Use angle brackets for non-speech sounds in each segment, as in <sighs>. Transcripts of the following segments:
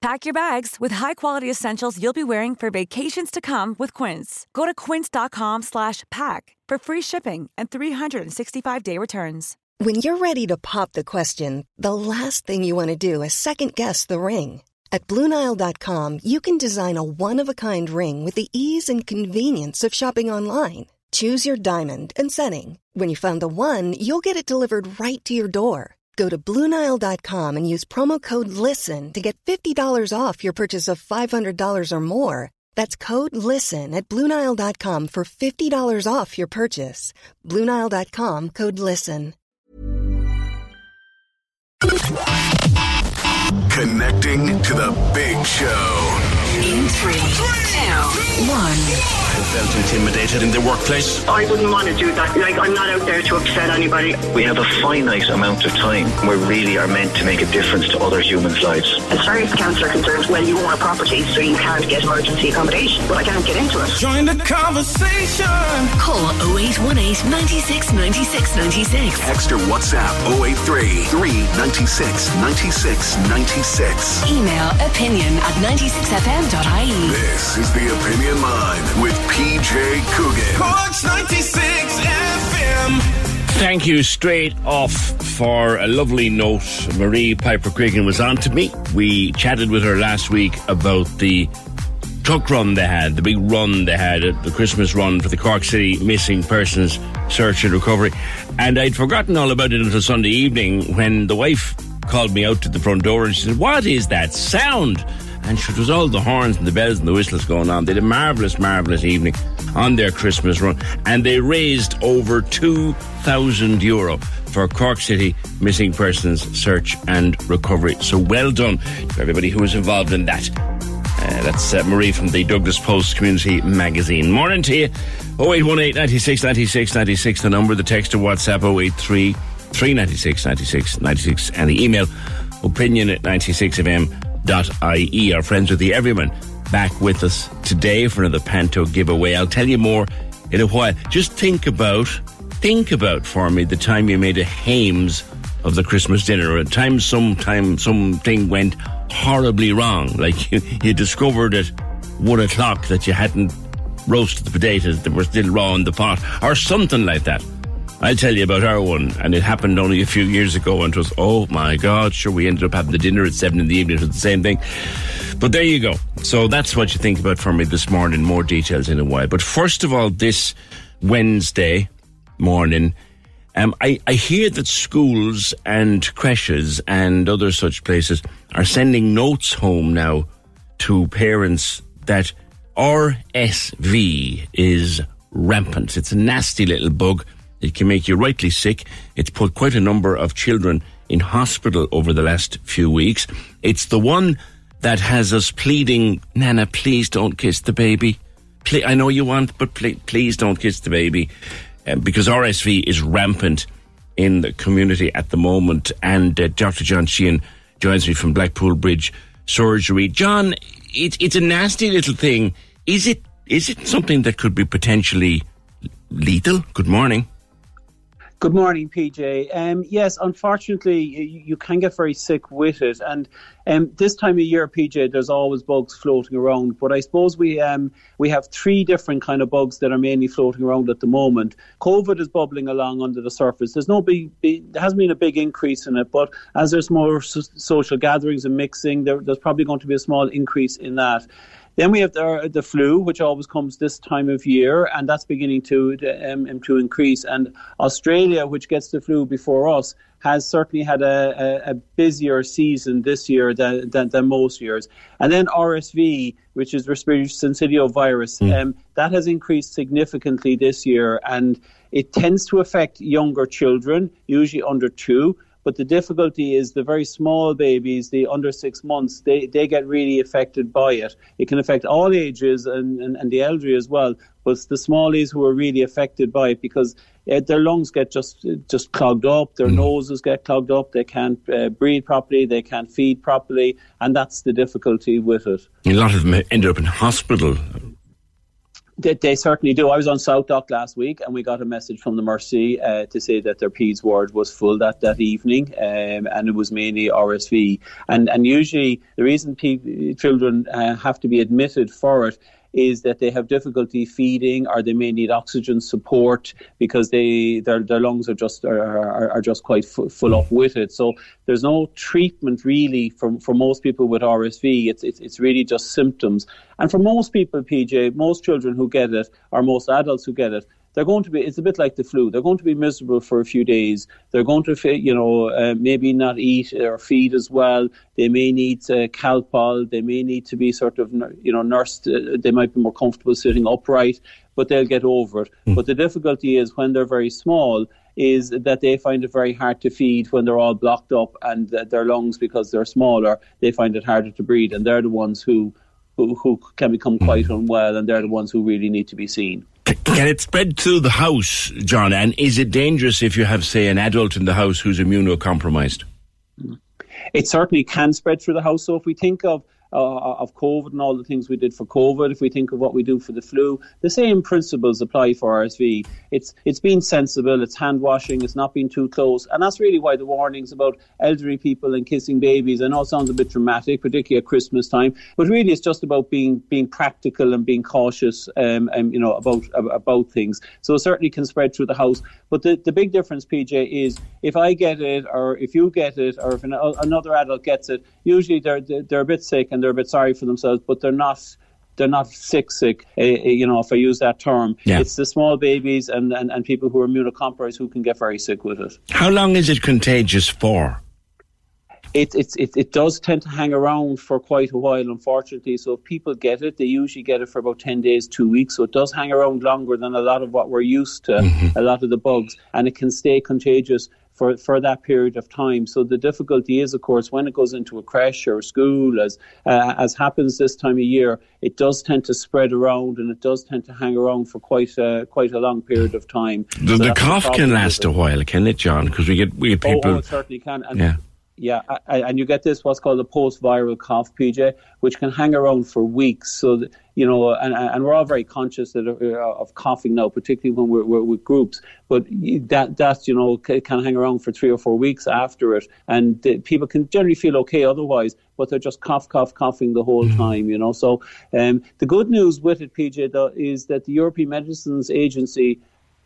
Pack your bags with high-quality essentials you'll be wearing for vacations to come with Quince. Go to quince.com slash pack for free shipping and 365-day returns. When you're ready to pop the question, the last thing you want to do is second-guess the ring. At BlueNile.com, you can design a one-of-a-kind ring with the ease and convenience of shopping online. Choose your diamond and setting. When you find the one, you'll get it delivered right to your door. Go to Bluenile.com and use promo code LISTEN to get $50 off your purchase of $500 or more. That's code LISTEN at Bluenile.com for $50 off your purchase. Bluenile.com code LISTEN. Connecting to the big show. In three, two, one. Felt intimidated in the workplace. I wouldn't want to do that. Like, I'm not out there to upset anybody. We have a finite amount of time. We really are meant to make a difference to other humans' lives. As far as the council are concerned, well, you own a property, so you can't get emergency accommodation. But I can't get into it. Join the conversation. Call 0818 96 96 96. Text or WhatsApp 083 396 96 96. Email opinion at 96fm.ie. This is the Opinion Line with PJ Coogan. Corks 96 FM. Thank you straight off for a lovely note. Marie Piper Cregan was on to me. We chatted with her last week about the truck run they had, the big run they had, uh, the Christmas run for the Cork City Missing Persons Search and Recovery. And I'd forgotten all about it until Sunday evening when the wife called me out to the front door and she said, What is that sound? And it was all the horns and the bells and the whistles going on. They had a marvellous, marvellous evening on their Christmas run. And they raised over 2,000 euro for Cork City Missing Persons Search and Recovery. So well done to everybody who was involved in that. Uh, that's uh, Marie from the Douglas Post Community Magazine. Morning to you. 0818 96 96 96, the number, the text or WhatsApp 083 396 96 96, and the email opinion at 96fm.ie. Our friends with the Everyman back with us today for another Panto giveaway. I'll tell you more in a while. Just think about, think about for me the time you made a Hames of the Christmas dinner. A time, sometime, something went horribly wrong. Like you, you discovered at one o'clock that you hadn't roasted the potatoes that were still raw in the pot, or something like that. I'll tell you about our one, and it happened only a few years ago, and it was, oh my God, sure, we ended up having the dinner at seven in the evening, it was the same thing. But there you go. So that's what you think about for me this morning, more details in a while. But first of all, this Wednesday morning, um, I, I hear that schools and creches and other such places are sending notes home now to parents that RSV is rampant. It's a nasty little bug. It can make you rightly sick. It's put quite a number of children in hospital over the last few weeks. It's the one that has us pleading, Nana, please don't kiss the baby. Ple- I know you want, but ple- please don't kiss the baby. Um, because RSV is rampant in the community at the moment. And uh, Dr. John Sheehan joins me from Blackpool Bridge Surgery. John, it, it's a nasty little thing. Is it? Is it something that could be potentially lethal? Good morning. Good morning, PJ. Um, yes, unfortunately, you, you, can get very sick with it, and um, this time of year, PJ, there's always bugs floating around. But I suppose we um, we have three different kind of bugs that are mainly floating around at the moment. COVID is bubbling along under the surface. There's no big, big there hasn't been a big increase in it, but as there's more so- social gatherings and mixing, there, there's probably going to be a small increase in that. Then we have the, the flu, which always comes this time of year, and that's beginning to um, to increase. And Australia, which gets the flu before us, has certainly had a, a, a busier season this year than, than, than, most years. And then RSV, which is respiratory syncytial virus, mm. um, that has increased significantly this year, and it tends to affect younger children, usually under two. But the difficulty is the very small babies, the under six months, they, they get really affected by it. It can affect all ages and, and, and the elderly as well, but it's the smallies who are really affected by it because uh, their lungs get just just clogged up, their mm. noses get clogged up, they can't uh, breathe properly, they can't feed properly, and that's the difficulty with it. A lot of them end up in hospital. They, they, certainly do. I was on SouthDoc last week, and we got a message from the Mercy uh, to say that their PEDS ward was full that that evening, um, and it was mainly RSV. And and usually the reason pe- children uh, have to be admitted for it is that they have difficulty feeding or they may need oxygen support because they their, their lungs are just are, are, just quite f- full up with it. So there's no treatment really for, for most people with RSV. It's, it's it's really just symptoms. And for most people, PJ, most children who get it or most adults who get it, they're going to be, it's a bit like the flu, they're going to be miserable for a few days. They're going to, you know, uh, maybe not eat or feed as well. They may need uh, Calpol. They may need to be sort of, you know, nursed. Uh, they might be more comfortable sitting upright, but they'll get over it. Mm. But the difficulty is when they're very small, is that they find it very hard to feed when they're all blocked up and their lungs, because they're smaller, they find it harder to breathe. And they're the ones who, who, who can become quite mm. unwell and they're the ones who really need to be seen. Can it spread through the house, John? And is it dangerous if you have, say, an adult in the house who's immunocompromised? It certainly can spread through the house. So if we think of uh, of COVID and all the things we did for COVID, if we think of what we do for the flu, the same principles apply for RSV. It's it's being sensible, it's hand washing, it's not being too close, and that's really why the warnings about elderly people and kissing babies. I know it sounds a bit dramatic, particularly at Christmas time, but really it's just about being being practical and being cautious, um, and you know about about things. So it certainly can spread through the house. But the, the big difference, PJ, is if I get it, or if you get it, or if an, another adult gets it, usually they're they're a bit sick and they're a bit sorry for themselves, but they're not they're not sick sick uh, you know if i use that term yeah. it's the small babies and, and, and people who are immunocompromised who can get very sick with it how long is it contagious for it, it, it, it does tend to hang around for quite a while, unfortunately. So if people get it, they usually get it for about 10 days, two weeks. So it does hang around longer than a lot of what we're used to, mm-hmm. a lot of the bugs. And it can stay contagious for, for that period of time. So the difficulty is, of course, when it goes into a creche or a school, as uh, as happens this time of year, it does tend to spread around and it does tend to hang around for quite a, quite a long period of time. The, so the cough can last a while, can it, John? Because we get we get people. Oh, oh, it certainly can. And yeah. Yeah, and you get this what's called a post-viral cough, PJ, which can hang around for weeks. So that, you know, and, and we're all very conscious that, uh, of coughing now, particularly when we're, we're, with groups. But that that you know can hang around for three or four weeks after it, and people can generally feel okay otherwise, but they're just cough, cough, coughing the whole mm-hmm. time. You know, so um, the good news with it, PJ, though, is that the European Medicines Agency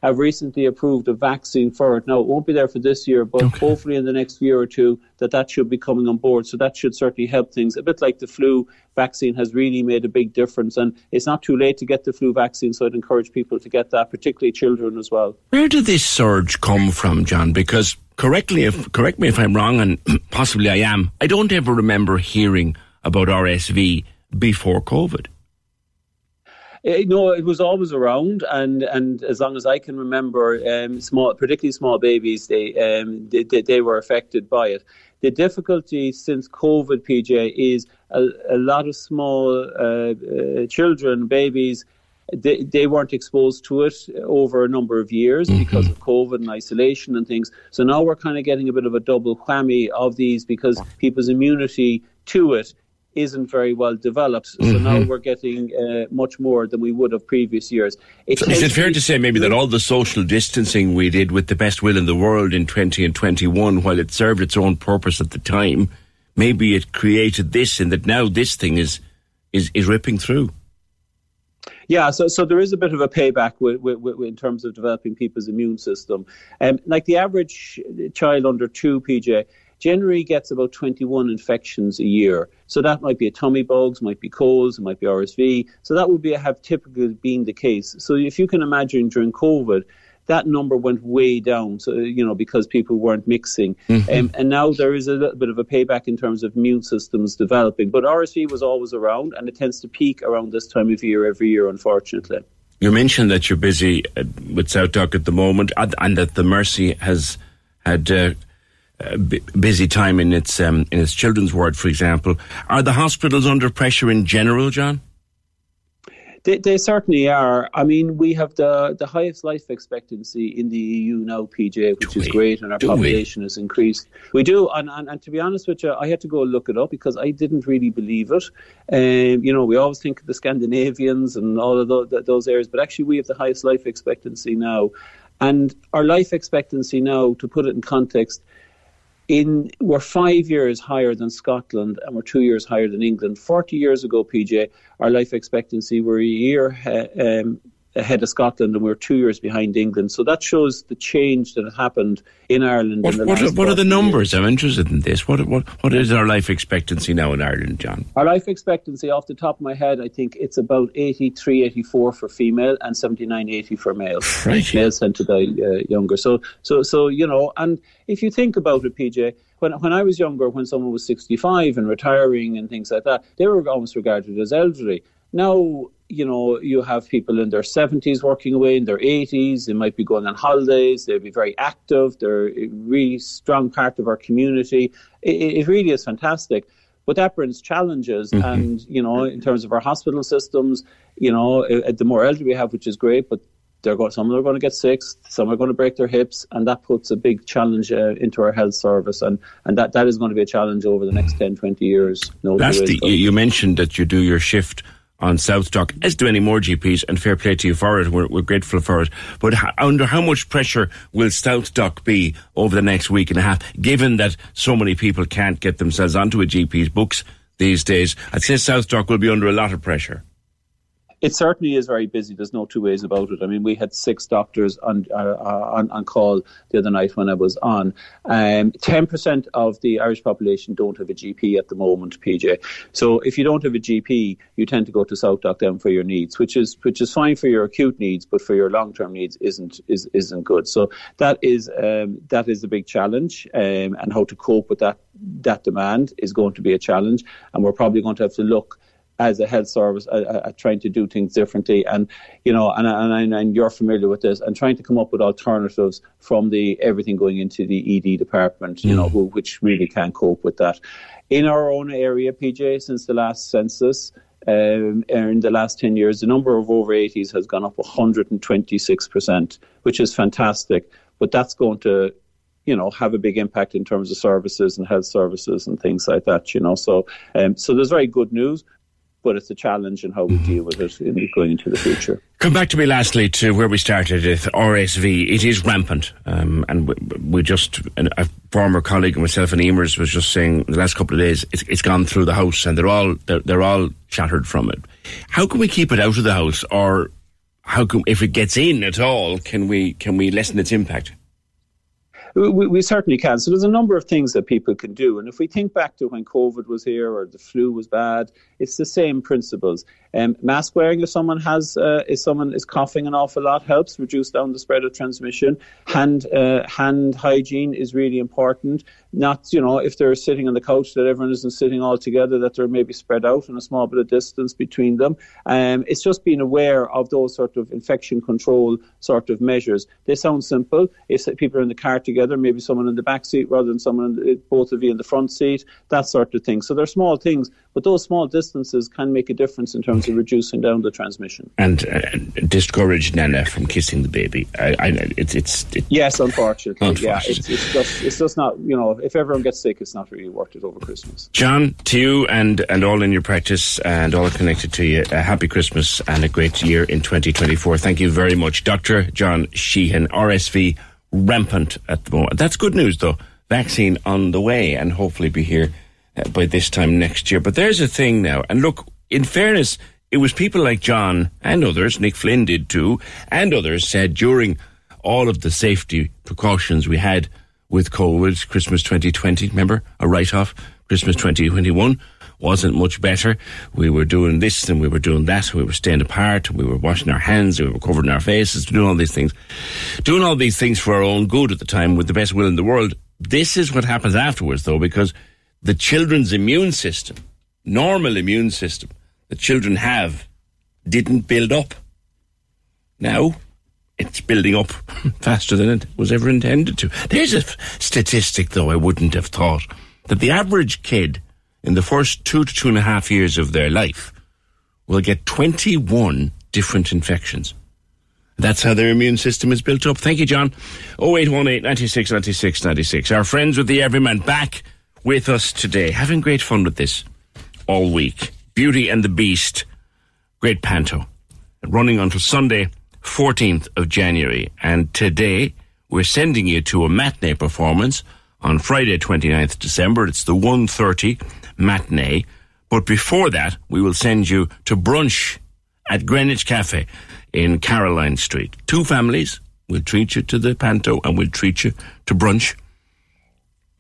have recently approved a vaccine for it. Now, it won't be there for this year, but okay. hopefully in the next year or two that that should be coming on board. So that should certainly help things. A bit like the flu vaccine has really made a big difference. And it's not too late to get the flu vaccine, so I'd encourage people to get that, particularly children as well. Where did this surge come from, John? Because correctly, if, correct me if I'm wrong, and <clears throat> possibly I am, I don't ever remember hearing about RSV before COVID. Uh, no, it was always around, and, and as long as I can remember, um, small, particularly small babies, they, um, they, they were affected by it. The difficulty since COVID, PJ, is a, a lot of small uh, uh, children, babies, they, they weren't exposed to it over a number of years mm-hmm. because of COVID and isolation and things. So now we're kind of getting a bit of a double whammy of these because people's immunity to it isn't very well developed. So mm-hmm. now we're getting uh, much more than we would have previous years. It so is it fair to say maybe that all the social distancing we did with the best will in the world in 20 and 21, while it served its own purpose at the time, maybe it created this and that now this thing is, is, is ripping through? Yeah, so so there is a bit of a payback with, with, with, in terms of developing people's immune system. Um, like the average child under two, PJ, generally gets about 21 infections a year. So that might be a tummy bugs, might be colds, it might be RSV. So that would be have typically been the case. So if you can imagine during COVID, that number went way down. So you know because people weren't mixing, mm-hmm. um, and now there is a little bit of a payback in terms of immune systems developing. But RSV was always around, and it tends to peak around this time of year every year, unfortunately. You mentioned that you're busy uh, with SouthDoc at the moment, and that the Mercy has had uh, busy time in its um, in its children's ward, for example. Are the hospitals under pressure in general, John? They, they, certainly are. I mean, we have the, the highest life expectancy in the EU now, PJ, which do is we? great, and our do population we? has increased. We do, and, and, and, to be honest with you, I had to go look it up because I didn't really believe it. Um, you know, we always think of the Scandinavians and all of those, those areas, but actually, we have the highest life expectancy now. And our life expectancy now, to put it in context, in we're five years higher than Scotland and we're two years higher than England. Forty years ago, PJ, our life expectancy were a year um, ahead of Scotland and we're two years behind England. So that shows the change that happened in Ireland. What, in what, are, what are, the numbers? Years. I'm interested in this. What, what, what is our life expectancy now in Ireland, John? Our life expectancy, off the top of my head, I think it's about 83, 84 for female and 79, 80 for male. Right. Males tend to die uh, younger. So, so, so, you know, and if you think about it, PJ, when, when I was younger, when someone was 65 and retiring and things like that, they were almost regarded as elderly. Now, you know, you have people in their 70s working away, in their 80s, they might be going on holidays, they'll be very active, they're a really strong part of our community. It, it really is fantastic. But that brings challenges, mm-hmm. and you know, in terms of our hospital systems, you know, the more elderly we have, which is great, but they're going, some of them are going to get sick, some are going to break their hips, and that puts a big challenge uh, into our health service, and, and that, that is going to be a challenge over the next 10, 20 years. No That's the, you mentioned that you do your shift on SouthDoc, as do any more GPs, and fair play to you for it. We're, we're grateful for it. But under how much pressure will SouthDoc be over the next week and a half, given that so many people can't get themselves onto a GP's books these days? I'd say SouthDoc will be under a lot of pressure. It certainly is very busy. There's no two ways about it. I mean, we had six doctors on uh, on, on, call the other night when I was on. Um, ten um, percent of the Irish population don't have a GP at the moment, PJ. So if you don't have a GP, you tend to go to SouthDoc Down for your needs, which is which is fine for your acute needs, but for your long term needs isn't is isn't good. So that is um, that is a big challenge, um, and how to cope with that that demand is going to be a challenge, and we're probably going to have to look as a health service uh, uh, trying to do things differently and you know and, and, and you're familiar with this and trying to come up with alternatives from the everything going into the ED department you mm. know who, which really can't cope with that in our own area PJ since the last census um, in the last 10 years the number of over 80s has gone up 126% which is fantastic but that's going to you know, have a big impact in terms of services and health services and things like that, you know. So, um, so there's very good news but it's a challenge and how we deal with it in going into the future. Come back to me lastly to where we started with RSV. It is rampant, um, and we, we just a former colleague and myself and Emer's was just saying the last couple of days it's, it's gone through the house, and they're all they're, they're all shattered from it. How can we keep it out of the house, or how can if it gets in at all? Can we can we lessen its impact? We, we, certainly can. So there's a number of things that people can do. And if we think back to when COVID was here or the flu was bad, it's the same principles. Um, mask wearing if someone has uh, if someone is coughing an awful lot helps reduce down the spread of transmission. Hand uh, hand hygiene is really important. Not you know if they're sitting on the couch that everyone isn't sitting all together that they're maybe spread out and a small bit of distance between them. Um, it's just being aware of those sort of infection control sort of measures. They sound simple. If people are in the car together, maybe someone in the back seat rather than someone the, both of you in the front seat, that sort of thing. So they're small things, but those small distances can make a difference in terms reducing down the transmission. And uh, discourage Nana from kissing the baby. I, I, it's, it's it, yes, unfortunately, unfortunately. yeah, it's, it's, just it's just not you know if everyone gets sick, it's not really worth it over Christmas. John, to you and and all in your practice and all connected to you, a happy Christmas and a great year in 2024. Thank you very much, Doctor John Sheehan, RSV rampant at the moment. That's good news, though. Vaccine on the way and hopefully be here uh, by this time next year. But there's a thing now, and look, in fairness, it was people like John and others, Nick Flynn did too, and others said during all of the safety precautions we had with COVID, Christmas 2020, remember, a write off, Christmas 2021 wasn't much better. We were doing this and we were doing that. We were staying apart. We were washing our hands. We were covering our faces, doing all these things. Doing all these things for our own good at the time with the best will in the world. This is what happens afterwards, though, because the children's immune system, normal immune system that children have, didn't build up. Now, it's building up <laughs> faster than it was ever intended to. There's a statistic, though, I wouldn't have thought that the average kid in the first two to two and a half years of their life will get 21 different infections. That's how their immune system is built up. Thank you, John. 0818 96 96 96. Our friends with the Everyman back with us today. Having great fun with this all week. Beauty and the Beast. Great panto. Running until Sunday, 14th of January. And today, we're sending you to a matinee performance on Friday, 29th December. It's the 1.30 matinee. But before that, we will send you to brunch at Greenwich Cafe in Caroline Street. Two families will treat you to the panto and we'll treat you to brunch.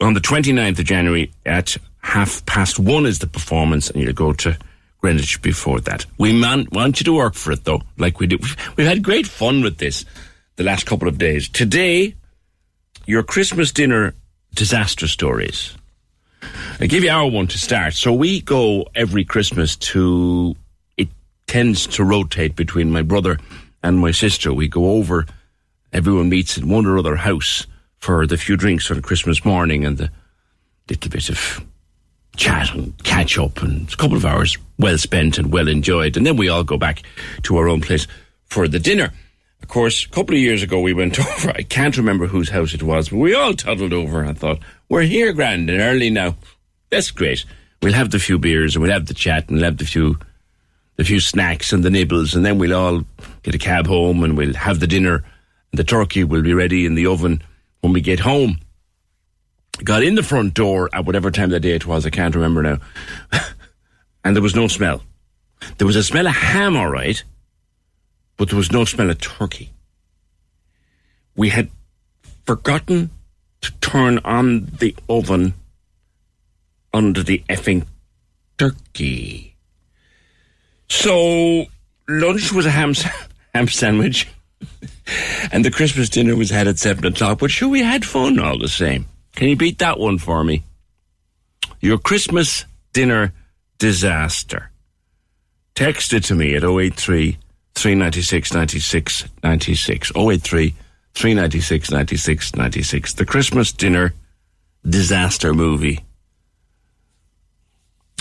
On the 29th of January at half past one is the performance and you'll go to Greenwich before that. We man- want you to work for it though, like we do. We've had great fun with this the last couple of days. Today, your Christmas dinner disaster stories. I give you our one to start. So we go every Christmas to. It tends to rotate between my brother and my sister. We go over. Everyone meets in one or other house for the few drinks on Christmas morning and the little bit of chat and catch up and a couple of hours well spent and well enjoyed. And then we all go back to our own place for the dinner. Of course, a couple of years ago we went <laughs> over, I can't remember whose house it was, but we all toddled over and thought, we're here grand and early now. That's great. We'll have the few beers and we'll have the chat and we'll have the few the few snacks and the nibbles and then we'll all get a cab home and we'll have the dinner. And the turkey will be ready in the oven when we get home. Got in the front door at whatever time of the day it was, I can't remember now. <laughs> and there was no smell. There was a smell of ham, all right, but there was no smell of turkey. We had forgotten to turn on the oven under the effing turkey. So lunch was a ham <laughs> ham sandwich, <laughs> and the Christmas dinner was had at seven o'clock. But sure, we had fun all the same. Can you beat that one for me? Your Christmas dinner disaster. Text it to me at 083 396 96 96. 083 396 96 96. The Christmas dinner disaster movie.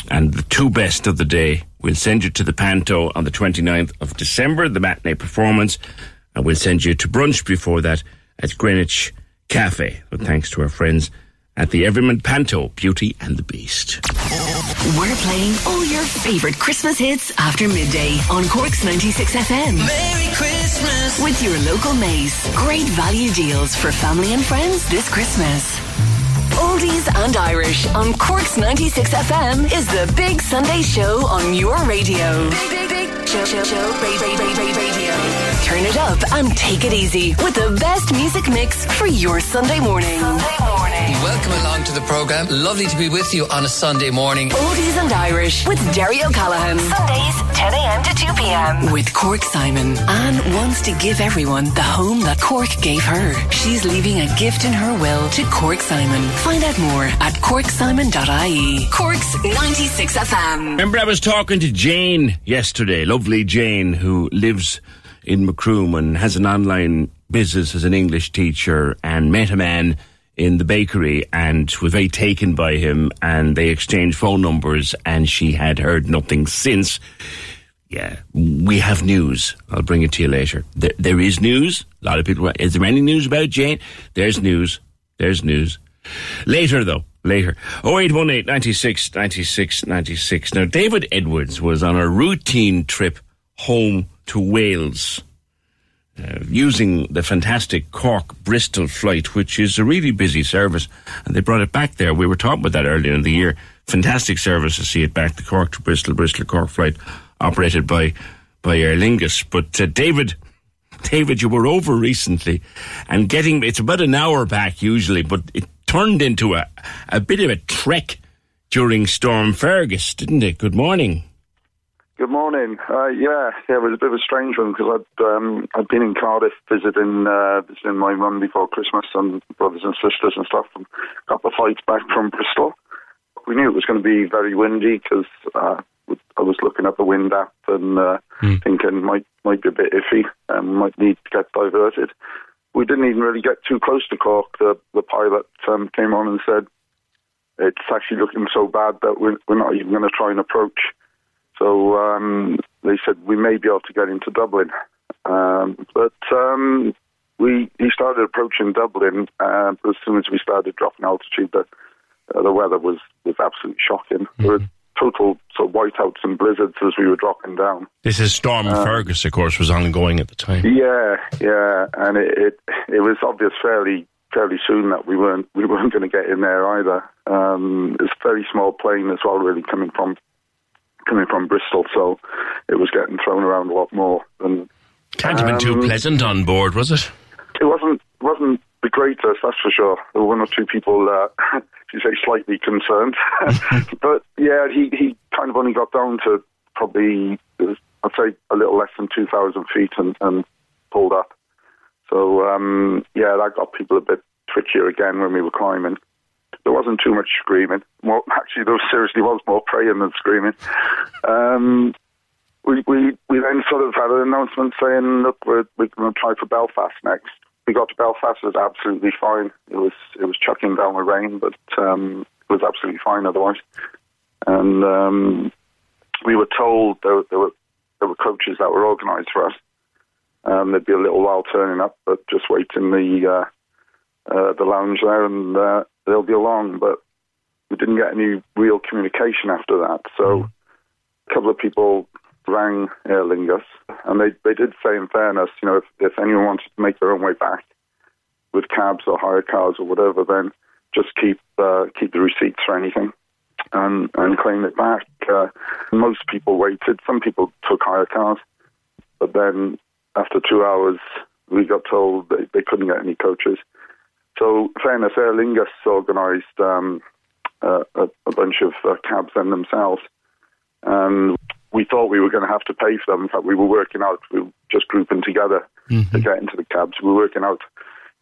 And the two best of the day. We'll send you to the Panto on the 29th of December, the matinee performance, and we'll send you to brunch before that at Greenwich Cafe. But thanks to our friends at the Everyman Panto, Beauty and the Beast. We're playing all your favourite Christmas hits after midday on Cork's 96 FM. Merry Christmas. With your local Mace. Great value deals for family and friends this Christmas. Oldies and Irish on Cork's 96 FM is the Big Sunday Show on your radio. Big, big, big show, show, show, radio, radio, radio. Turn it up and take it easy with the best music mix for your Sunday morning. Sunday morning. Welcome along to the programme. Lovely to be with you on a Sunday morning. Oldies and Irish with Derry O'Callaghan. Sundays, 10 a.m. to 2 p.m. With Cork Simon. Anne wants to give everyone the home that Cork gave her. She's leaving a gift in her will to Cork Simon. Find out more at corksimon.ie. Cork's 96 FM. Remember, I was talking to Jane yesterday, lovely Jane, who lives in Macroom and has an online business as an English teacher and met a man in the bakery and was very taken by him and they exchanged phone numbers and she had heard nothing since. Yeah, we have news. I'll bring it to you later. There, there is news. A lot of people. Is there any news about Jane? There's news. There's news. Later, though. Later. 0818 96 96 96. Now, David Edwards was on a routine trip home to Wales uh, using the fantastic Cork Bristol flight, which is a really busy service. And they brought it back there. We were talking about that earlier in the year. Fantastic service to see it back, the Cork to Bristol, Bristol Cork flight operated by, by Aer Lingus. But uh, David, <laughs> David, you were over recently and getting, it's about an hour back usually, but it turned into a, a bit of a trek during Storm Fergus, didn't it? Good morning. Good morning. Uh, yeah, yeah, it was a bit of a strange one because I'd um, I'd been in Cardiff visiting uh, visiting my mum before Christmas and brothers and sisters and stuff, and got the flights back from Bristol. We knew it was going to be very windy because uh, I was looking at the wind app and uh, mm. thinking might might be a bit iffy and might need to get diverted. We didn't even really get too close to Cork. The the pilot um, came on and said it's actually looking so bad that we're, we're not even going to try and approach. So um, they said we may be able to get into Dublin. Um, but um, we he started approaching Dublin uh, as soon as we started dropping altitude. The, uh, the weather was, was absolutely shocking. There were total sort of whiteouts and blizzards as we were dropping down. This is Storm Fergus, of course, was ongoing at the time. Yeah, yeah, and it it, it was obvious fairly fairly soon that we weren't we weren't going to get in there either. Um, it's a very small plane as well, really coming from coming from Bristol, so it was getting thrown around a lot more And Can't have been too Um, pleasant on board, was it? It wasn't wasn't the greatest, that's for sure. There were one or two people, uh, <laughs> you say, slightly concerned. <laughs> but yeah, he he kind of only got down to probably I'd say a little less than two thousand feet and, and pulled up. So um, yeah, that got people a bit twitchier again when we were climbing. There wasn't too much screaming. More, <laughs> actually, there seriously was more praying than screaming. Um, we, we we then sort of had an announcement saying, look, we're, we're going to try for Belfast next. We got to Belfast, it was absolutely fine. It was it was chucking down with rain, but um, it was absolutely fine otherwise. And um, we were told there, there were there were coaches that were organised for us. Um, there'd be a little while turning up, but just waiting the uh, uh, the lounge there, and uh, they'll be along. But we didn't get any real communication after that. So a couple of people rang Aer Lingus, and they, they did say, in fairness, you know, if, if anyone wanted to make their own way back with cabs or hire cars or whatever, then just keep uh, keep the receipts for anything and and claim it back. Uh, most people waited. Some people took hire cars, but then after two hours, we got told they, they couldn't get any coaches. So, fairness, Aer Lingus organised um, uh, a, a bunch of uh, cabs then themselves, and we thought we were going to have to pay for them. In fact, we were working out, we were just grouping together to get into the cabs. We were working out,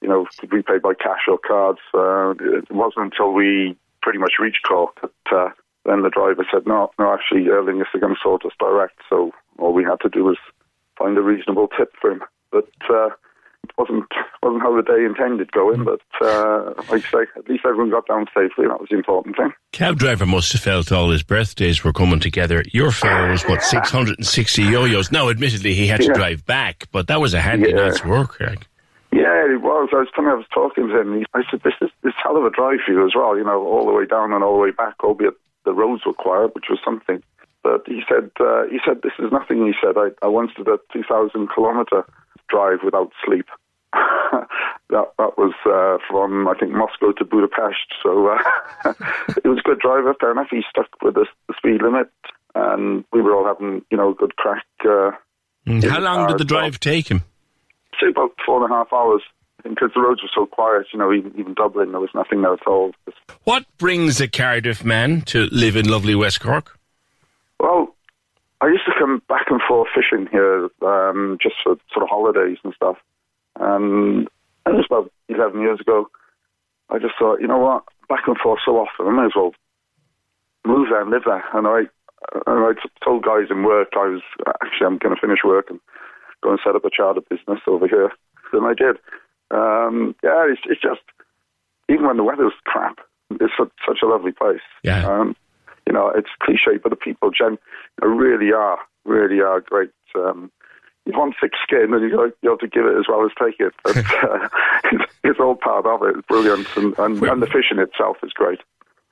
you know, could we pay by cash or cards? Uh, it wasn't until we pretty much reached Cork that uh, then the driver said, no, no, actually, Aer Lingus are going to sort us direct. So all we had to do was find a reasonable tip for him. But uh, wasn't wasn't how the day intended going. But uh, like I say, at least everyone got down safely. That was the important thing. Cab driver must have felt all his birthdays were coming together. Your fare was, what, 660 yo-yos? Now, admittedly, he had to Yeah. drive back, but that was a handy Yeah. night's work. Like. Yeah, it was. I was telling I was talking to him. and he- I said, "This is this hell of a drive for you as well. You know, all the way down and all the way back. Albeit the roads were quiet, which was something." But he said, uh, "He said this is nothing." He said, "I, I once did a two thousand kilometer drive without sleep." <laughs> that that was uh, from I think Moscow to Budapest. So uh, <laughs> it was a good driver. Fair enough. He stuck with the, the speed limit, and we were all having you know a good crack. Uh, Mm, How long did the drive take him? say about four and a half hours because the roads were so quiet. You know, even, even Dublin, there was nothing there at all. What brings a Cardiff man to live in lovely West Cork? Well, I used to come back and forth fishing here um, just for sort of holidays and stuff. And it was about 11 years ago. I just thought, you know what, back and forth so often, I may as well move there and live there. And I, and I told guys in work I was actually I'm going to finish work and go and set up a charter business over here. And I did. Um, yeah, it's, it's just even when the weather's crap, it's such, such a lovely place. Yeah. Um, you know, it's cliche, but the people gen really are, really are great. Um, you want thick skin, and you have to give it as well as take it. But <laughs> uh, <laughs> it's, it's all part of it. It's brilliant, and, and, and the fishing itself is great.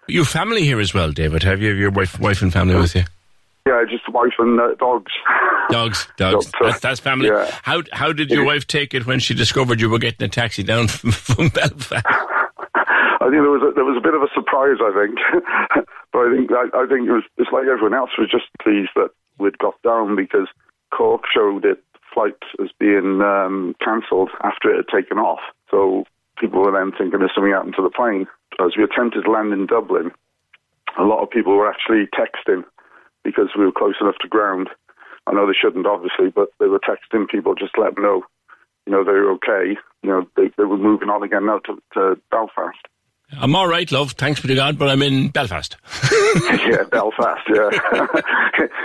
Your family here as well, David. Have you your wife, wife and family with you? Yeah, just wife and uh, dogs. <laughs> Dogs, dogs. That's, that's family. Yeah. How how did your wife take it when she discovered you were getting a taxi down from, from Belfast? I think there was a, there was a bit of a surprise. I think, <laughs> but I think I, I think it was it's like everyone else was just pleased that we'd got down because Cork showed it flight as being um, cancelled after it had taken off. So people were then thinking there's something happened to the plane. As we attempted to land in Dublin, a lot of people were actually texting because we were close enough to ground. I know they shouldn't, obviously, but they were texting people just to let them know, you know, they were okay. You know, they, they were moving on again now to, to Belfast. I'm all right, love. Thanks be to God, but I'm in Belfast. <laughs> yeah, Belfast. Yeah, <laughs>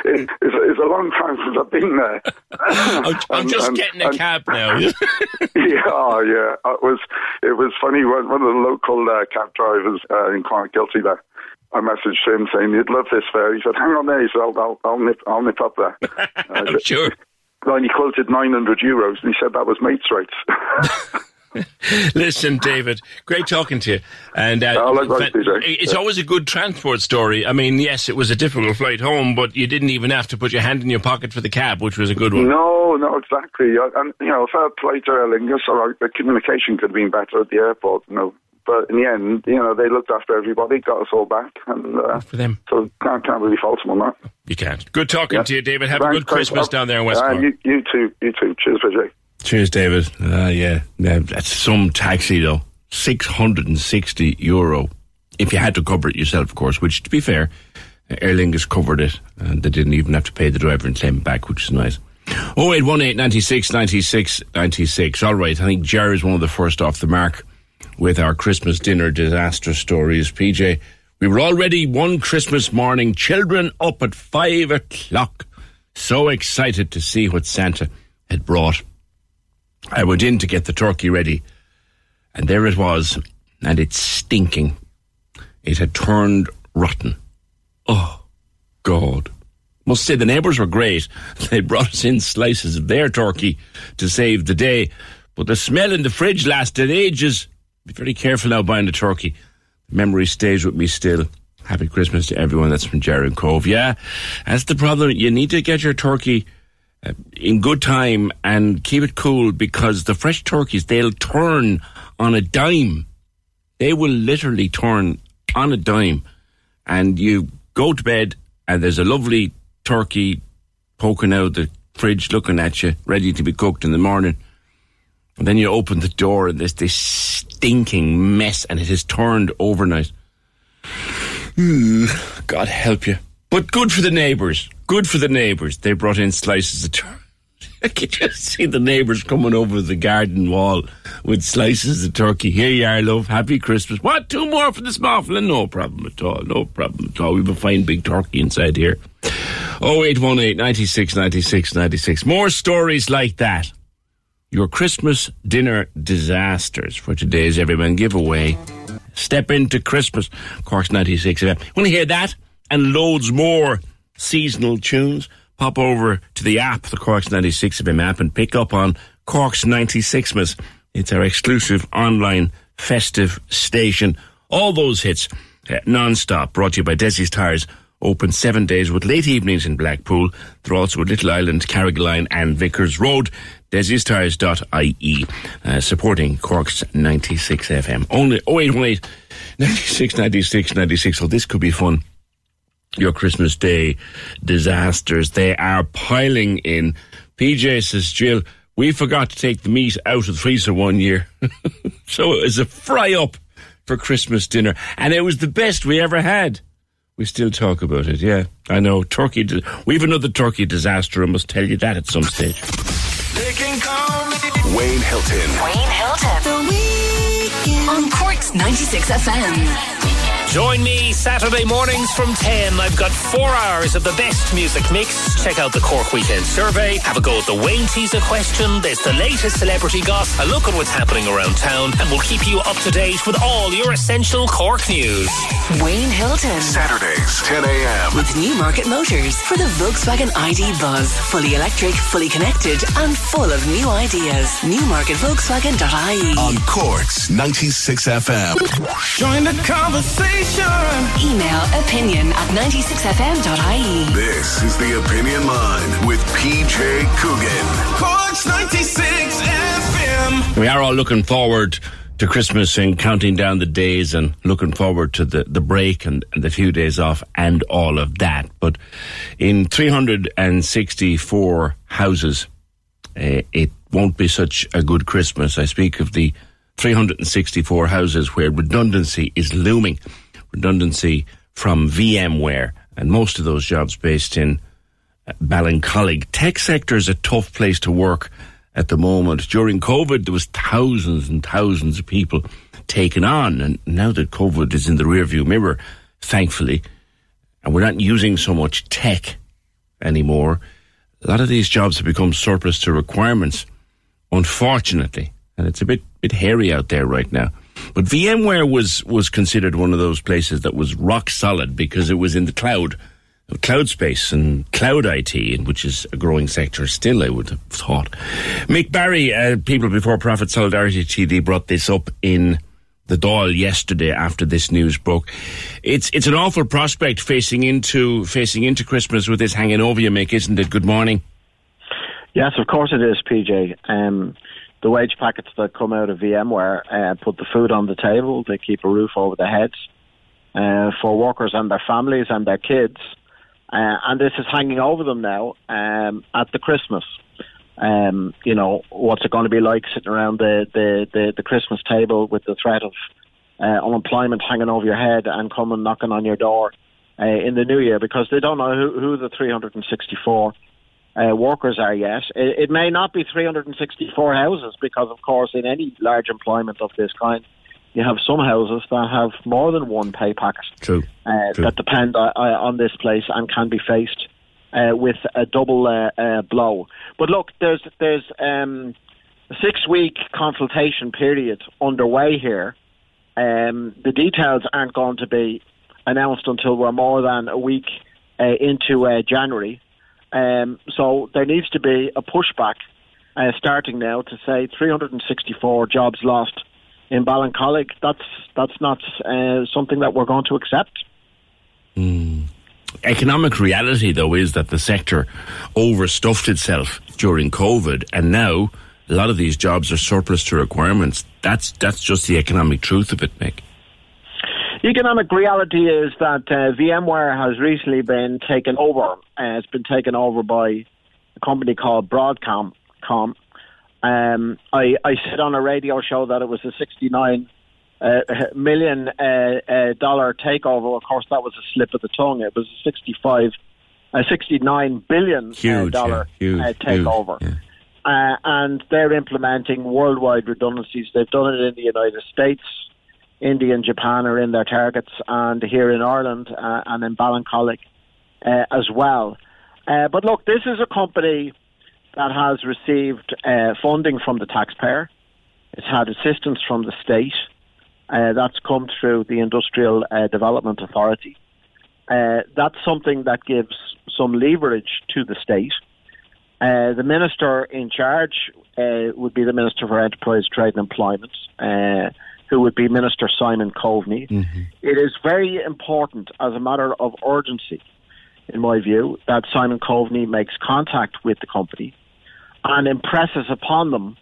it, it's, it's a long time since I've been there. I'm, I'm And- just and- getting a and- cab now. <laughs> yeah, oh, yeah. It was it was funny when one of the local uh, cab drivers uh, in Clonakilty there. I messaged him saying you'd love this fair. He said, "Hang on there." He said, "I'll, I'll, I'll nip, I'll nip up there." Uh, sure. Then he quoted 900 euros, and he said that was mates' rates. <laughs> Listen, David, great talking to you. And uh, oh, likewise, it's yeah. always a good transport story. I mean, yes, it was a difficult flight home, but you didn't even have to put your hand in your pocket for the cab, which was a good one. No, no, exactly. And you know, fair play to Aer Lingus. All the communication could have been better at the airport. You know, but in the end, you know, they looked after everybody, got us all back, and uh, for them. So can't can't really fault them on that. You can't. Good talking yeah. to you, David. Have thanks, a good Christmas down there in West uh, you, you, too. You too. Cheers, PJ. Cheers, David. Uh, yeah, yeah, that's some taxi though. Six hundred and sixty euro. If you had to cover it yourself, of course. Which, to be fair, Aer Lingus covered it, and they didn't even have to pay the driver and claim it back, which is nice. Oh eight one eight ninety six ninety six ninety six. All right, I think Jerry is one of the first off the mark with our Christmas dinner disaster stories. PJ, we were already one Christmas morning, children up at five o'clock, so excited to see what Santa had brought. I went in to get the turkey ready, and there it was, and it's stinking. It had turned rotten. Oh, God. Must say the neighbours were great. <laughs> They brought us in slices of their turkey to save the day, but the smell in the fridge lasted ages. Be very careful now buying the turkey. The memory stays with me still. Happy Christmas to everyone. That's from Jared Cobh. Yeah, that's the problem. You need to get your turkey in good time and keep it cool because the fresh turkeys, they'll turn on a dime. They will literally turn on a dime. And you go to bed and there's a lovely turkey poking out the fridge looking at you, ready to be cooked in the morning. And then you open the door and there's this stinking mess and it has turned overnight. <sighs> God help you. But good for the neighbours. Good for the neighbours. They brought in slices of turkey. I <laughs> can just see the neighbours coming over the garden wall with slices of turkey. Here you are, love. Happy Christmas. What? Two more for the small No problem at all. No problem at all. We've a fine big turkey inside here. 0818 96 96 96. More stories like that your Christmas dinner disasters for today's Everyman giveaway. Step into Christmas, Cork's 96 FM. Want to hear that and loads more seasonal tunes? Pop over to the app, the Cork's 96 FM app, and pick up on Cork's 96 Miss. It's our exclusive online festive station. All those hits uh, non-stop, brought to you by Desi's Tires open seven days with late evenings in Blackpool. They're also at Little Island, Carrigaline and Vickers Road. DesiStars.ie, uh, supporting Cork's 96 FM. Only 0818 96 96 96. So this could be fun. Your Christmas Day disasters, they are piling in. PJ says, Jill, we forgot to take the meat out of the freezer one year. <laughs> so it was a fry up for Christmas dinner. And it was the best we ever had. We still talk about it, yeah. I know. Turkey, di- we have another turkey disaster. I must tell you that at some stage. Wayne Hilton. Wayne Hilton. The weekend. On Cork's 96 FM. Join me Saturday mornings from 10. I've got four hours of the best music mix. Check out the Cork Weekend Survey. Have a go at the Wayne Teaser question. There's the latest celebrity gossip. A look at what's happening around town. And we'll keep you up to date with all your essential Cork news. Wayne Hilton. Saturdays, 10 a.m. With Newmarket Motors for the Volkswagen ID Buzz. Fully electric, fully connected, and full of new ideas. NewmarketVolkswagen.ie. On Cork's 96 FM. Join the conversation. Email opinion at 96fm.ie. This is the Opinion Line with PJ Coogan. Cork's 96 FM. We are all looking forward to Christmas and counting down the days and looking forward to the, the break and, and the few days off and all of that. But in 364 houses, uh, it won't be such a good Christmas. I speak of the 364 houses where redundancy is looming redundancy from VMware, and most of those jobs based in uh, Ballincollig. Tech sector is a tough place to work at the moment. During COVID, there was thousands and thousands of people taken on, and now that COVID is in the rearview mirror, thankfully, and we're not using so much tech anymore, a lot of these jobs have become surplus to requirements, unfortunately, and it's a bit bit hairy out there right now. But VMware was was considered one of those places that was rock solid because it was in the cloud, cloud space and cloud IT, which is a growing sector still. I would have thought. Mick Barry, uh, people before Profit Solidarity TD brought this up in the Dáil yesterday after this news broke. It's it's an awful prospect facing into facing into Christmas with this hanging over you, Mick, isn't it? Good morning. Yes, of course it is, PJ. Um, the wage packets that come out of VMware uh, put the food on the table. They keep a roof over their heads uh, for workers and their families and their kids. Uh, and this is hanging over them now um, at the Christmas. Um, you know, what's it going to be like sitting around the, the, the, the Christmas table with the threat of uh, unemployment hanging over your head and coming knocking on your door uh, in the new year because they don't know who, who the 364 uh, workers are yet. It, it, may not be 364 houses because, of course, in any large employment of this kind, you have some houses that have more than one pay packet True. Uh, True. that depend uh, on this place and can be faced uh, with a double uh, uh, blow. But look, there's there's um, a six week consultation period underway here. Um, the details aren't going to be announced until we're more than a week uh, into uh, January. Um, so there needs to be a pushback uh, starting now to say 364 jobs lost in Ballincollig. That's that's not uh, something that we're going to accept. Mm. Economic reality, though, is that the sector overstuffed itself during COVID, and now a lot of these jobs are surplus to requirements. That's that's just the economic truth of it, Mick. Economic reality is that uh, VMware has recently been taken over. Uh, it's been taken over by a company called Broadcom. Com. Um, I, I said on a radio show that it was a 69 uh, million uh, uh, dollar takeover. Of course, that was a slip of the tongue. It was a 65, a 69 billion uh, huge, dollar yeah, huge, takeover. Huge, yeah. Uh, and they're implementing worldwide redundancies. They've done it in the United States. India and Japan are in their targets, and here in Ireland uh, and in Ballincollig uh, as well. Uh, but look, this is a company that has received uh, funding from the taxpayer. It's had assistance from the state. Uh, that's come through the Industrial uh, Development Authority. that's something that gives some leverage to the state. the minister in charge would be the Minister for Enterprise, Trade and Employment who would be Minister Simon Coveney. Mm-hmm. It is very important, as a matter of urgency, in my view, that Simon Coveney makes contact with the company and impresses upon them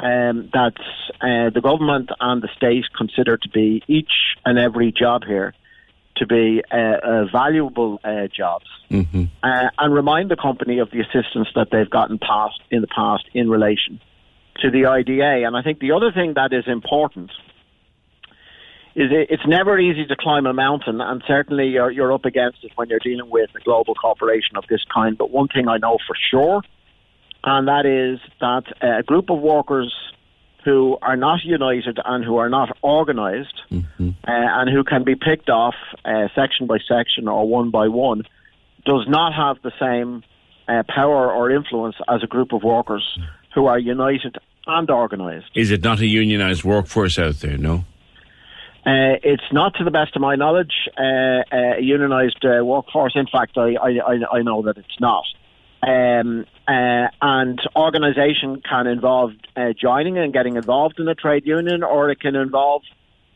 um, that uh, the government and the state consider to be each and every job here to be uh, uh, valuable jobs, mm-hmm. and remind the company of the assistance that they've gotten past in the past in relation to the IDA. And I think the other thing that is important is it, it's never easy to climb a mountain, and certainly you're, you're up against it when you're dealing with a global corporation of this kind. But one thing I know for sure, and that is that a group of workers who are not united and who are not organized mm-hmm. uh, and who can be picked off uh, section by section or one by one does not have the same uh, power or influence as a group of workers who are united and organised. Is it not a unionised workforce out there? No. Uh, it's not, to the best of my knowledge, uh, a unionised uh, workforce. In fact, I, I, I know that it's not. Um, uh, and organisation can involve uh, joining and getting involved in a trade union, or it can involve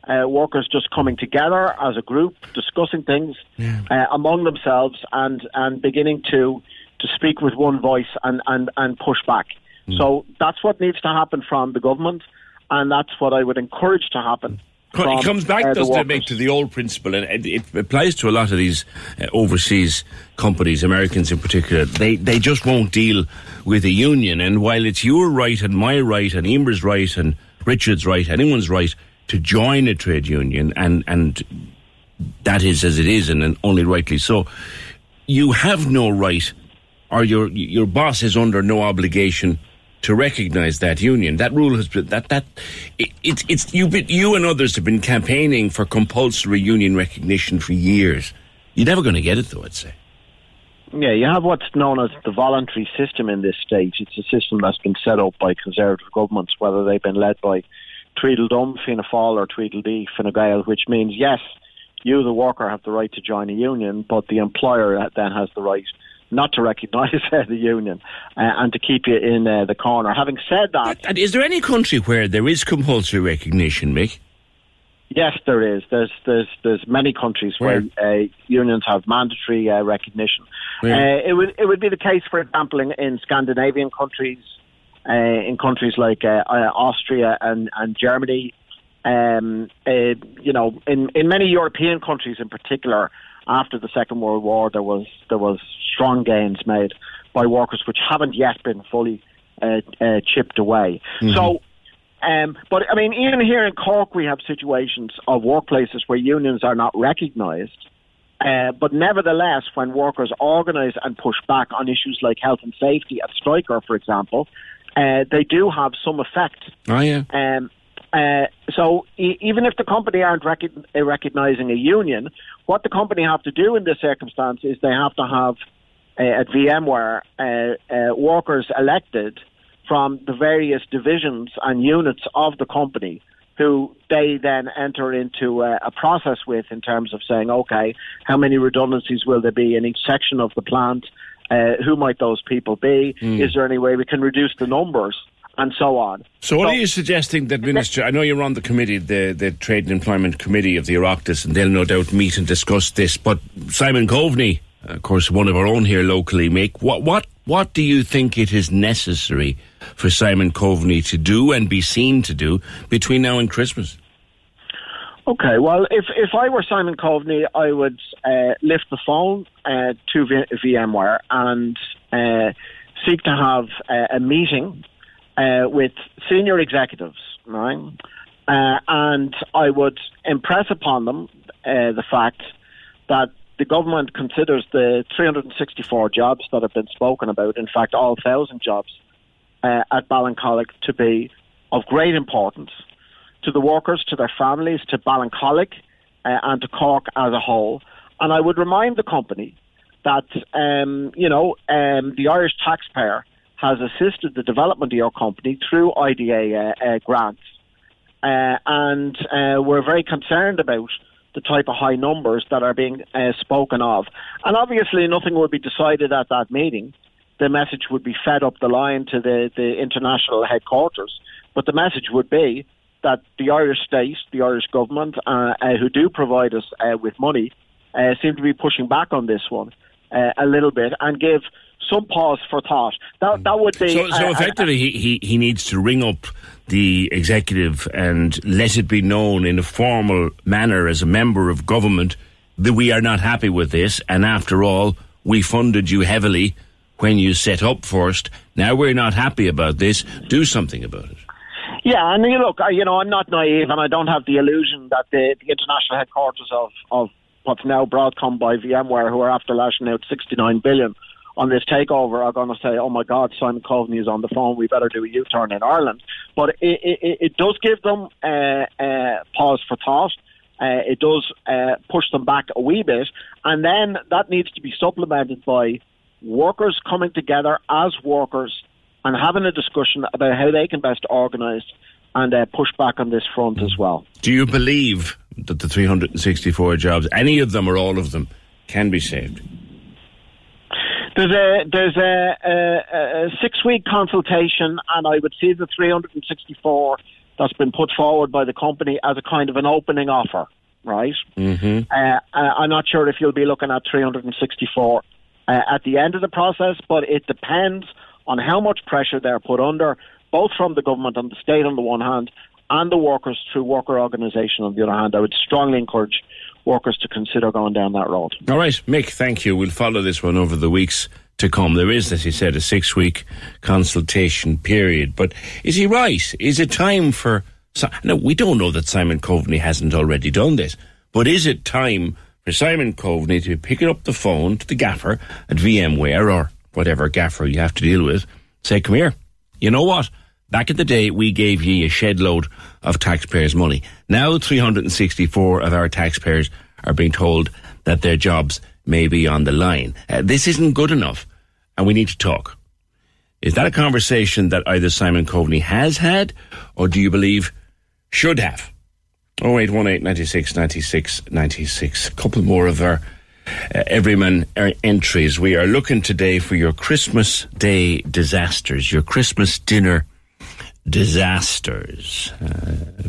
uh, workers just coming together as a group, discussing things yeah. among themselves, and, and beginning to to speak with one voice and, and, and push back. Mm. So that's what needs to happen from the government, and that's what I would encourage to happen. From, it comes back, uh, doesn't it, Mick to the old principle, and it, it applies to a lot of these uh, overseas companies, Americans in particular. They they just won't deal with a union, and while it's your right and my right and Emer's right and Richard's right, anyone's right to join a trade union, and and that is as it is, and, and only rightly so. You have no right, or your your boss is under no obligation to recognise that union. That rule has been that that it, it's it's you you and others have been campaigning for compulsory union recognition for years. You're never going to get it, though. I'd say. Yeah, you have what's known as the voluntary system in this state. It's a system that's been set up by conservative governments, whether they've been led by Tweedledum, Fianna Fáil, or Tweedledee, Fine Gael, which means yes, you, the worker, have the right to join a union, but the employer uh, then has the right not to recognise <laughs> uh, the union uh, and to keep you in uh, the corner. Having said that, and is there any country where there is compulsory recognition, Mick? Yes, there is. There's there's there's many countries where, where uh, unions have mandatory uh, recognition. Uh, it would it would be the case, for example, in, in Scandinavian countries, uh, in countries like uh, Austria and and Germany. Um, you know, in in many European countries, in particular, after the Second World War, there was there was strong gains made by workers which haven't yet been fully chipped away. Mm-hmm. So um, but I mean, even here in Cork, we have situations of workplaces where unions are not recognised. Uh, but nevertheless, when workers organise and push back on issues like health and safety at Stryker, for example, uh, they do have some effect. Oh yeah. Um, uh, so e- even if the company aren't rec- uh, recognising a union, what the company have to do in this circumstance is they have to have uh, at VMware uh, workers elected from the various divisions and units of the company who they then enter into a, a, process with in terms of saying, okay, how many redundancies will there be in each section of the plant? Uh, who might those people be? Mm. Is there any way we can reduce the numbers? And so on. So, what so, are you suggesting that Minister? I know you're on the committee, the, the Trade and Employment Committee of the Oireachtas, and they'll no doubt meet and discuss this. But Simon Coveney, of course, one of our own here locally, Mick what what what do you think it is necessary for Simon Coveney to do and be seen to do between now and Christmas? Okay, well, if if I were Simon Coveney, I would uh, lift the phone uh, to v- VMware and uh, seek to have a meeting uh, with senior executives, right? Uh, and I would impress upon them uh, the fact that the government considers the 364 jobs that have been spoken about, in fact, all thousand jobs uh, at Ballincollig, to be of great importance to the workers, to their families, to Ballincollig, uh, and to Cork as a whole. And I would remind the company that, um, you know, um, the Irish taxpayer has assisted the development of your company through IDA uh, uh, grants. Uh, and uh, we're very concerned about the type of high numbers that are being uh, spoken of. And obviously, nothing will be decided at that meeting. The message would be fed up the line to the, the international headquarters. But the message would be that the Irish state, the Irish government, uh, who do provide us with money, seem to be pushing back on this one a little bit and give some pause for thought. That, that would be. So, so effectively, he, he, he needs to ring up the executive and let it be known in a formal manner as a member of government that we are not happy with this. And after all, we funded you heavily when you set up first. Now we're not happy about this. Do something about it. Yeah, and you look, I, you know, I'm not naive, and I don't have the illusion that the, the international headquarters of, of what's now Broadcom by VMware, who are after lashing out 69 billion on this takeover are going to say, "Oh my God, Simon Coveney is on the phone. We better do a U-turn in Ireland." But it, it, it does give them uh, uh, pause for thought. Uh, it does uh, push them back a wee bit, and then that needs to be supplemented by workers coming together as workers and having a discussion about how they can best organise and uh, push back on this front as well. Do you believe that the 364 jobs, any of them or all of them, can be saved? There's a there's a, a, a six week consultation, and I would see the 364 that's been put forward by the company as a kind of an opening offer, right? Mm-hmm. Uh, I'm not sure if you'll be looking at 364 uh, at the end of the process, but it depends on how much pressure they're put under, both from the government and the state on the one hand, and the workers through worker organisation on the other hand. I would strongly encourage workers to consider going down that road. All right, Mick, thank you. We'll follow this one over the weeks to come. There is, as he said, a six week consultation period. But is he right? Is it time for. No, we don't know that Simon Coveney hasn't already done this, but is it time for Simon Coveney to be picking up the phone to the gaffer at VMware or whatever gaffer you have to deal with, say, come here, you know what? Back in the day, we gave ye a shed load of taxpayers' money. Now, 364 of our taxpayers are being told that their jobs may be on the line. Uh, this isn't good enough, and we need to talk. Is that a conversation that either Simon Coveney has had, or do you believe should have. 0818 96 96 96. A couple more of our uh, Everyman er, entries. We are looking today for your Christmas Day disasters, your Christmas dinner disasters. Uh,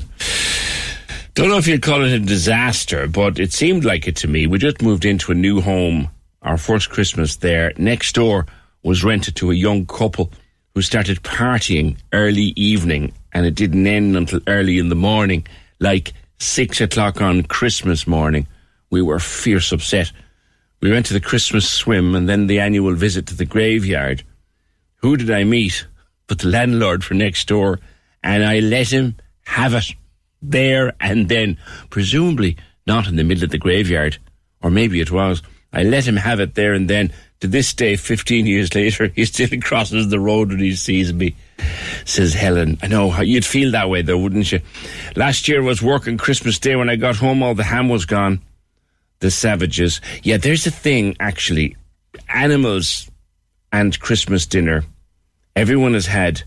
don't know if you'd call it a disaster, but it seemed like it to me. We just moved into a new home, our first Christmas there. Next door was rented to a young couple who started partying early evening, and it didn't end until early in the morning, like six o'clock on Christmas morning. We were fierce upset. We went to the Christmas swim and then the annual visit to the graveyard. Who did I meet but the landlord for next door? And I let him have it there and then, presumably not in the middle of the graveyard, or maybe it was. I let him have it there and then. To this day, 15 years later, he still <laughs> crosses the road when he sees me, says Helen. I know, you'd feel that way though, wouldn't you? Last year was working Christmas Day. When I got home, all the ham was gone. The savages. Yeah, there's a thing, actually. Animals and Christmas dinner. Everyone has had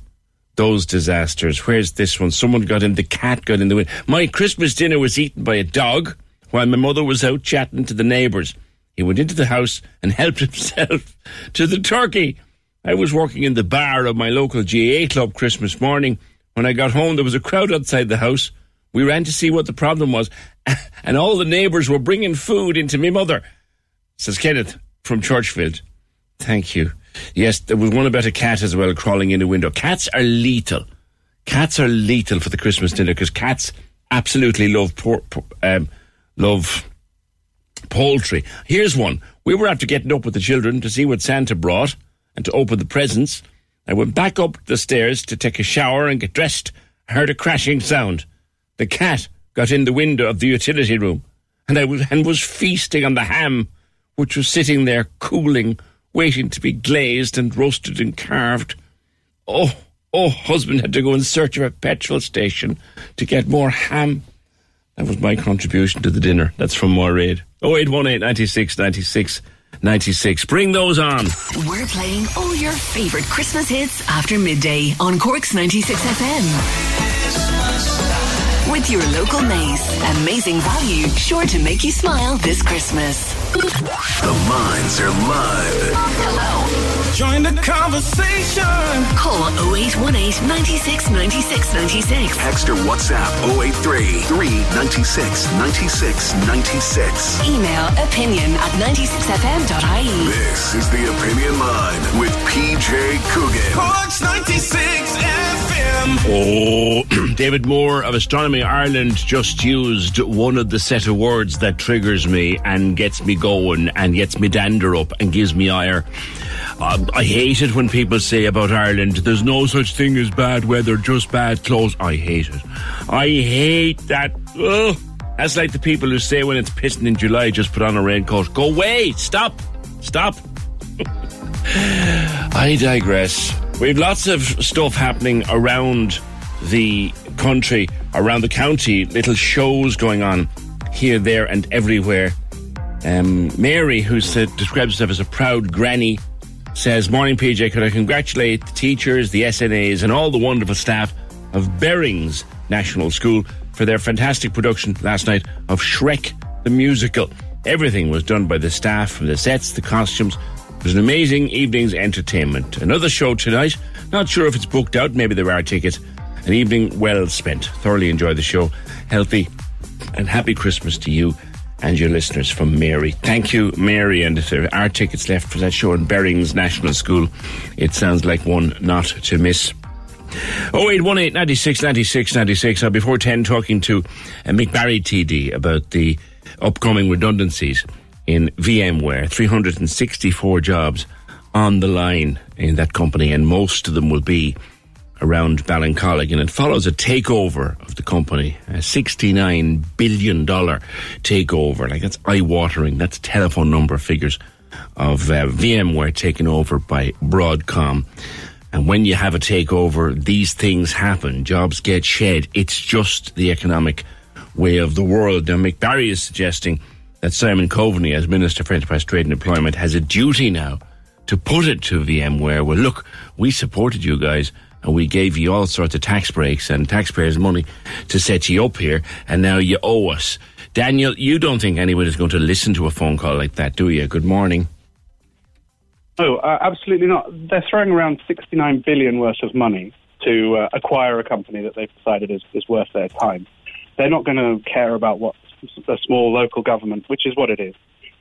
those disasters. Where's this one? Someone got in, the cat got in the wind. My Christmas dinner was eaten by a dog while my mother was out chatting to the neighbours. He went into the house and <laughs> helped himself to the turkey. I was working in the bar of my local GAA club Christmas morning. When I got home, there was a crowd outside the house. We ran to see what the problem was, <laughs> and all the neighbours were bringing food into me mother, says Kenneth from Churchfield. Thank you. Yes, there was one about a cat as well crawling in a window. Cats are lethal. Cats are lethal for the Christmas dinner because cats absolutely love por- um, love poultry. Here's one. We were after getting up with the children to see what Santa brought and to open the presents. I went back up the stairs to take a shower and get dressed. I heard a crashing sound. The cat got in the window of the utility room and I was, and was feasting on the ham, which was sitting there cooling, waiting to be glazed and roasted and carved. Oh, oh, husband had to go in search of a petrol station to get more ham. That was my contribution to the dinner. That's from Moraid. 0818 96 96 96. Bring those on. We're playing all your favourite Christmas hits after midday on Cork's 96 FM. With your local Mace. Amazing value, sure to make you smile this Christmas. The lines are live. Hello. Join the conversation. Call 0818 96 96 96. Text or WhatsApp 083 396 96 96. Email opinion at 96fm.ie. This is the Opinion Line with PJ Coogan. Cork's 96 Oh, <clears throat> David Moore of Astronomy Ireland just used one of the set of words that triggers me and gets me going and gets me dander up and gives me ire. Um, I hate it when people say about Ireland, there's no such thing as bad weather, just bad clothes. I hate it. I hate that. Ugh. That's like the people who say when it's pissing in July, just put on a raincoat. Go away! Stop! Stop! <laughs> I digress. We've lots of stuff happening around the country, around the county, little shows going on here, there, and everywhere. Um, Mary, who said, describes herself as a proud granny, says, Morning, PJ. Could I congratulate the teachers, the SNAs, and all the wonderful staff of Berrings National School for their fantastic production last night of Shrek the Musical. Everything was done by the staff, from the sets, the costumes. An amazing evening's entertainment. Another show tonight. Not sure if it's booked out. Maybe there are tickets. An evening well spent. Thoroughly enjoyed the show. Healthy and happy Christmas to you and your listeners from Mary. Thank you, Mary. And if there are tickets left for that show in Berrings National School, it sounds like one not to miss. 0818 96 96 96. Uh, before 10, talking to uh, TD about the upcoming redundancies in VMware. 364 jobs on the line in that company, and most of them will be around Ballincollig, and it follows a takeover of the company, a $69 billion takeover. Like, that's eye watering. That's telephone number figures of uh, VMware taken over by Broadcom. And when you have a takeover, these things happen. Jobs get shed. It's just the economic way of the world. Now, Mick Barry is suggesting that Simon Coveney, as Minister for Enterprise Trade and Employment, has a duty now to put it to VMware. Well, look, we supported you guys and we gave you all sorts of tax breaks and taxpayers' money to set you up here, and now you owe us. Daniel, you don't think anyone is going to listen to a phone call like that, do you? Good morning. Oh, uh, absolutely not. They're throwing around 69 billion worth of money to uh, acquire a company that they've decided is, is worth their time. They're not going to care about what a small local government, which is what it is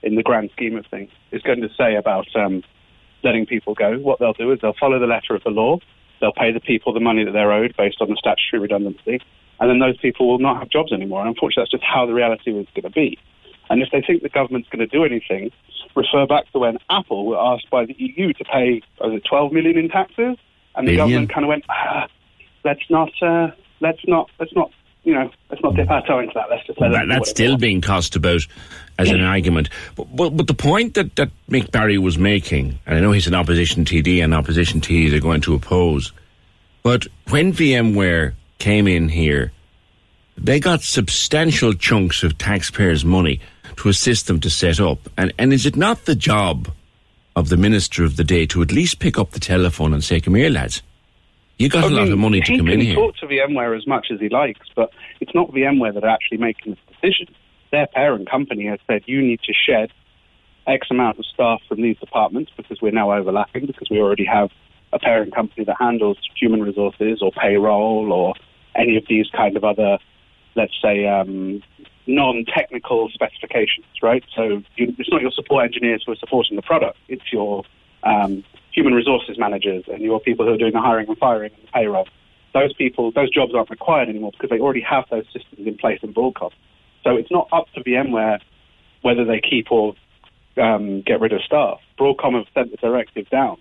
in the grand scheme of things, is going to say about um, letting people go. What they'll do is they'll follow the letter of the law. They'll pay the people the money that they're owed based on the statutory redundancy, and then those people will not have jobs anymore. And unfortunately, that's just how the reality was going to be. And if they think the government's going to do anything, refer back to when Apple were asked by the EU to pay, was it 12 million in taxes? And the Billion. government kind of went, ah, let's not, uh, let's not, let's not, you know, let's not dip our toe into that. Let's just let That, that's still being tossed about as an argument. But, but, but the point that, that Mick Barry was making, and I know he's an opposition TD and opposition TDs are going to oppose, but when VMware came in here, they got substantial chunks of taxpayers' money to assist them to set up. And, and is it not the job of the minister of the day to at least pick up the telephone and say, come here, lads? You got I a lot mean, of money to come in here. He can talk to VMware as much as he likes, but it's not VMware that are actually making this decision. Their parent company has said you need to shed X amount of staff from these departments because we're now overlapping because we already have a parent company that handles human resources or payroll or any of these kind of other, let's say, um, non-technical specifications, right? So you, it's not your support engineers who are supporting the product; it's your um, human resources managers and your people who are doing the hiring and firing and the payroll. Those people, those jobs aren't required anymore because they already have those systems in place in Broadcom. So it's not up to VMware whether they keep or um, get rid of staff. Broadcom have sent the directive down,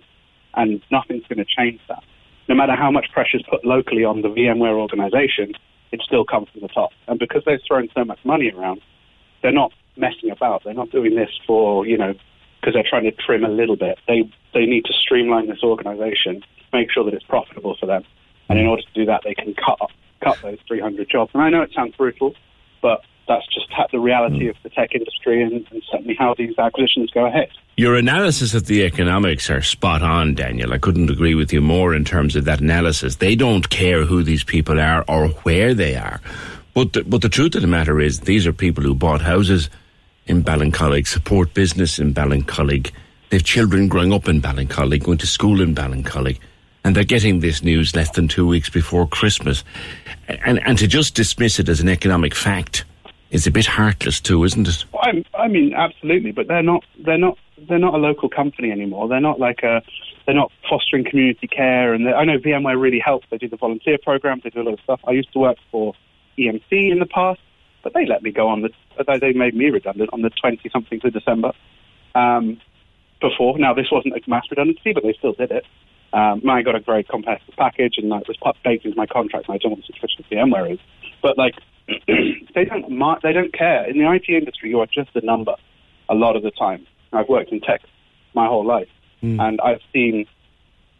and nothing's going to change that. No matter how much pressure is put locally on the VMware organization, it still comes from the top. And because they've thrown so much money around, they're not messing about. They're not doing this for, you know, because they're trying to trim a little bit. They they need to streamline this organization, make sure that it's profitable for them. And in order to do that, they can cut cut those 300 jobs. And I know it sounds brutal, but that's just the reality mm. of the tech industry and, and certainly how these acquisitions go ahead. Your analysis of the economics are spot on, Daniel. I couldn't agree with you more in terms of that analysis. They don't care who these people are or where they are. But the, but the truth of the matter is, these are people who bought houses in Ballincollig, support business in Ballincollig. They have children growing up in Ballincollig, going to school in Ballincollig. And they're getting this news less than two weeks before Christmas. And, and to just dismiss it as an economic fact is a bit heartless too, isn't it? I, I mean, absolutely, but they're not. They're not. They're not a local company anymore. They're not like a. They're not fostering community care, and I know VMware really helps. They do the volunteer programs. They do a lot of stuff. I used to work for EMC in the past, but they let me go on the. They they made me redundant on the twenty something of December. Um, before now, this wasn't a mass redundancy, but they still did it. Um, I got a very competitive package, and that was baked into my contract. And I don't want to the situation with VMware is, but like <clears throat> they don't mar- they don't care. In the IT industry, you are just a number a lot of the time. I've worked in tech my whole life, and I've seen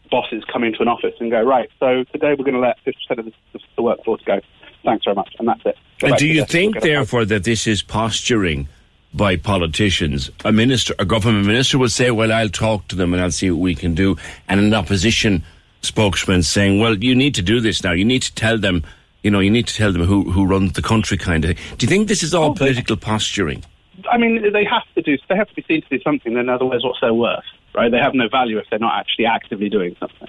bosses come into an office and go, right, so today we're going to let 50% of the, the, the workforce go. Thanks very much, and that's it. Go And do you think, therefore, that this is posturing by politicians? A minister, a government minister will say, "Well, I'll talk to them and I'll see what we can do," and an opposition spokesman saying, "Well, you need to do this now. You need to tell them, you know, you need to tell them who who runs the country." Kind of. thing. Do you think this is all oh, political posturing? I mean, they have to do. They have to be seen to do something. Then otherwise, what's their worth, right? They have no value if they're not actually actively doing something.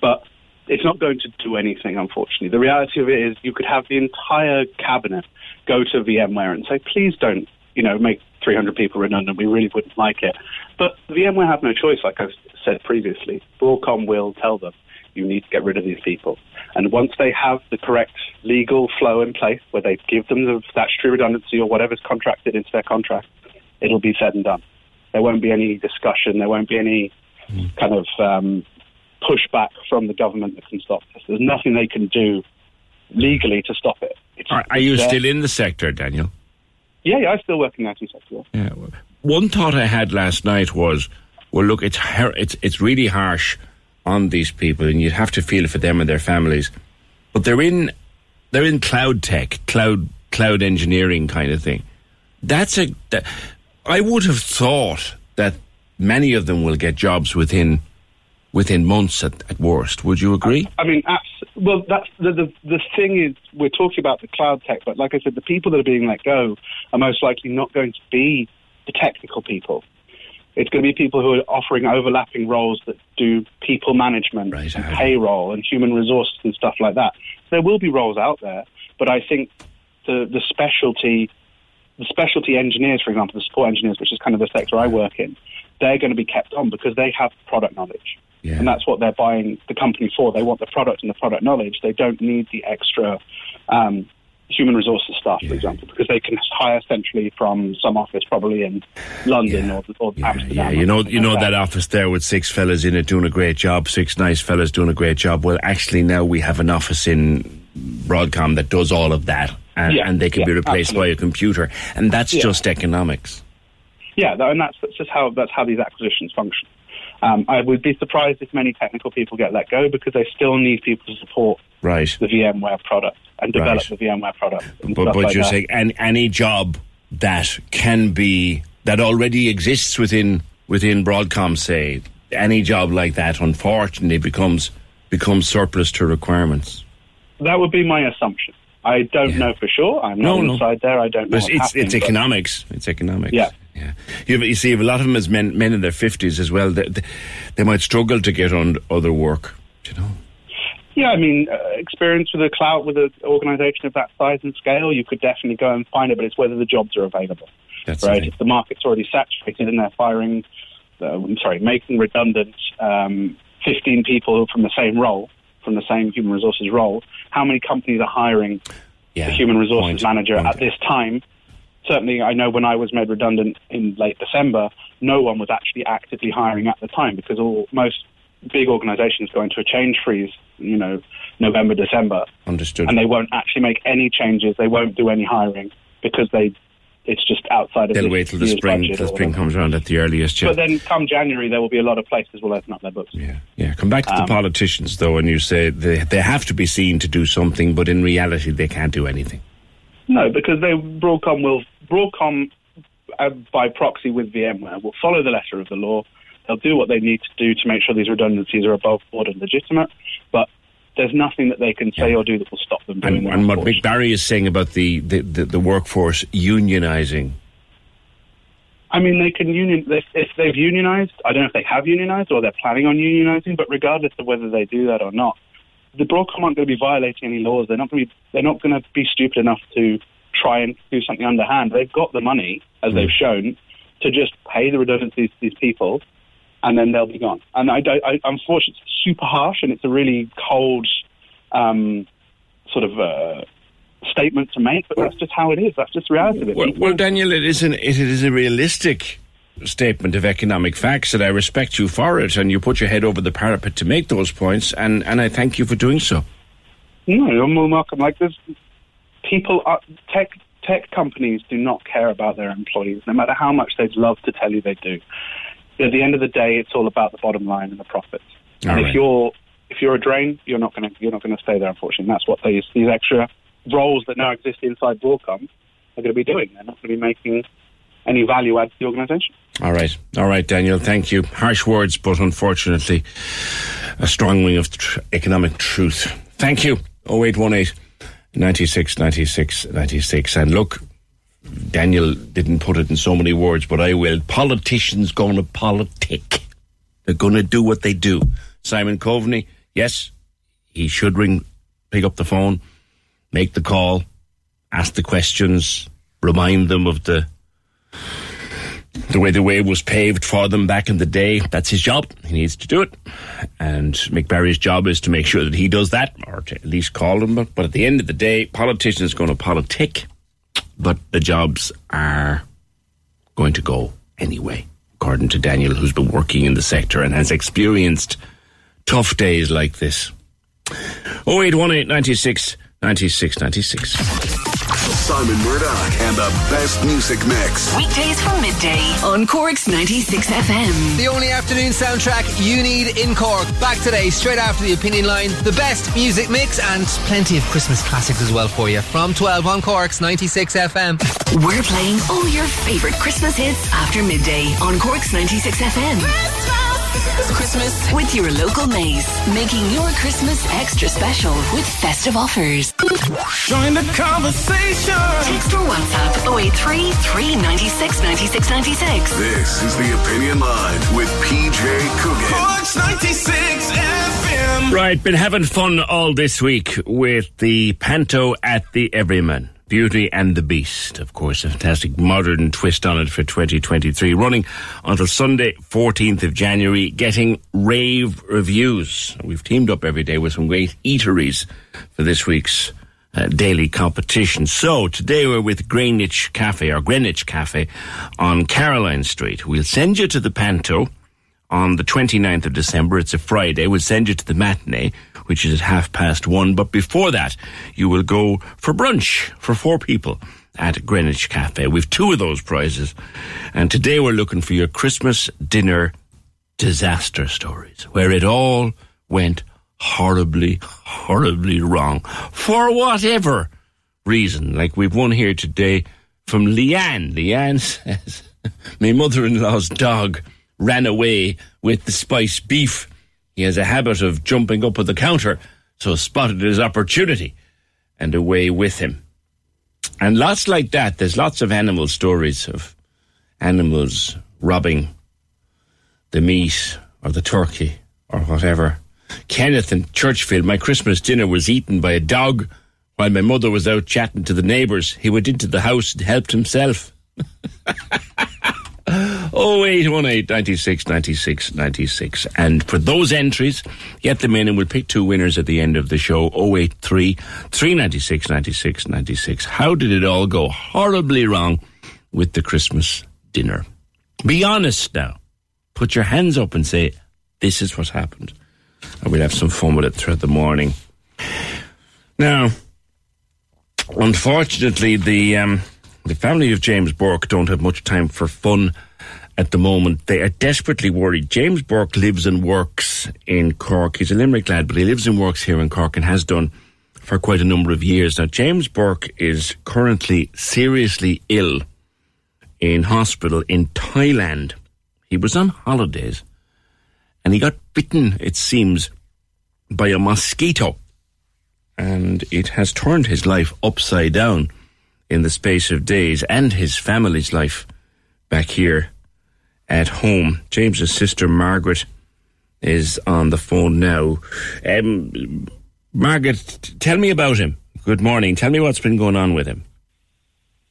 But it's not going to do anything, unfortunately. The reality of it is, you could have the entire cabinet go to VMware and say, "Please don't, you know, make 300 people redundant. We really wouldn't like it." But VMware have no choice, like I've said previously. Broadcom will tell them, "You need to get rid of these people." And once they have the correct legal flow in place, where they give them the statutory redundancy or whatever's contracted into their contract, it'll be said and done. There won't be any discussion. There won't be any kind of um, pushback from the government that can stop this. There's nothing they can do legally to stop it. It's, Are, are you still in the sector, Daniel? Yeah, yeah, I still work in the IT sector. yeah. Yeah. well, One thought I had last night was, well, look, it's har- it's it's really harsh on these people, and you'd have to feel for them and their families. But they're in they're in cloud tech, cloud cloud engineering kind of thing. That's a. That, I would have thought that many of them will get jobs within within months at, at worst. Would you agree? I mean, abs- well, that's the, the the thing is we're talking about the cloud tech, but like I said, the people that are being let go are most likely not going to be the technical people. It's going to be people who are offering overlapping roles that do people management Right, and payroll and human resources and stuff like that. There will be roles out there, but I think the the specialty the specialty engineers, for example, the support engineers, which is kind of the sector I work in, they're going to be kept on because they have product knowledge. Yeah. And that's what they're buying the company for. They want the product and the product knowledge. They don't need the extra um, human resources staff, for example, because they can hire centrally from some office, probably in London or, or Amsterdam. Yeah, you know, you know that office there with six fellas in it doing a great job, six nice fellas doing a great job. Well, actually, now we have an office in Broadcom that does all of that, and, Yeah, and they can yeah, be replaced absolutely. by a computer, and that's Yeah. just economics. Yeah, and that's, that's just how that's how these acquisitions function. Um, I would be surprised if many technical people get let go because they still need people to support Right. the VMware product and develop Right. the VMware product. And But, but like you're that. saying an, any job that can be that already exists within within Broadcom, say any job like that, unfortunately becomes becomes surplus to requirements. that would be my assumption. I don't know for sure. I'm No, not no. inside there. I don't know. It's happening, it's economics. It's economics. Yeah. Yeah. You, have- you see, you have a lot of them as men men in their fifties as well. They, they, they might struggle to get on other work. You know. Yeah, I mean, uh, experience with a cloud with an organisation of that size and scale, you could definitely go and find it. But it's whether the jobs are available, That's right? If the market's already saturated and they're firing, uh, I'm sorry, making redundant um, 15 people from the same role, from the same human resources role, how many companies are hiring Yeah, a human resources point, manager point. at this time? Certainly, I know when I was made redundant in late December, no one was actually actively hiring at the time because all most big organisations go into a change freeze, you know, November, December, Understood. and they won't actually make any changes. They won't do any hiring because they it's just outside of They'll wait till the spring. Till the spring comes around at the earliest. Yeah. But then, come January, there will be a lot of places will open up their books. Yeah, yeah. Come back to the Um, politicians though, and you say they they have to be seen to do something, but in reality they can't do anything. No, because they Broadcom will Broadcom uh, by proxy with VMware will follow the letter of the law. They'll do what they need to do to make sure these redundancies are above board and legitimate. But there's nothing that they can say or do that will stop them doing And, that. and what Mick Barry is saying about the, the, the, the workforce unionising. I mean, they can union if, if they've unionized. I don't know if they have unionized or they're planning on unionizing. But regardless of whether they do that or not, the Broadcom aren't going to be violating any laws. They're not going to be. They're not going to be stupid enough to try and do something underhand. They've got the money, as they've shown, to just pay the redundancies to these people, and then they'll be gone. And I, don't- I, unfortunately, it's super harsh and it's a really cold, um, sort of. Uh, statement to make, but that's just how it is. That's just the reality of it. Well, well, Daniel, it is an, it is a realistic statement of economic facts, and I respect you for it, and you put your head over the parapet to make those points, and, and I thank you for doing so. No, you're more welcome. Like there's people, are, tech tech companies do not care about their employees, no matter how much they'd love to tell you they do. At the end of the day, it's all about the bottom line and the profits. All and right. if you're if you're a drain, you're not going to you're not going to stay there. Unfortunately, that's what these these extra roles that now exist inside Broadcom are going to be doing. They're not going to be making any value add to the organisation. All right. All right, Daniel, thank you. Harsh words, but unfortunately, a strong wing of tr- economic truth. Thank you. 0818 96 96 96. And look, Daniel didn't put it in so many words, but I will. Politicians going to politic. They're going to do what they do. Simon Coveney, yes, he should ring, pick up the phone, make the call, ask the questions, remind them of the the way the way was paved for them back in the day. That's his job. He needs to do it. And Mick Barry's job is to make sure that he does that, or to at least call them. But, at the end of the day, politicians going to politic, but the jobs are going to go anyway, according to Daniel, who's been working in the sector and has experienced tough days like this. 0818 96 96 96. Simon Murdoch and the best music mix. Weekdays from midday on Cork's 96 FM. The only afternoon soundtrack you need in Cork. Back today, straight after the opinion line, the best music mix and plenty of Christmas classics as well for you. From 12 on Cork's 96 FM. We're playing all your favourite Christmas hits after midday on Cork's 96 FM. Christmas with your local Mace, making your Christmas extra special with festive offers. Join the conversation. Text or WhatsApp 083 396 96 96. This is the Opinion Line with PJ Coogan. Corks 96 FM. Right, been having fun all this week with the Panto at the Everyman. Beauty and the Beast, of course, a fantastic modern twist on it for 2023, running until Sunday, 14th of January, getting rave reviews. We've teamed up every day with some great eateries for this week's uh, daily competition. So today we're with Greenwich Cafe or Greenwich Cafe on Caroline Street. We'll send you to the Panto on the 29th of December. It's a Friday. We'll send you to the matinee, which is at half past one. But before that, you will go for brunch for four people at Greenwich Cafe. We've two of those prizes. And today we're looking for your Christmas dinner disaster stories, where it all went horribly, horribly wrong for whatever reason. Like we've one here today from Leanne. Leanne <laughs> says, My mother in law's dog ran away with the spiced beef. He has a habit of jumping up at the counter, so spotted his opportunity and away with him. And lots like that. There's lots of animal stories of animals robbing the meat or the turkey or whatever. Kenneth in Churchfield, my Christmas dinner was eaten by a dog while my mother was out chatting to the neighbours. He went into the house and helped himself. <laughs> 0818 96 96 96. And for those entries, get them in and we'll pick two winners at the end of the show. 083 396 96 96. How did it all go horribly wrong with the Christmas dinner? Be honest now. Put your hands up and say, this is what happened. And we'll have some fun with it throughout the morning. Now, unfortunately, the um, the family of James Burke don't have much time for fun at the moment. They are desperately worried. James Burke lives and works in Cork. He's a Limerick lad, but he lives and works here in Cork and has done for quite a number of years. Now, James Burke is currently seriously ill in hospital in Thailand. He was on holidays and he got bitten, it seems, by a mosquito. And it has turned his life upside down in the space of days and his family's life back here at home. James's sister Margaret is on the phone now. Um, Margaret, tell me about him. Good morning. Tell me what's been going on with him.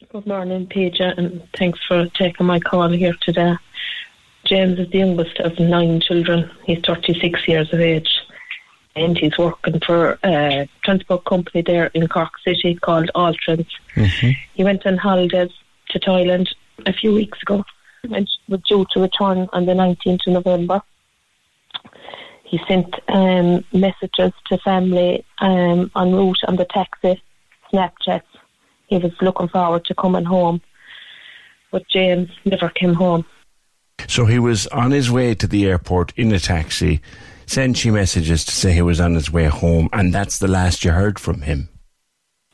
Good morning, Peter, and thanks for taking my call here today. James is the youngest of nine children. He's 36 years of age and he's working for a transport company there in Cork City called Altrans. Mm-hmm. He went on holidays to Thailand a few weeks ago and was due to return on the 19th of November. He sent um, messages to family um, en route on the taxi, Snapchats. He was looking forward to coming home, but James never came home. So he was on his way to the airport in a taxi, sent you messages to say he was on his way home, and that's the last you heard from him.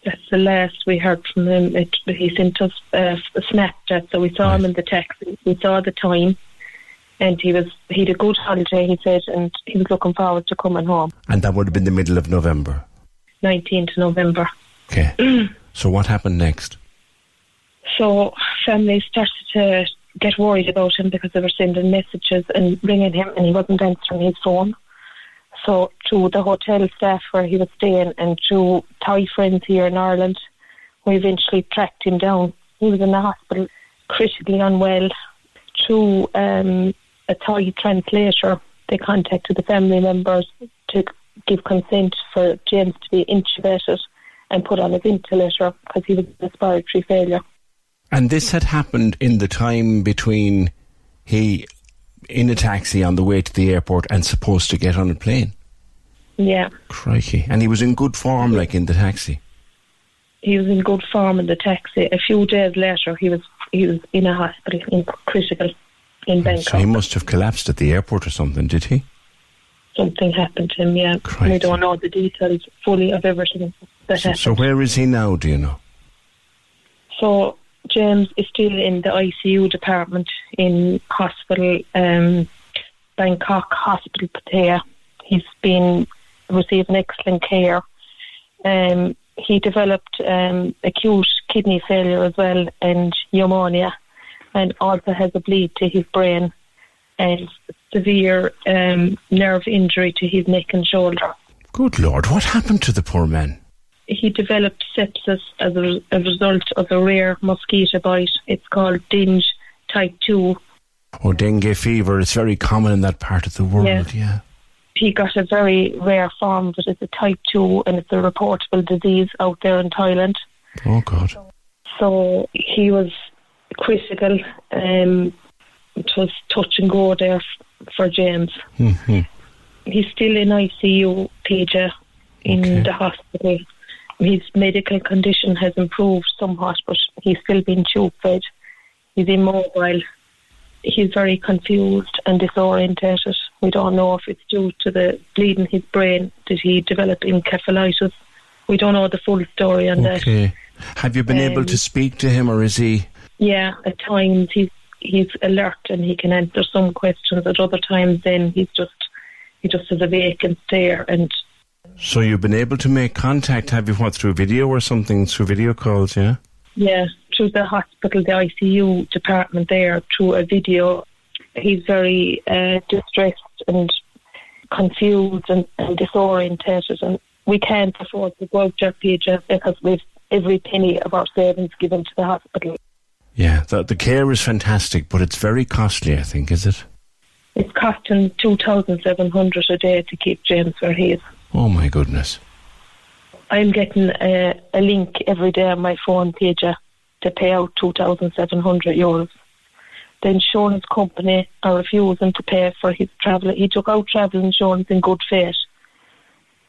That's the last we heard from him. It, he sent us uh, a Snapchat, so we saw him in the taxi. We saw the time, and he was he had a good holiday. He said, and he was looking forward to coming home. And that would have been the middle of November. 19th November. Okay. <clears throat> so what happened next? So family started to get worried about him because they were sending messages and ringing him, and he wasn't answering his phone. So through the hotel staff where he was staying and through Thai friends here in Ireland, we eventually tracked him down. He was in the hospital, critically unwell. Through um, a Thai translator, they contacted the family members to give consent for James to be intubated and put on a ventilator because he was in respiratory failure. And this had happened in the time between he in a taxi on the way to the airport and supposed to get on a plane. Yeah. Crikey. And he was in good form, like in the taxi. He was in good form in the taxi. A few days later, he was he was in a hospital, in critical, in Bangkok. So he must have collapsed at the airport or something, did he? Something happened to him. Yeah, Crikey. we don't know the details fully of everything that So, happened. so where is he now? Do you know? So James is still in the ICU department in hospital. Um, Bangkok Hospital, Pattaya. He's been receiving excellent care. Um, he developed um, acute kidney failure as well and pneumonia, and also has a bleed to his brain and severe um, nerve injury to his neck and shoulder. Good Lord, what happened to the poor man? He developed sepsis as a, a result of a rare mosquito bite. It's called Dengue type 2. Oh, dengue fever. It's very common in that part of the world, Yeah. yeah. He got a very rare form, but it's a type 2 and it's a reportable disease out there in Thailand. Oh, God. So he was critical. Um, it was touch and go there f- for James. hmm He's still in ICU, PJ, in the hospital. His medical condition has improved somewhat, but he's still being tube fed. He's immobile. He's very confused and disorientated. We don't know if it's due to the bleed in his brain. Did he develop encephalitis? We don't know the full story on that. Have you been able Um, to speak to him, or is he? Yeah, at times he's he's alert and he can answer some questions. At other times, then he's just he just has a vacant stare. And So you've been able to make contact? Have you what through video or something? Through video calls, yeah. yeah, through the hospital, the ICU department there, through a video, he's very uh, distressed and confused and, and disorientated. And we can't afford to go out there, PJ, because we've every penny of our savings given to the hospital. Yeah, the, the care is fantastic, but it's very costly. I think, is it? It's costing two thousand seven hundred a day to keep James where he is. Oh my goodness. I'm getting a, a link every day on my phone uh, to pay out 2,700 euros. The insurance company are refusing to pay for his travel. He took out travel insurance in good faith.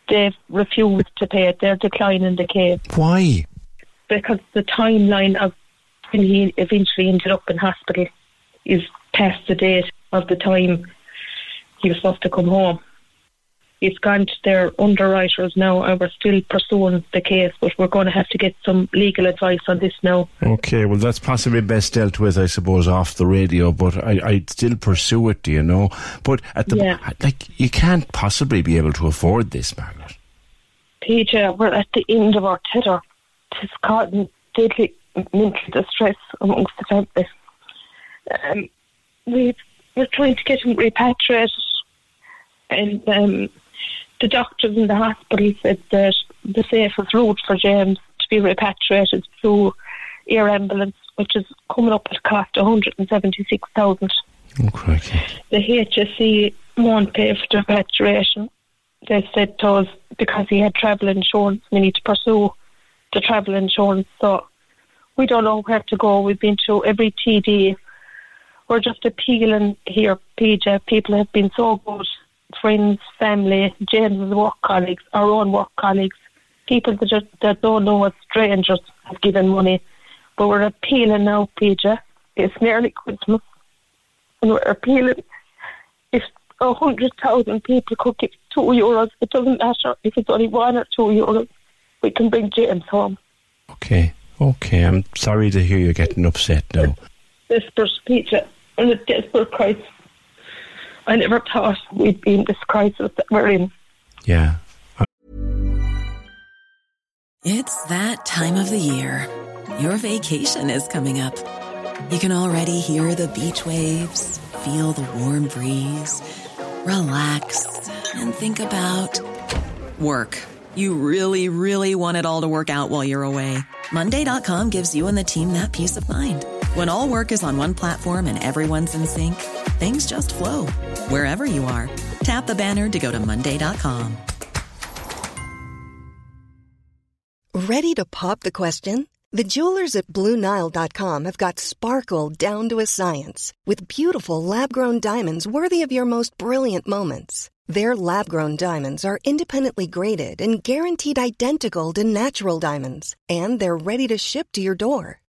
They've refused to pay it. They're declining the case Why? because the timeline of when he eventually ended up in hospital is past the date of the time he was supposed to come home. He's gone to their underwriters now and we're still pursuing the case, but we're going to have to get some legal advice on this now. Okay, well, that's possibly best dealt with, I suppose, off the radio. But I, I'd still pursue it, do you know? But at the Yeah. like, you can't possibly be able to afford this, Margaret. PJ, we're at the end of our tether. It's causing deadly mental distress amongst the family. Um, we we're trying to get him repatriated, and um, the doctors in the hospital said that the safest route for James to be repatriated through air ambulance, which is coming up at a cost of 176,000. Oh, crikey. The HSE won't pay for the repatriation. They said to us because he had travel insurance, we need to pursue the travel insurance. So we don't know where to go. We've been to every TD. We're just appealing here, PJ. People have been so good. Friends, family, James's work colleagues, our own work colleagues, people that, just, that don't know us, strangers, have given money. But we're appealing now, PJ. It's nearly Christmas. And we're appealing if a hundred thousand people could give two euros, it doesn't matter if it's only one or two euros, we can bring James home. Okay, okay. I'm sorry to hear you're getting upset now. Desperate Peter and a desperate crisis. I never thought we'd be in this crisis that we're in. Yeah. It's that time of the year. Your vacation is coming up. You can already hear the beach waves, feel the warm breeze, relax, and think about work. You really, really want it all to work out while you're away. Monday.com gives you and the team that peace of mind. When all work is on one platform and everyone's in sync, things just flow wherever you are. Tap the banner to go to Monday.com. Ready to pop the question? The jewelers at BlueNile.com have got sparkle down to a science with beautiful lab grown diamonds worthy of your most brilliant moments. Their lab grown diamonds are independently graded and guaranteed identical to natural diamonds, and they're ready to ship to your door.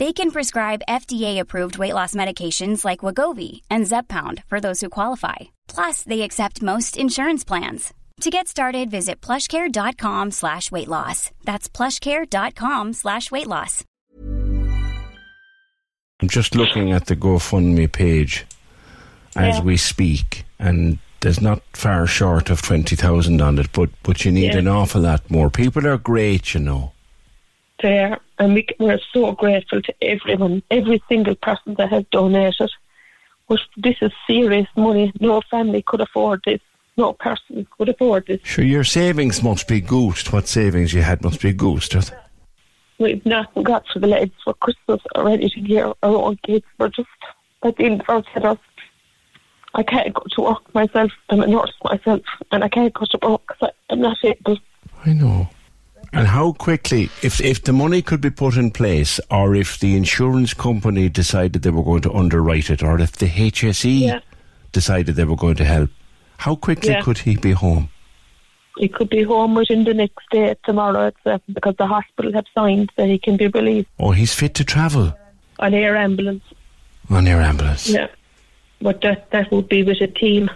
They can prescribe FDA-approved weight loss medications like Wegovy and Zepbound for those who qualify. Plus, they accept most insurance plans. To get started, visit plushcare.com slash weight loss. That's plushcare.com slash weight loss. I'm just looking at the GoFundMe page as Yeah. we speak, and there's not far short of 20,000 on it, but, but you need Yeah. an awful lot more. People are great, you know. there, and we, we're so grateful to everyone, every single person that has donated. But this is serious money. No family could afford this. No person could afford this. Sure, your savings must be goosed. What savings you had must be they? We've nothing got for the lads for Christmas or ready to gear our own kids. We're just at the end of our. I can't go to work myself. I'm a nurse myself, and I can't go to work because I'm not able. I know. And how quickly, if if the money could be put in place, or if the insurance company decided they were going to underwrite it, or if the HSE Yeah. decided they were going to help, how quickly Yeah. could he be home? He could be home within the next day tomorrow because the hospital have signed that he can be released Oh, he's fit to travel on air ambulance. on air ambulance. Yeah. But that that would be with a team,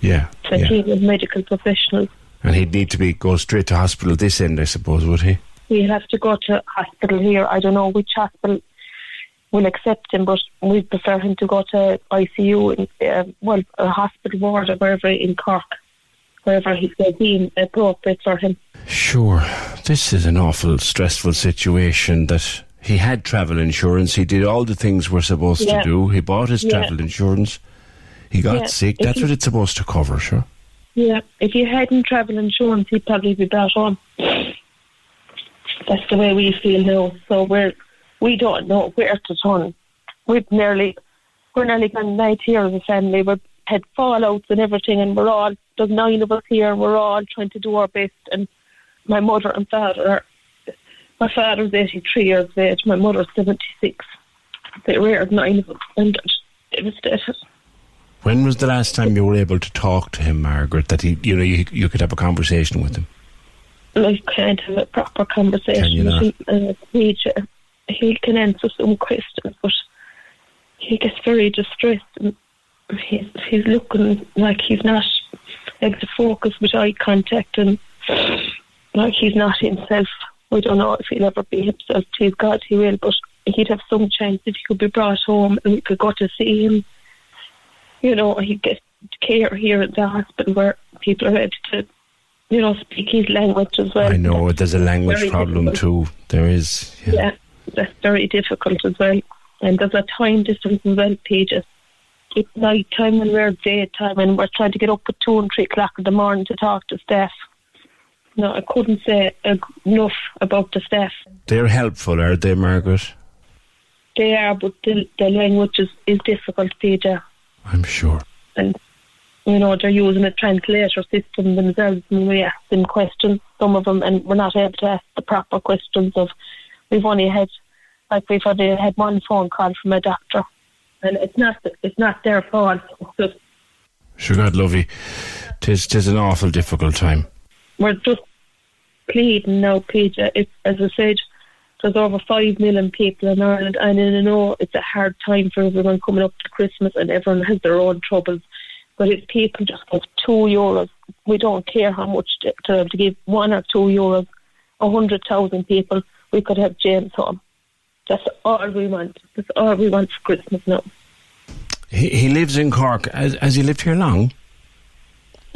Yeah, a yeah. team of medical professionals. And he'd need to be go straight to hospital this end, I suppose, would he? We'll have to go to hospital here. I don't know which hospital will accept him, but we'd prefer him to go to ICU, in, uh, well, a hospital ward or wherever in Cork, wherever he they deem appropriate for him. Sure. This is an awful stressful situation that he had travel insurance. He did all the things we're supposed Yeah. to do. He bought his Yeah. travel insurance. He got Yeah. sick. That's what it's supposed to cover, sure. Yeah, if you hadn't travel insurance, he'd probably be brought home. That's the way we feel now. So we're we don't know where to turn. We've nearly we're nearly gone night here as a family. We've had fallouts and everything, and we're all there's nine of us here. We're all trying to do our best. And my mother and father, are, my father's eighty three years of age. My mother's seventy six. They were nine of us, and devastated. When was the last time you were able to talk to him, Margaret? That he, you know, you, you could have a conversation with him. I can't have a proper conversation Can you with not? him. Uh, he, j- he can answer some questions, but he gets very distressed. And he's, he's looking like he's not able to focus with eye contact and like he's not himself. We don't know if he'll ever be himself. Please God, he will, but he'd have some chance if he could be brought home and we could go to see him. You know, he gets care here at the hospital where people are able to, you know, speak his language as well. I know there's a language problem difficult. too. There is. Yeah. Yeah, that's very difficult as well. And there's a time difference as well, Peter. It's night time and we're daytime and we're trying to get up at two and three o'clock in the morning to talk to staff. No, I couldn't say enough about the staff. They're helpful, are they, Margaret? They are, but the, the language is, is difficult, Peter. I'm sure. And, you know, they're using a translator system themselves and we ask them questions, some of them, and we're not able to ask the proper questions of, we've only had, like we've only had one phone call from a doctor. And it's not, it's not their fault. <laughs> Sure, God love you. Tis, tis an awful difficult time. we're just pleading now, Peter. If, as I said, there's over five million people in Ireland, and I know it's a hard time for everyone coming up to Christmas, and everyone has their own troubles. But if people just give two euros, we don't care how much to, to, to give one or two euros, a hundred thousand people, we could have James home. That's all we want. That's all we want for Christmas now. He, he lives in Cork. Has, has he lived here long?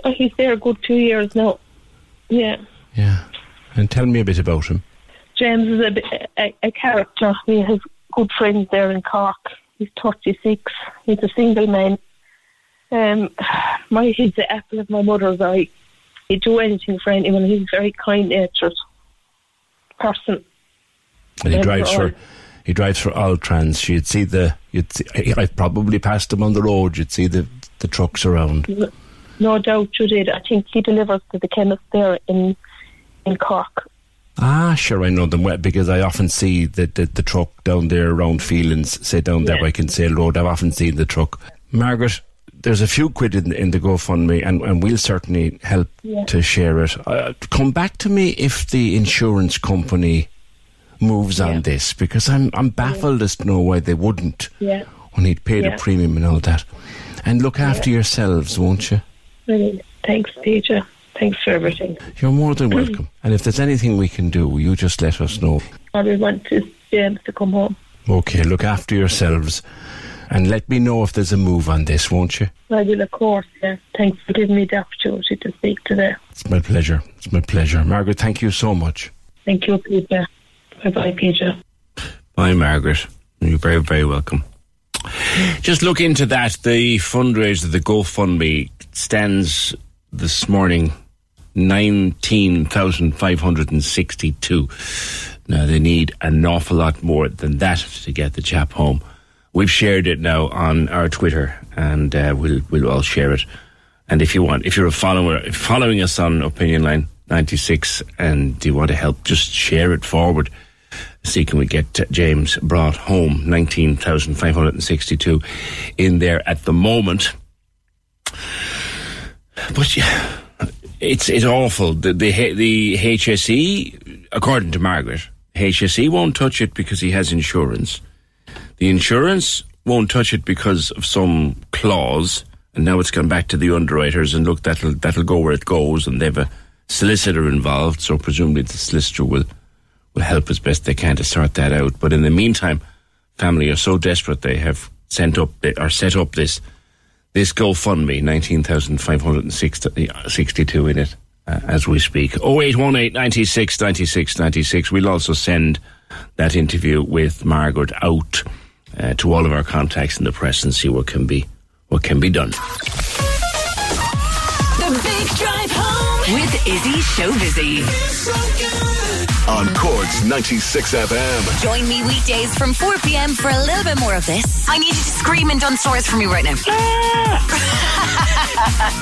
Oh, he's there a good two years now. Yeah. Yeah. And tell me a bit about him. James is a, a, a character. He has good friends there in Cork. He's 36. He's a single man. Um, <sighs> my, he's the apple of my mother's eye. He'd do anything for anyone. He's a very kind-natured person. And he drives for he drives for Alltrans. You'd see the you'd see, I've probably passed him on the road. You'd see the the trucks around. No- No doubt you did. I think he delivers to the chemist there in in Cork. Ah, sure, I know them well because I often see the the, the truck down there around Feelings, say down there Yeah. by Kinsale Road. I've often seen the truck. Margaret, there's a few quid in, in the GoFundMe, and, and we'll certainly help Yeah. to share it. Uh, come back to me if the insurance company moves on this, because I'm I'm baffled as to know why they wouldn't Yeah. when he'd paid Yeah. a premium and all that. And look after yourselves, won't you? Brilliant. Thanks, Peter. Thanks for everything. You're more than <clears throat> welcome. and if there's anything we can do, you just let us know. I will want to James to come home. Okay, look after yourselves, and let me know if there's a move on this, won't you? I will, of course, yeah. Thanks for giving me the opportunity to speak today. It's my pleasure. It's my pleasure, Margaret. Thank you so much. Thank you, Peter. Bye bye, Peter. Bye, Margaret. You're very, very welcome. Just look into that. The fundraiser, the GoFundMe, stands this morning nineteen thousand five hundred and sixty-two. Now they need an awful lot more than that to get the chap home. We've shared it now on our Twitter, and uh, we'll we'll all share it. And if you want, if you're a follower following us on Opinion Line ninety six, and you want to help, just share it forward. See, can we get James brought home? Nineteen thousand five hundred and sixty-two in there at the moment. But yeah, it's it's awful. The the the HSE, according to Margaret, HSE won't touch it because he has insurance. The insurance won't touch it because of some clause, and now it's gone back to the underwriters. And look, that'll that'll go where it goes, and they've a solicitor involved, so presumably the solicitor will will help as best they can to sort that out. But in the meantime, family are so desperate they have sent up or set up this this GoFundMe, nineteen thousand five hundred and sixty-two in it uh, as we speak. Oh eight one eight ninety six ninety six ninety six. We'll also send that interview with Margaret out uh, to all of our contacts in the press and see what can be what can be done. The Big Drive Home with Izzy Show Busy. On Cork's 96 FM. Join me weekdays from 4 p.m. for a little bit more of this. I need you to scream and done stores for me right now. <laughs>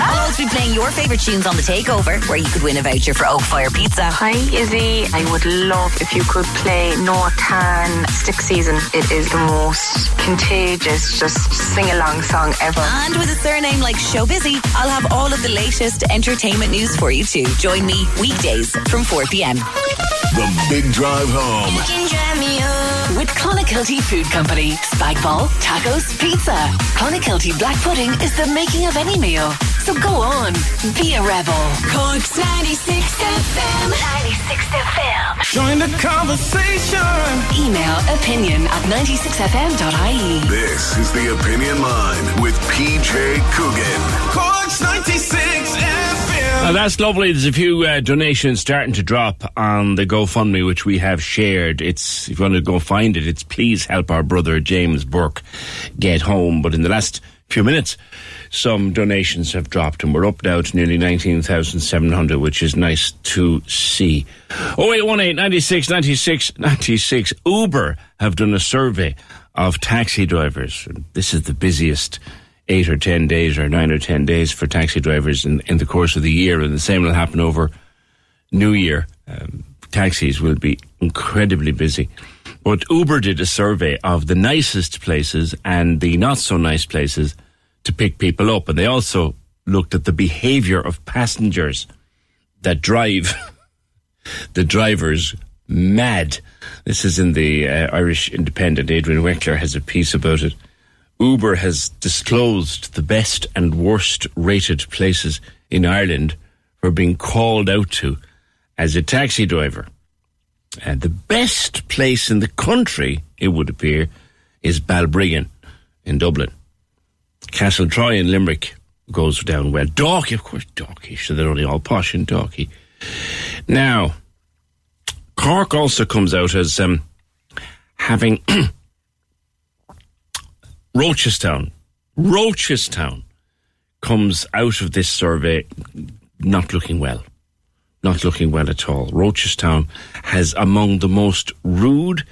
I'll also be playing your favourite tunes on the takeover, where you could win a voucher for Oak Fire Pizza. Hi, Izzy. I would love if you could play Noah Kahan Stick Season. It is the most contagious, just sing along song ever. And with a surname like Show Busy, I'll have all of the latest entertainment news for you too. Join me weekdays from 4 p.m. The Big Drive Home. With Clonakilty Food Company. Spagball, tacos, pizza. Clonakilty Black Pudding is the making of any meal. So go on, be a rebel. Cork's 96 FM. 96 FM. Join the conversation. Email opinion at 96fm.ie. This is the Opinion Line with PJ Coogan. Cork's 96 FM. Now that's lovely. There's a few uh, donations starting to drop on the GoFundMe, which we have shared. It's if you want to go find it, it's please help our brother James Burke get home. But in the last few minutes, some donations have dropped, and we're up now to nearly nineteen thousand seven hundred, which is nice to see. Oh eight one eight ninety six ninety six ninety six. Uber have done a survey of taxi drivers. This is the busiest eight or ten days or nine or ten days for taxi drivers in, in the course of the year, and the same will happen over New Year. Um, taxis will be incredibly busy. But Uber did a survey of the nicest places and the not so nice places to pick people up, and they also looked at the behaviour of passengers that drive <laughs> the drivers mad. This is in the uh, Irish Independent. Adrian Weckler has a piece about it. Uber has disclosed the best and worst rated places in Ireland for being called out to as a taxi driver. And the best place in the country, it would appear, is Balbriggan in Dublin. Castle Troy in Limerick goes down well. Dalkey, of course, Dalkey. So they're only all posh in Dalkey. Now, Cork also comes out as um, having <clears throat> Rochestown. Rochestown comes out of this survey not looking well. Not looking well at all. Rochestown has among the most rude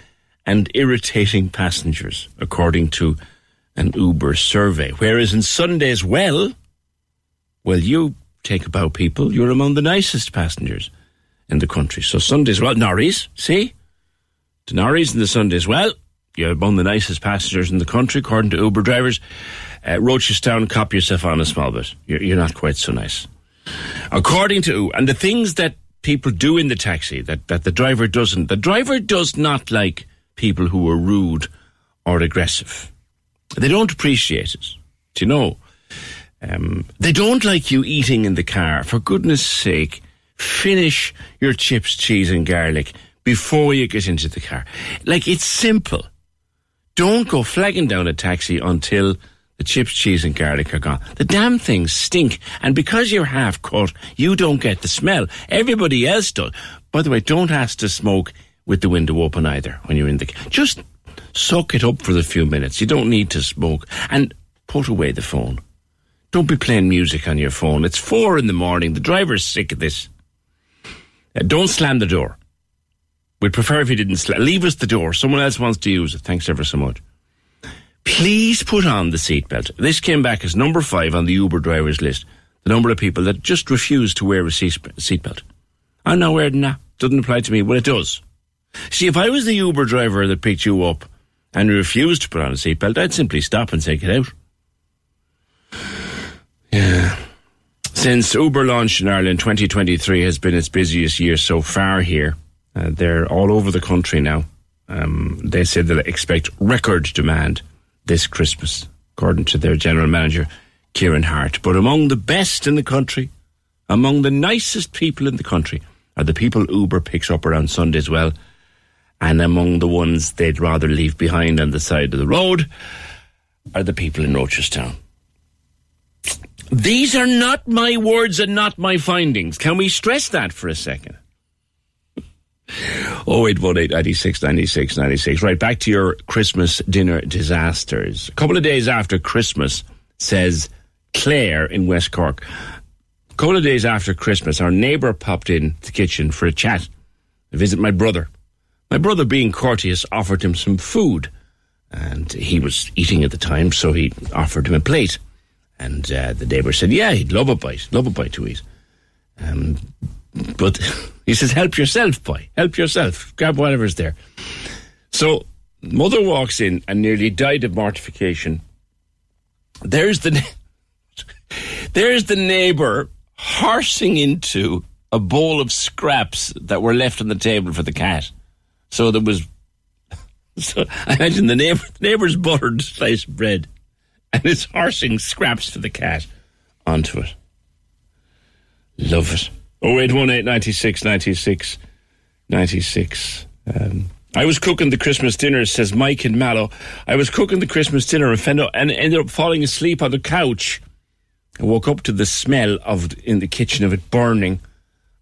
and irritating passengers, according to an Uber survey. Whereas in Sundays, well, well, you take about people, you're among the nicest passengers in the country. So Sundays, well, Norries, see? The Norries and the Sundays, well, you're among the nicest passengers in the country, according to Uber drivers. uh, Rochestown, cop yourself on a small bit. You're, you're not quite so nice. According to, and the things that people do in the taxi that, that the driver doesn't, the driver does not like people who are rude or aggressive. They don't appreciate it. Do you know? Um, they don't like you eating in the car. For goodness sake, finish your chips, cheese, and garlic before you get into the car. Like, it's simple. Don't go flagging down a taxi until the chips, cheese, and garlic are gone. The damn things stink. And because you're half cut, you don't get the smell. Everybody else does. By the way, don't ask to smoke with the window open either when you're in the. Just suck it up for the few minutes. You don't need to smoke. And put away the phone. Don't be playing music on your phone. It's four in the morning. The driver's sick of this. Uh, don't slam the door. We'd prefer if you didn't slam. Leave us the door. Someone else wants to use it. Thanks ever so much. Please put on the seatbelt. This came back as number five on the Uber drivers list. The number of people that just refuse to wear a seatbelt. I'm not wearing that. Doesn't apply to me. Well, it does. See, if I was the Uber driver that picked you up and refused to put on a seatbelt, I'd simply stop and say, get out. Yeah. Since Uber launched in Ireland, 2023 has been its busiest year so far here. Uh, they're all over the country now. Um, they said they expect record demand this Christmas, according to their general manager, Kieran Hart. But among the best in the country, among the nicest people in the country, are the people Uber picks up around Sunday's Well, and among the ones they'd rather leave behind on the side of the road are the people in Rochestown. These are not my words and not my findings. Can we stress that for a second? 0818 96 96 96. Right, back to your Christmas dinner disasters. A couple of days after Christmas, says Claire in West Cork. A couple of days after Christmas, our neighbour popped in the kitchen for a chat to visit my brother. My brother, being courteous, offered him some food. And he was eating at the time, so he offered him a plate. And uh, the neighbour said, Yeah, he'd love a bite, love a bite to eat. Um, but he says, Help yourself, boy, help yourself, grab whatever's there. So, mother walks in and nearly died of mortification. There's the, <laughs> there's the neighbour horsing into a bowl of scraps that were left on the table for the cat. So there was, <laughs> so I imagine the neighbor, the neighbour's buttered sliced bread and it's horsing scraps for the cat onto it. Love it. 0818 96 96 96. Um, I was cooking the Christmas dinner, says Mike in Mallow. I was cooking the Christmas dinner and, and ended up falling asleep on the couch. I woke up to the smell of in the kitchen of it burning.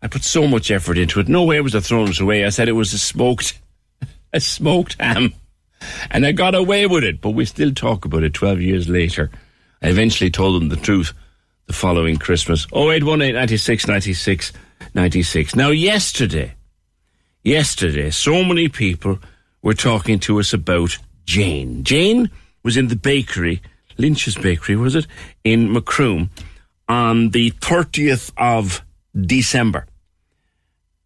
I put so much effort into it. No way was I throwing it away. I said it was a smoked, <laughs> a smoked ham. And I got away with it, but we still talk about it 12 years later. I eventually told them the truth the following Christmas. 0818 96 96 96. Now, yesterday, yesterday, so many people were talking to us about Jane. Jane was in the bakery, Lynch's Bakery, was it, in Macroom on the 30th of December.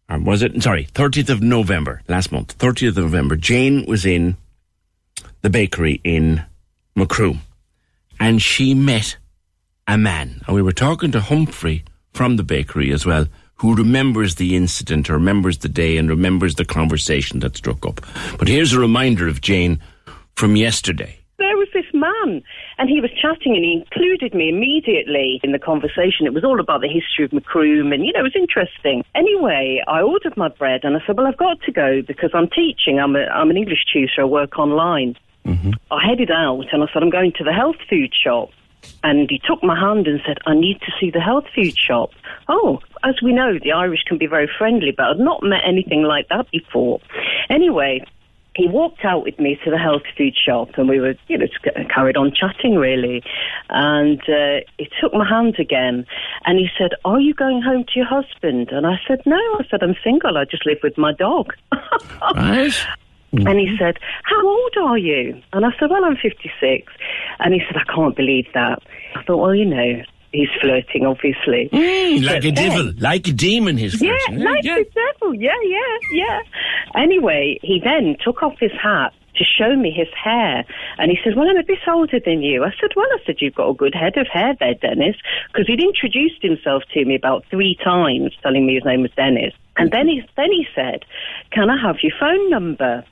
Or was it? Sorry, 30th of November, last month. 30th of November. Jane was in the bakery in Macroom and she met a man. And we were talking to Humphrey from the bakery as well, who remembers the incident, or remembers the day, and remembers the conversation that struck up. But here's a reminder of Jane from yesterday. There was this man, and he was chatting, and he included me immediately in the conversation. It was all about the history of Macroom, and you know, it was interesting. Anyway, I ordered my bread, and I said, "Well, I've got to go because I'm teaching. I'm a, I'm an English tutor. I work online." Mm-hmm. I headed out, and I said, "I'm going to the health food shop." And he took my hand and said, I need to see the health food shop. Oh, as we know, the Irish can be very friendly, but I'd not met anything like that before. Anyway, he walked out with me to the health food shop and we were, you know, carried on chatting really. And uh, he took my hand again and he said, Are you going home to your husband? And I said, No. I said, I'm single. I just live with my dog. <laughs> right. And he said, How old are you? And I said, Well, I'm 56. And he said, I can't believe that. I thought, Well, you know, he's flirting, obviously. Mm, like but a then, devil, like a demon, he's yeah, like yeah. the devil, yeah, yeah, yeah. Anyway, he then took off his hat to show me his hair. And he said, Well, I'm a bit older than you. I said, Well, I said, You've got a good head of hair there, Denis. Because he'd introduced himself to me about three times, telling me his name was Denis. And then he, then he said, Can I have your phone number?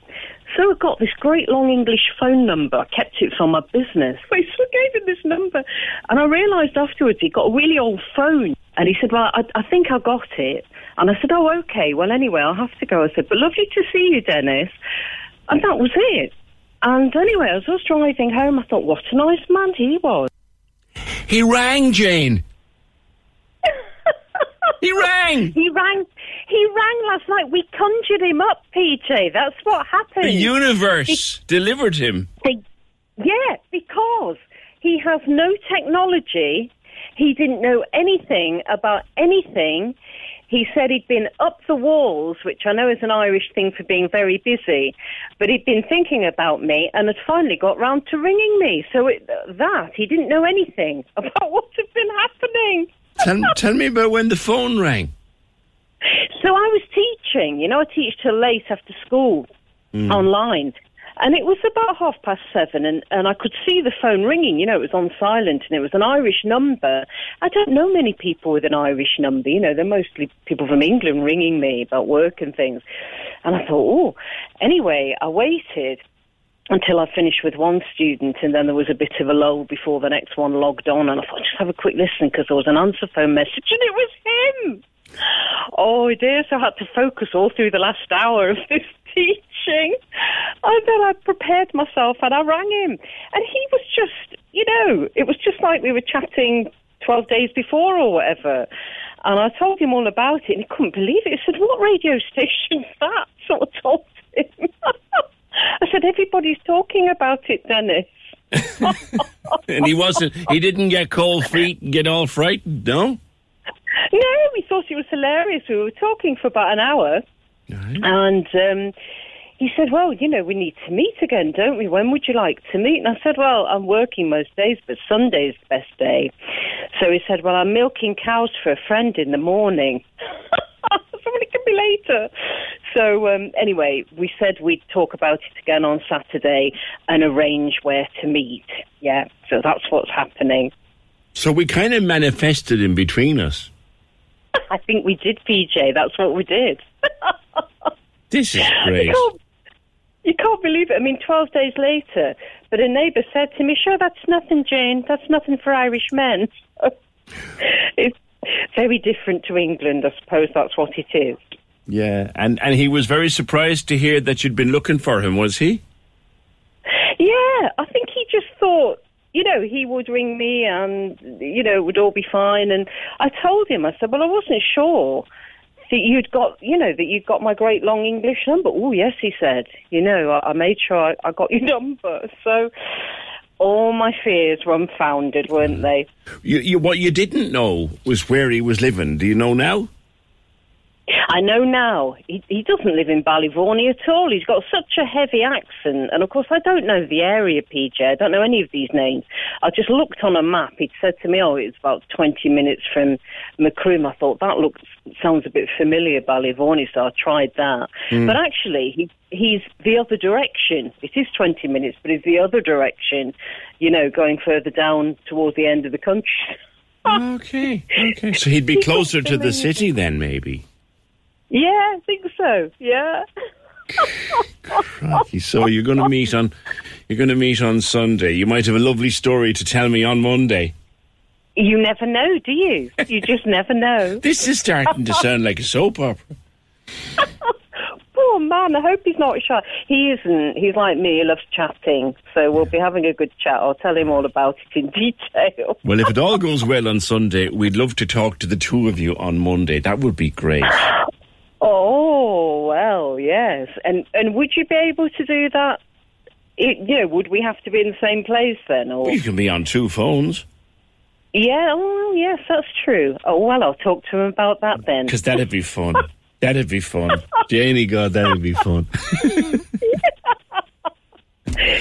So I got this great long English phone number. I kept it for my business. <laughs> So I gave him this number. And I realised afterwards he got a really old phone. And he said, Well, I, I think I got it. And I said, Oh, okay. Well, anyway, I'll have to go. I said, But lovely to see you, Denis. And that was it. And anyway, I was all driving home, I thought, what a nice man he was. He rang, Jane. he rang. <laughs> He rang. He rang last night. We conjured him up, PJ. That's what happened. The universe delivered him. They- yeah, because he has no technology. He didn't know anything about anything. He said he'd been up the walls, which I know is an Irish thing for being very busy, but he'd been thinking about me and had finally got round to ringing me. So it, that, he didn't know anything <laughs> about what had been happening. Tell, tell me about when the phone rang. So I was teaching, you know, I teach till late after school Mm. online. And it was about half past seven, and, and I could see the phone ringing. You know, it was on silent, and it was an Irish number. I don't know many people with an Irish number. You know, they're mostly people from England ringing me about work and things. And I thought, oh. Anyway, I waited until I finished with one student, and then there was a bit of a lull before the next one logged on. And I thought, just have a quick listen because there was an answer phone message, and it was him. Oh dear, so I had to focus all through the last hour of this teaching. And then I prepared myself and I rang him. And he was just, you know, it was just like we were chatting 12 days before or whatever. And I told him all about it and he couldn't believe it. He said, What radio station's that? <laughs> So I told him. <laughs> I said, Everybody's talking about it, Denis. <laughs> And he wasn't, he didn't get cold feet and get all frightened, no? No, we thought it was hilarious. We were talking for about an hour, and um, he said, "Well, you know, we need to meet again, don't we? When would you like to meet?" And I said, "Well, I'm working most days, but Sunday's the best day." So he said, "Well, I'm milking cows for a friend in the morning." <laughs> Somebody can be later. So um, anyway, we said we'd talk about it again on Saturday and arrange where to meet. Yeah, so that's what's happening. So we kind of manifested in between us. <laughs> I think we did, PJ. That's what we did. <laughs> This is great. You can't, you can't believe it. I mean, 12 days later, but a neighbour said to me, Sure, that's nothing, Jane. That's nothing for Irish men. <laughs> it's very different to England. I suppose that's what it is. Yeah, and, and he was very surprised to hear that you'd been looking for him, was he? Yeah, I think he just thought, you know, he would ring me and, you know, it would all be fine. And I told him, I said, well, I wasn't sure that you'd got, you know, that you'd got my great long English number. Oh, yes, he said. You know, I, I made sure I, I got your <laughs> number. So all my fears were unfounded, weren't they? You, you, what you didn't know was where he was living. Do you know now? I know now. He, he doesn't live in Ballyvourney at all. He's got such a heavy accent. And of course, I don't know the area, PJ. I don't know any of these names. I just looked on a map. He'd said to me, oh, it's about 20 minutes from Macroom. I thought that looks, sounds a bit familiar, Ballyvourney, so I tried that. Mm. But actually, he, he's the other direction. It is 20 minutes, but it's the other direction, you know, going further down towards the end of the country. <laughs> okay, okay. So he'd be closer to the city then, maybe. Yeah, I think so. Yeah. Crikey. So you're going to meet on, you're going to meet on Sunday. You might have a lovely story to tell me on Monday. You never know, do you? You just never know. <laughs> This is starting to sound like a soap opera. <laughs> Poor man, I hope he's not shy. He isn't. He's like me, he loves chatting. So we'll be having a good chat. I'll tell him all about it in <laughs> detail. Well, if it all goes well on Sunday, we'd love to talk to the two of you on Monday. That would be great. Oh, well, yes. And and would you be able to do that? It, you know, would we have to be in the same place then? Or You can be on two phones Yeah, oh, yes, that's true. Oh, well, I'll talk to him about that then. because that'd be fun. <laughs> That'd be fun. Janie, God, that'd be fun. <laughs>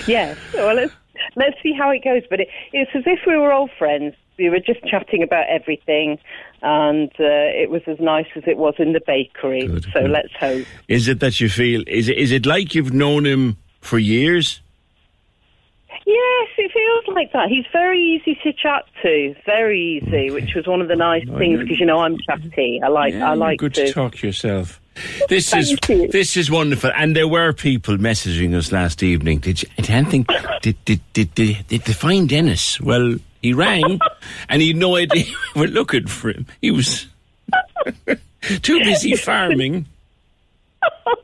yes. Well, let's let's see how it goes. But it, it's as if we were old friends. we were just chatting about everything, and uh, it was as nice as it was in the bakery. so let's hope. Is it that you feel? Is it, is it like you've known him for years? Yes, it feels like that. He's very easy to chat to, very easy, which was one of the nice things because you know I'm chatty. I like Yeah, I like good to. to talk yourself. This is this is wonderful, and there were people messaging us last evening. Did you? I don't think did did did did, did they find Denis? Well, he rang, and he had no idea <laughs> we were looking for him. He was <laughs> too busy farming. <laughs> Oh,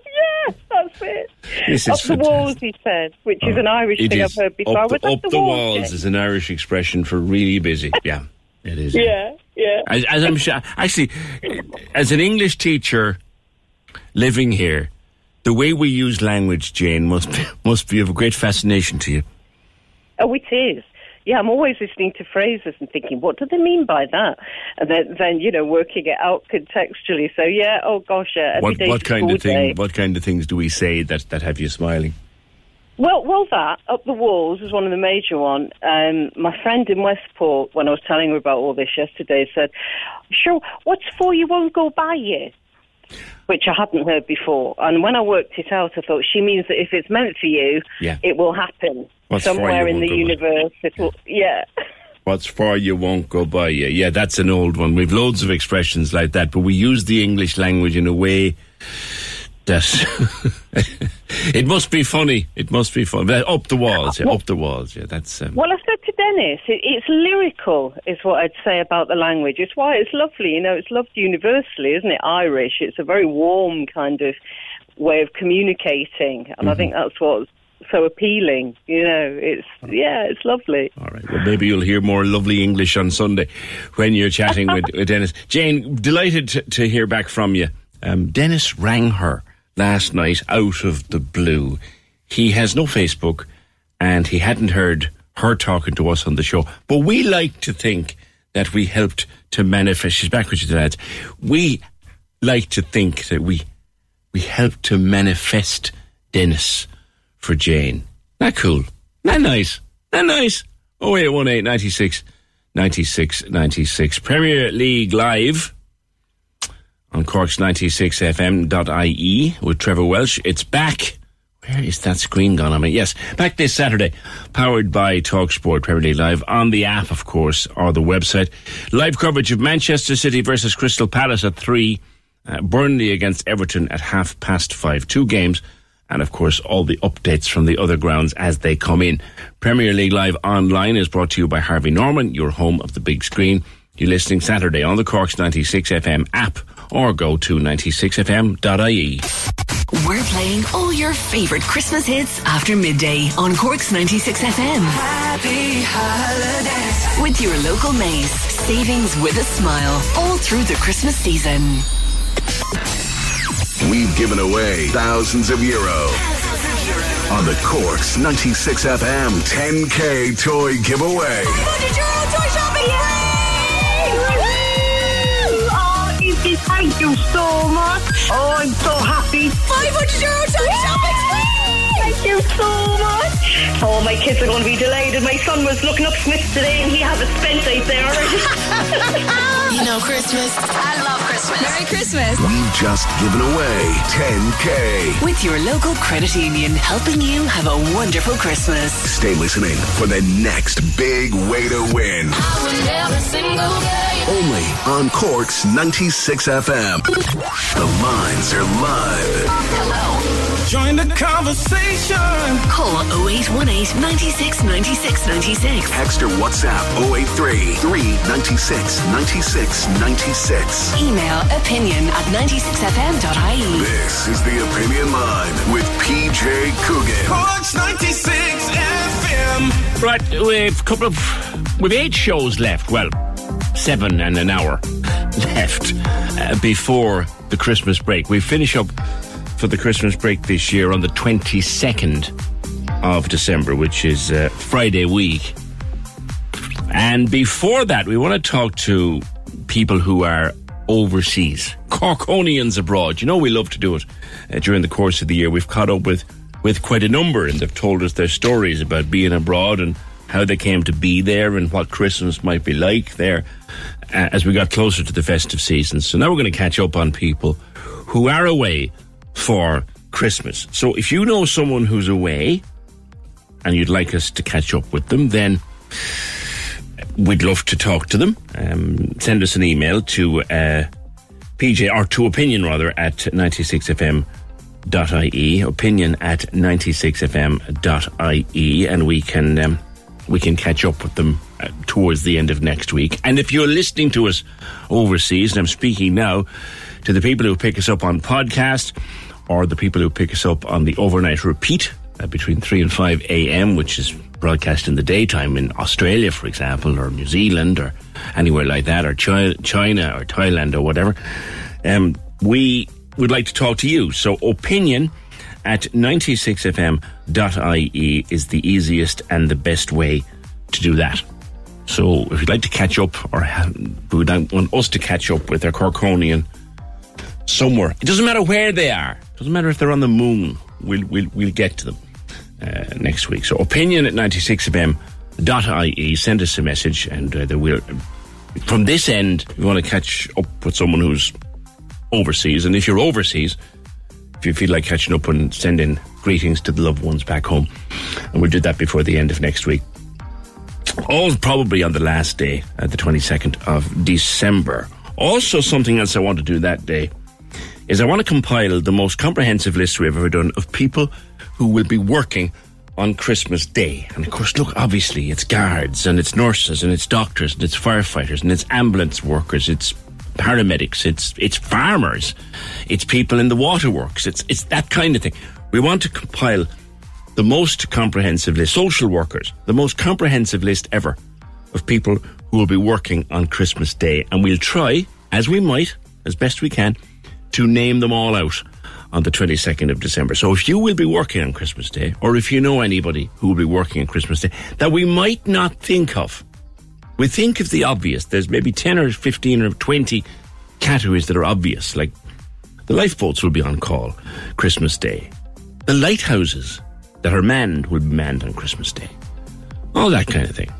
yeah, that's it. This up is the walls, he said, which is an oh, Irish thing is I've heard before. Up, the, up the, the walls. walls is an Irish expression for really busy. Yeah, it is. Yeah, yeah. As, as I'm sure, actually, as an English teacher living here, the way we use language, Jane, must be, must be of great fascination to you. Oh, it is. Yeah, I'm always listening to phrases and thinking, what do they mean by that? And then, then you know, working it out contextually. So, yeah, oh gosh, yeah, What what kind of thing? day. What kind of things do we say that, that have you smiling? Well, well, that up the walls was one of the major one. Um, my friend in Westport, when I was telling her about all this yesterday, said, "Sure, what's for you won't go by you," which I hadn't heard before. And when I worked it out, I thought she means that if it's meant for you, Yeah. it will happen What's somewhere in the by. universe. It will, yeah. <laughs> What's for you won't go by you. Yeah, that's an old one. We've loads of expressions like that, but we use the English language in a way that <laughs> it must be funny. It must be fun. But Up the walls, yeah, up the walls. Yeah, that's um, Well, I said to Denis, it, it's lyrical, is what I'd say about the language. It's why it's lovely. You know, it's loved universally, isn't it? Irish. It's a very warm kind of way of communicating, and I think that's what's so appealing. You know, it's yeah, it's lovely. All right. Well, maybe you'll hear more lovely English on Sunday when you're chatting with, <laughs> with Denis. Jane, delighted to, to hear back from you. Um, Denis rang her last night out of the blue. He has no Facebook and he hadn't heard her talking to us on the show. But we like to think that we helped to manifest. She's back with you, lads. We like to think that we we helped to manifest Denis for Jane. Not cool. Not nice. Not nice. Oh, 0818 96 96 96. Premier League Live on Cork's 96fm.ie with Trevor Welsh. It's back. Where is that screen gone? I mean, yes, back this Saturday, powered by Talksport Premier League Live on the app, of course, or the website. Live coverage of Manchester City versus Crystal Palace at three, uh, Burnley against Everton at half past five. Two games, and of course, all the updates from the other grounds as they come in. Premier League Live online is brought to you by Harvey Norman, your home of the big screen. You're listening Saturday on the Corks 96 FM app or go to 96fm.ie. We're playing all your favourite Christmas hits after midday on Cork's 96 FM. Happy holidays. With your local Mace. Savings with a smile all through the Christmas season. We've given away thousands of euro on the Corks 96 FM 10K toy giveaway. Oh, Izzy, thank you so much. Oh, I'm so happy. 500 euro shopping Thank you so much. Oh, my kids are going to be delighted. My son was looking up Smyths today, and he has it spent out there already. <laughs> You know Christmas. I love Christmas. Merry Christmas. We've just given away 10K. With your local credit union helping you have a wonderful Christmas. Stay listening for the next big way to win. Only on Corks 96 FM. The lines are live. Join the conversation. Call 0818 96 96 96. Text or WhatsApp 083 396 96 96. Email opinion at 96fm.ie. This is the Opinion Line with PJ Coogan. Corks 96 FM. Right, we've a couple of we've eight shows left. Well, seven and an hour <laughs> left uh, before the Christmas break. We finish up for the Christmas break this year on the twenty second of December, which is uh, Friday week. And before that, we want to talk to people who are overseas, Corkonians abroad. You know, we love to do it uh, during the course of the year. We've caught up with with quite a number, and they've told us their stories about being abroad and how they came to be there and what Christmas might be like there uh, as we got closer to the festive season. So now we're going to catch up on people who are away for Christmas. So if you know someone who's away and you'd like us to catch up with them, then we'd love to talk to them. Um, send us an email to uh, PJ, or to opinion rather, at 96fm.ie, opinion at 96fm.ie, and we can, um, we can catch up with them uh, towards the end of next week. And if you're listening to us overseas, and I'm speaking now to the people who pick us up on podcast, or the people who pick us up on the overnight repeat uh, between 3 and 5 a.m., which is broadcast in the daytime in Australia, for example, or New Zealand, or anywhere like that, or China, or Thailand, or whatever, um, we would like to talk to you. So, opinion at 96fm.ie is the easiest and the best way to do that. So, if you'd like to catch up, or we would want us to catch up with a Corkonian somewhere, it doesn't matter where they are. It doesn't matter if they're on the moon. We'll we'll, we'll get to them uh, next week. So, opinion at 96fm.ie. Send us a message, and uh, will. From this end, we want to catch up with someone who's overseas, and if you're overseas, if you feel like catching up and sending greetings to the loved ones back home, and we'll do that before the end of next week. All probably on the last day, at the 22nd of December. Also, something else I want to do that day is I want to compile the most comprehensive list we've ever done of people who will be working on Christmas Day. And of course, look, obviously, it's guards and it's nurses and it's doctors and it's firefighters and it's ambulance workers, it's paramedics, it's it's farmers, it's people in the waterworks, it's it's that kind of thing. We want to compile the most comprehensive list, social workers, the most comprehensive list ever of people who will be working on Christmas Day. And we'll try, as we might, as best we can, to name them all out on the 22nd of December. So if you will be working on Christmas Day, or if you know anybody who will be working on Christmas Day that we might not think of, we think of the obvious. There's maybe 10 or 15 or 20 categories that are obvious, like the lifeboats will be on call Christmas Day. The lighthouses that are manned will be manned on Christmas Day. All that kind of thing.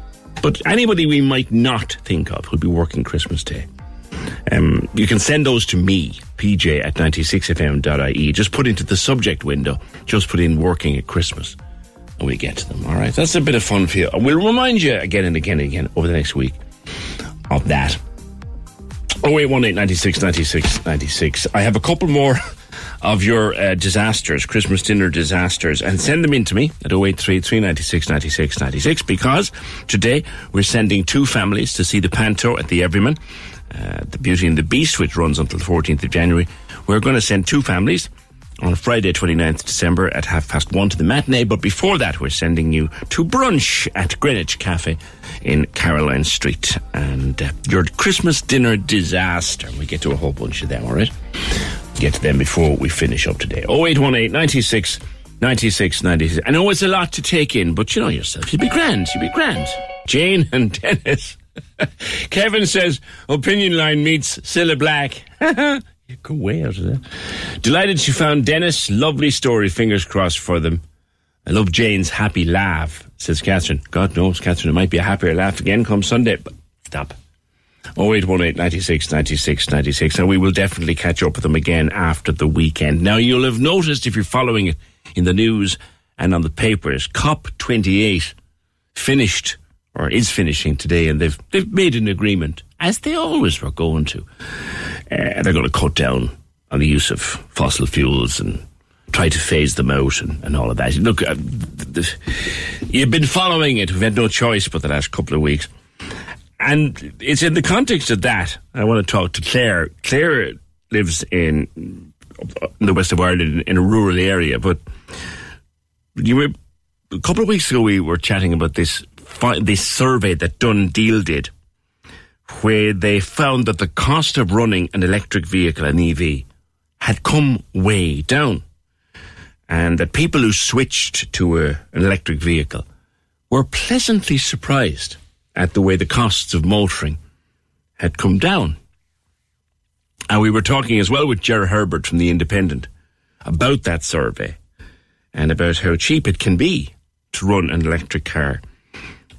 But anybody we might not think of will be working Christmas Day. Um, you can send those to me, pj at 96fm.ie. Just put into the subject window, just put in working at Christmas, and we get to them. All right, that's a bit of fun for you. We'll remind you again and again and again over the next week of that. 0818 96 96 96. I have a couple more <laughs> of your uh, disasters, Christmas dinner disasters, and send them in to me at 0833 96 96 96 because today we're sending two families to see the Panto at the Everyman. Uh, the Beauty and the Beast, which runs until the 14th of January. We're going to send two families on Friday, 29th December at half past one to the matinee. But before that, we're sending you to brunch at Greenwich Cafe in Caroline Street. And uh, your Christmas dinner disaster. We get to a whole bunch of them, all right? Get to them before we finish up today. 0818 96 96 96. I know it's a lot to take in, but you know yourself. You'd be grand. You'd be grand. Jane and Denis. <laughs> Kevin says opinion line meets Cilla Black. <laughs> Go way out of that. Delighted she found Denis. Lovely story. Fingers crossed for them. I love Jane's happy laugh, says Catherine. God knows, Catherine, it might be a happier laugh again come Sunday, but stop. 0818 96 96 96, and we will definitely catch up with them again after the weekend. Now, you'll have noticed if you're following it in the news and on the papers, COP28 finished or is finishing today, and they've they've made an agreement, as they always were going to. Uh, they're going to cut down on the use of fossil fuels and try to phase them out and, and all of that. Look, uh, you've been following it. We've had no choice but the last couple of weeks. And it's in the context of that I want to talk to Claire. Claire lives in, in the west of Ireland in a rural area, but you were, a couple of weeks ago we were chatting about this this survey that DoneDeal did, where they found that the cost of running an electric vehicle, an EV, had come way down. And that people who switched to a, an electric vehicle were pleasantly surprised at the way the costs of motoring had come down. And we were talking as well with Jerry Herbert from The Independent about that survey and about how cheap it can be to run an electric car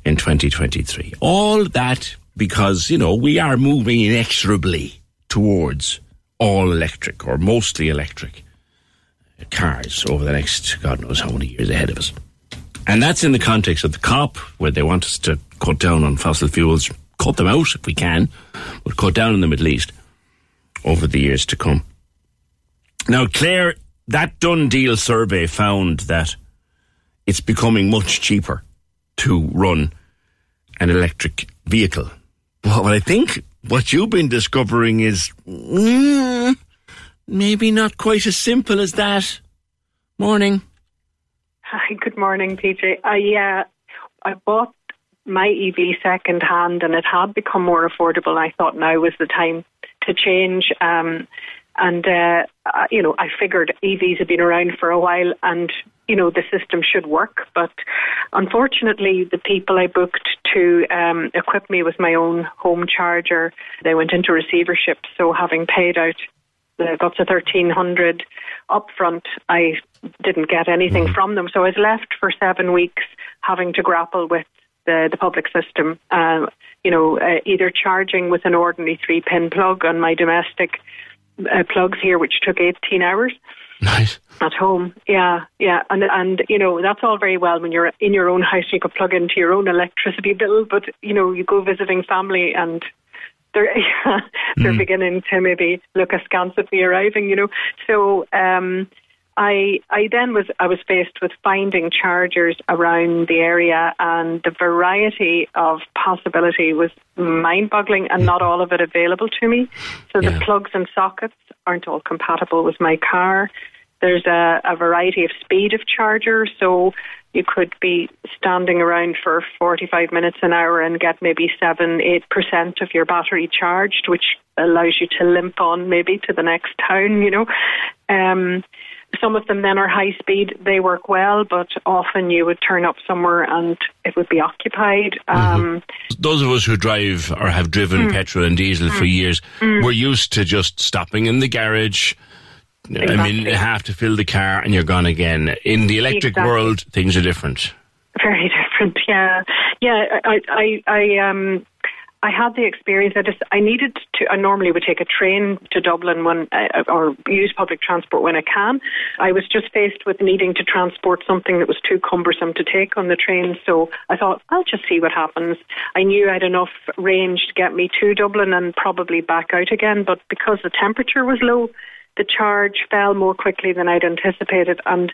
in 2023. All that because, you know, we are moving inexorably towards all electric or mostly electric cars over the next, God knows how many years ahead of us. And that's in the context of the COP, where they want us to cut down on fossil fuels, cut them out if we can, but cut down on them at least over the years to come. Now, Claire, that DoneDeal survey found that it's becoming much cheaper to run an electric vehicle. But I think what you've been discovering is mm, maybe not quite as simple as that. Morning. Hi, good morning, PJ. I uh, I bought my EV second hand, and it had become more affordable. I thought now was the time to change. Um, and uh, you know, I figured EVs have been around for a while, and you know the system should work. But unfortunately, the people I booked to um, equip me with my own home charger, they went into receivership. So having paid out the of thirteen hundred upfront, I didn't get anything mm. from them. So I was left for seven weeks having to grapple with the, the public system. Uh, you know, uh, either charging with an ordinary three pin plug on my domestic uh, plugs here, which took 18 hours. Nice. At home, yeah, yeah, and and you know that's all very well when you're in your own house. You could plug into your own electricity bill, but you know you go visiting family and they're yeah, <laughs> they're mm. beginning to maybe look askance at me arriving. You know, so um, I I then was I was faced with finding chargers around the area, and the variety of possibility was mind-boggling, and not all of it available to me. So yeah. the plugs and sockets aren't all compatible with my car. There's a, a variety of speed of charger, so you could be standing around for 45 minutes an hour and get maybe 7 8% of your battery charged, which allows you to limp on maybe to the next town, you know. Um, some of them then are high speed. They work well, but often you would turn up somewhere and it would be occupied. Mm-hmm. Um, Those of us who drive or have driven mm, petrol and diesel mm, for years, mm. we're used to just stopping in the garage. Exactly. I mean, you have to fill the car and you're gone again. In the electric exactly. world, things are different. Very <laughs> different, yeah, yeah. I, I, I um, I had the experience. I just I needed to. I normally would take a train to Dublin when uh, or use public transport when I can. I was just faced with needing to transport something that was too cumbersome to take on the train. So I thought I'll just see what happens. I knew I had enough range to get me to Dublin and probably back out again. But because the temperature was low, the charge fell more quickly than I'd anticipated, and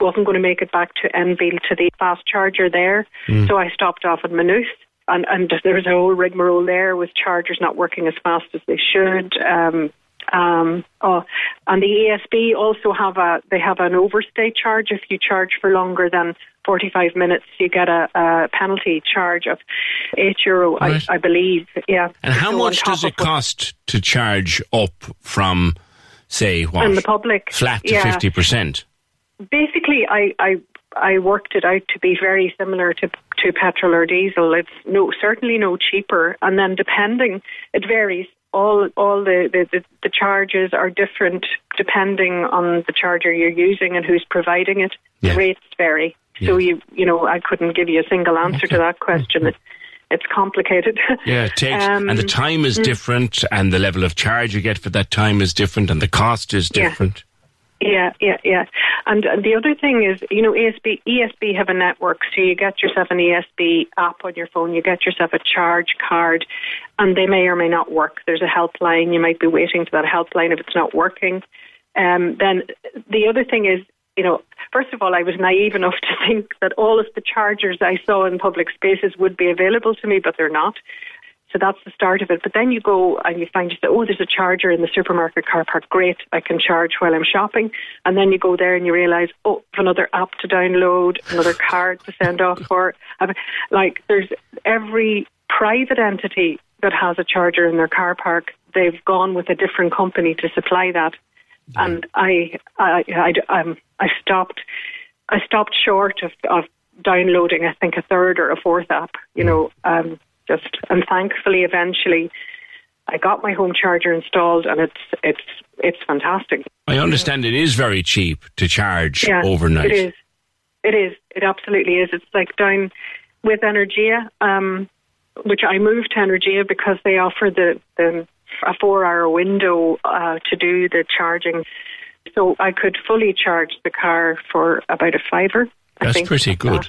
wasn't going to make it back to Enfield to the fast charger there. Mm. So I stopped off at Maynooth and, and there was a whole rigmarole there with chargers not working as fast as they should. Um, um, oh, and the ESB also have a they have an overstay charge. If you charge for longer than 45 minutes, you get a, a penalty charge of eight euro, right. I, I, believe. Yeah. And how so much does it cost to charge up from, say, what? In the public, flat to 50%? Basically, I, I I worked it out to be very similar to to petrol or diesel. It's no certainly no cheaper, and then depending, it varies. All all the, the, the, charges are different depending on the charger you're using and who's providing it. Yeah. The rates vary. Yeah. So you you know I couldn't give you a single answer okay. to that question. Mm-hmm. it's complicated. Yeah, it takes, um, and the time is mm. different, and the level of charge you get for that time is different, and the cost is different. Yeah, yeah, yeah. And the other thing is, you know, ESB, ESB have a network, so you get yourself an ESB app on your phone, you get yourself a charge card, and they may or may not work. There's a helpline. You might be waiting for that helpline if it's not working. Um, then the other thing is, you know, first of all, I was naive enough to think that all of the chargers I saw in public spaces would be available to me, but they're not. So that's the start of it. But then you go and you find you say, oh, there's a charger in the supermarket car park. Great, I can charge while I'm shopping. And then you go there and you realise, oh, another app to download, another card to send off for. Like there's every private entity that has a charger in their car park. They've gone with a different company to supply that. Yeah. And I, I, I, I, um, I stopped. I stopped short of, of downloading. I think a third or a fourth app. You know. Um, just and thankfully, eventually, I got my home charger installed, and it's it's it's fantastic. I understand it is very cheap to charge yeah, overnight. It is. It is. It absolutely is. It's like down with Energia, um, which I moved to Energia because they offer the, the a four-hour window uh, to do the charging, so I could fully charge the car for about a fiver. I That's pretty good.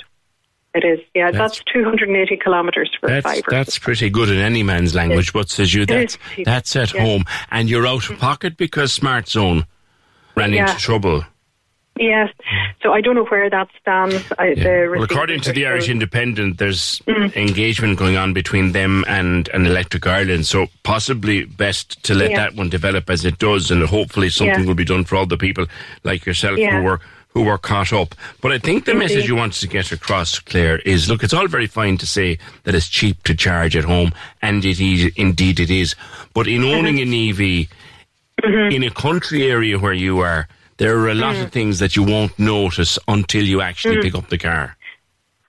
It is, yeah. That's- That's, 280 kilometres for That's, fiver. that's pretty good in any man's language, but says you that's, that's at Yeah. home. And you're out of pocket because Smart Zone ran Yeah. into trouble. Yes. So I don't know where that stands. I, Well, according to the Irish still- Independent, there's Mm. engagement going on between them and, and Electric Ireland. So possibly best to let Yeah. that one develop as it does, and hopefully something Yeah. will be done for all the people like yourself who were who were caught up. But I think the message you wanted to get across, Claire, is look, it's all very fine to say that it's cheap to charge at home, and it is indeed it is. But in owning Mm-hmm. an EV in a country area where you are, there are a lot Mm. of things that you won't notice until you actually Mm. pick up the car.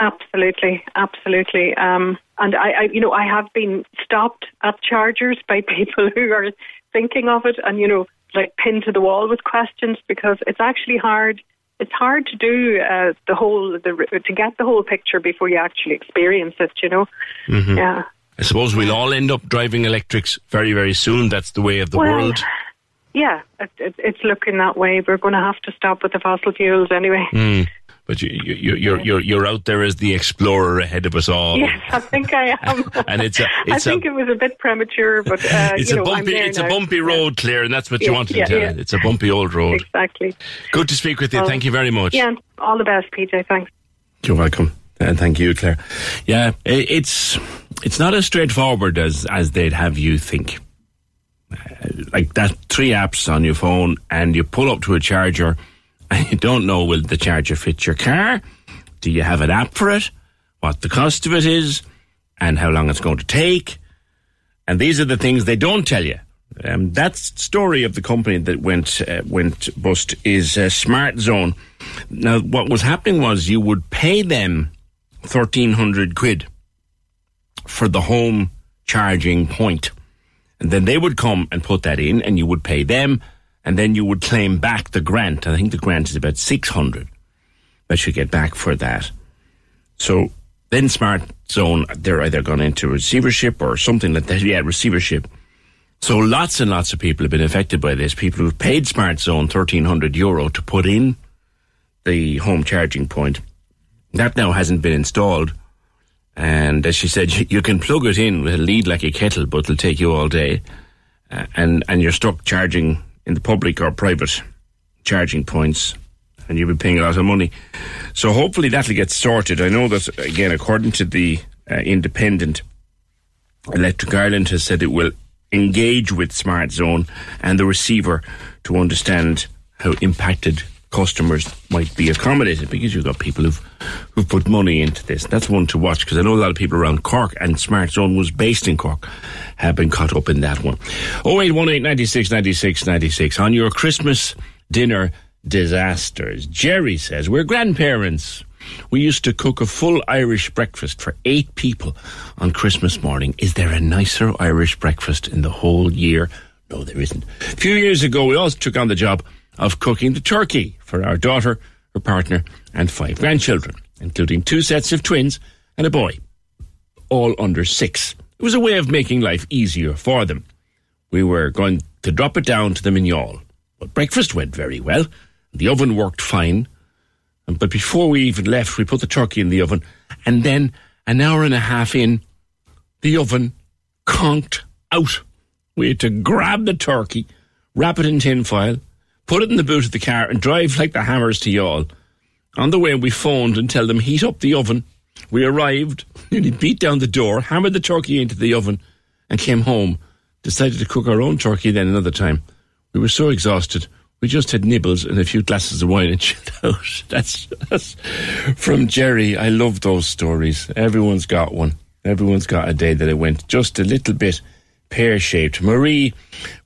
Absolutely, absolutely. Um, and I, I, you know, I have been stopped at chargers by <laughs> people who are thinking of it, and you know, like pinned to the wall with questions because it's actually hard. It's hard to do uh, the whole, the, to get the whole picture before you actually experience it. You know, Mhm. yeah. I suppose we'll all end up driving electrics very, very soon. That's the way of the Well, world. Yeah, it, it, it's looking that way. We're going to have to stop with the fossil fuels anyway. Mm. But you, you, you, you're, you're, you're out there as the explorer ahead of us all. Yes, I think I am. <laughs> And it's a, I it's a, think it was a bit premature, but uh, <laughs> it's you a know, I'm bumpy, there it's a bumpy road, Claire, and that's what you wanted yeah, to tell yeah. It's a bumpy old road. Exactly. Good to speak with you. Well, Thank you very much. Yeah, all the best, PJ. Thanks. You're welcome. And thank you, Claire. Yeah, it's it's not as straightforward as as they'd have you think. Uh, Like that, three apps on your phone, and you pull up to a charger, and <laughs> you don't know will the charger fit your car? Do you have an app for it? What the cost of it is, and how long it's going to take? And these are the things they don't tell you. Um, that story of the company that went uh, went bust is uh, Smart Zone. Now, what was happening was you would pay them thirteen hundred quid for the home charging point, and then they would come and put that in, and you would pay them, and then you would claim back the grant. I think the grant is about six hundred that you get back for that. So then Smart Zone, they're either gone into receivership or something like that. <laughs> Yeah, receivership. So lots and lots of people have been affected by this. People who've paid Smart Zone thirteen hundred euro to put in the home charging point. That now hasn't been installed. And as she said, you, <laughs> you can plug it in with a lead like a kettle, but it'll take you all day. Uh, and, and you're stuck charging in the public or private charging points. And you'll be paying a lot of money. So hopefully that'll get sorted. I know that, again, according to the uh, independent, Electric Ireland has said it will engage with Smart Zone and the receiver to understand how impacted customers might be accommodated because you've got people who've who've put money into this. That's one to watch because I know a lot of people around Cork and Smart Zone was based in Cork have been caught up in that one. 0818 96 96 96 on your Christmas dinner disasters. Jerry says we're grandparents. We used to cook a full Irish breakfast for eight people on Christmas morning. Is there a nicer Irish breakfast in the whole year? No, there isn't. A few years ago, we also took on the job of cooking the turkey for our daughter, her partner, and five grandchildren, including two sets of twins and a boy, all under six. It was a way of making life easier for them. We were going to drop it down to them in Youghal. But breakfast went very well. The oven worked fine. Um, but before we even left, we put the turkey in the oven. And then, an hour and a half in, the oven conked out. We had to grab the turkey, wrap it in tin foil, put it in the boot of the car, and drive like the hammers to Youghal. On the way, we phoned and tell them heat up the oven. We arrived, <laughs> nearly beat down the door, hammered the turkey into the oven, and came home. Decided to cook our own turkey then another time. We were so exhausted. We just had nibbles and a few glasses of wine and <laughs> chilled out. That's, that's from Jerry. I love those stories. Everyone's got one. Everyone's got a day that it went just a little bit pear shaped. Marie,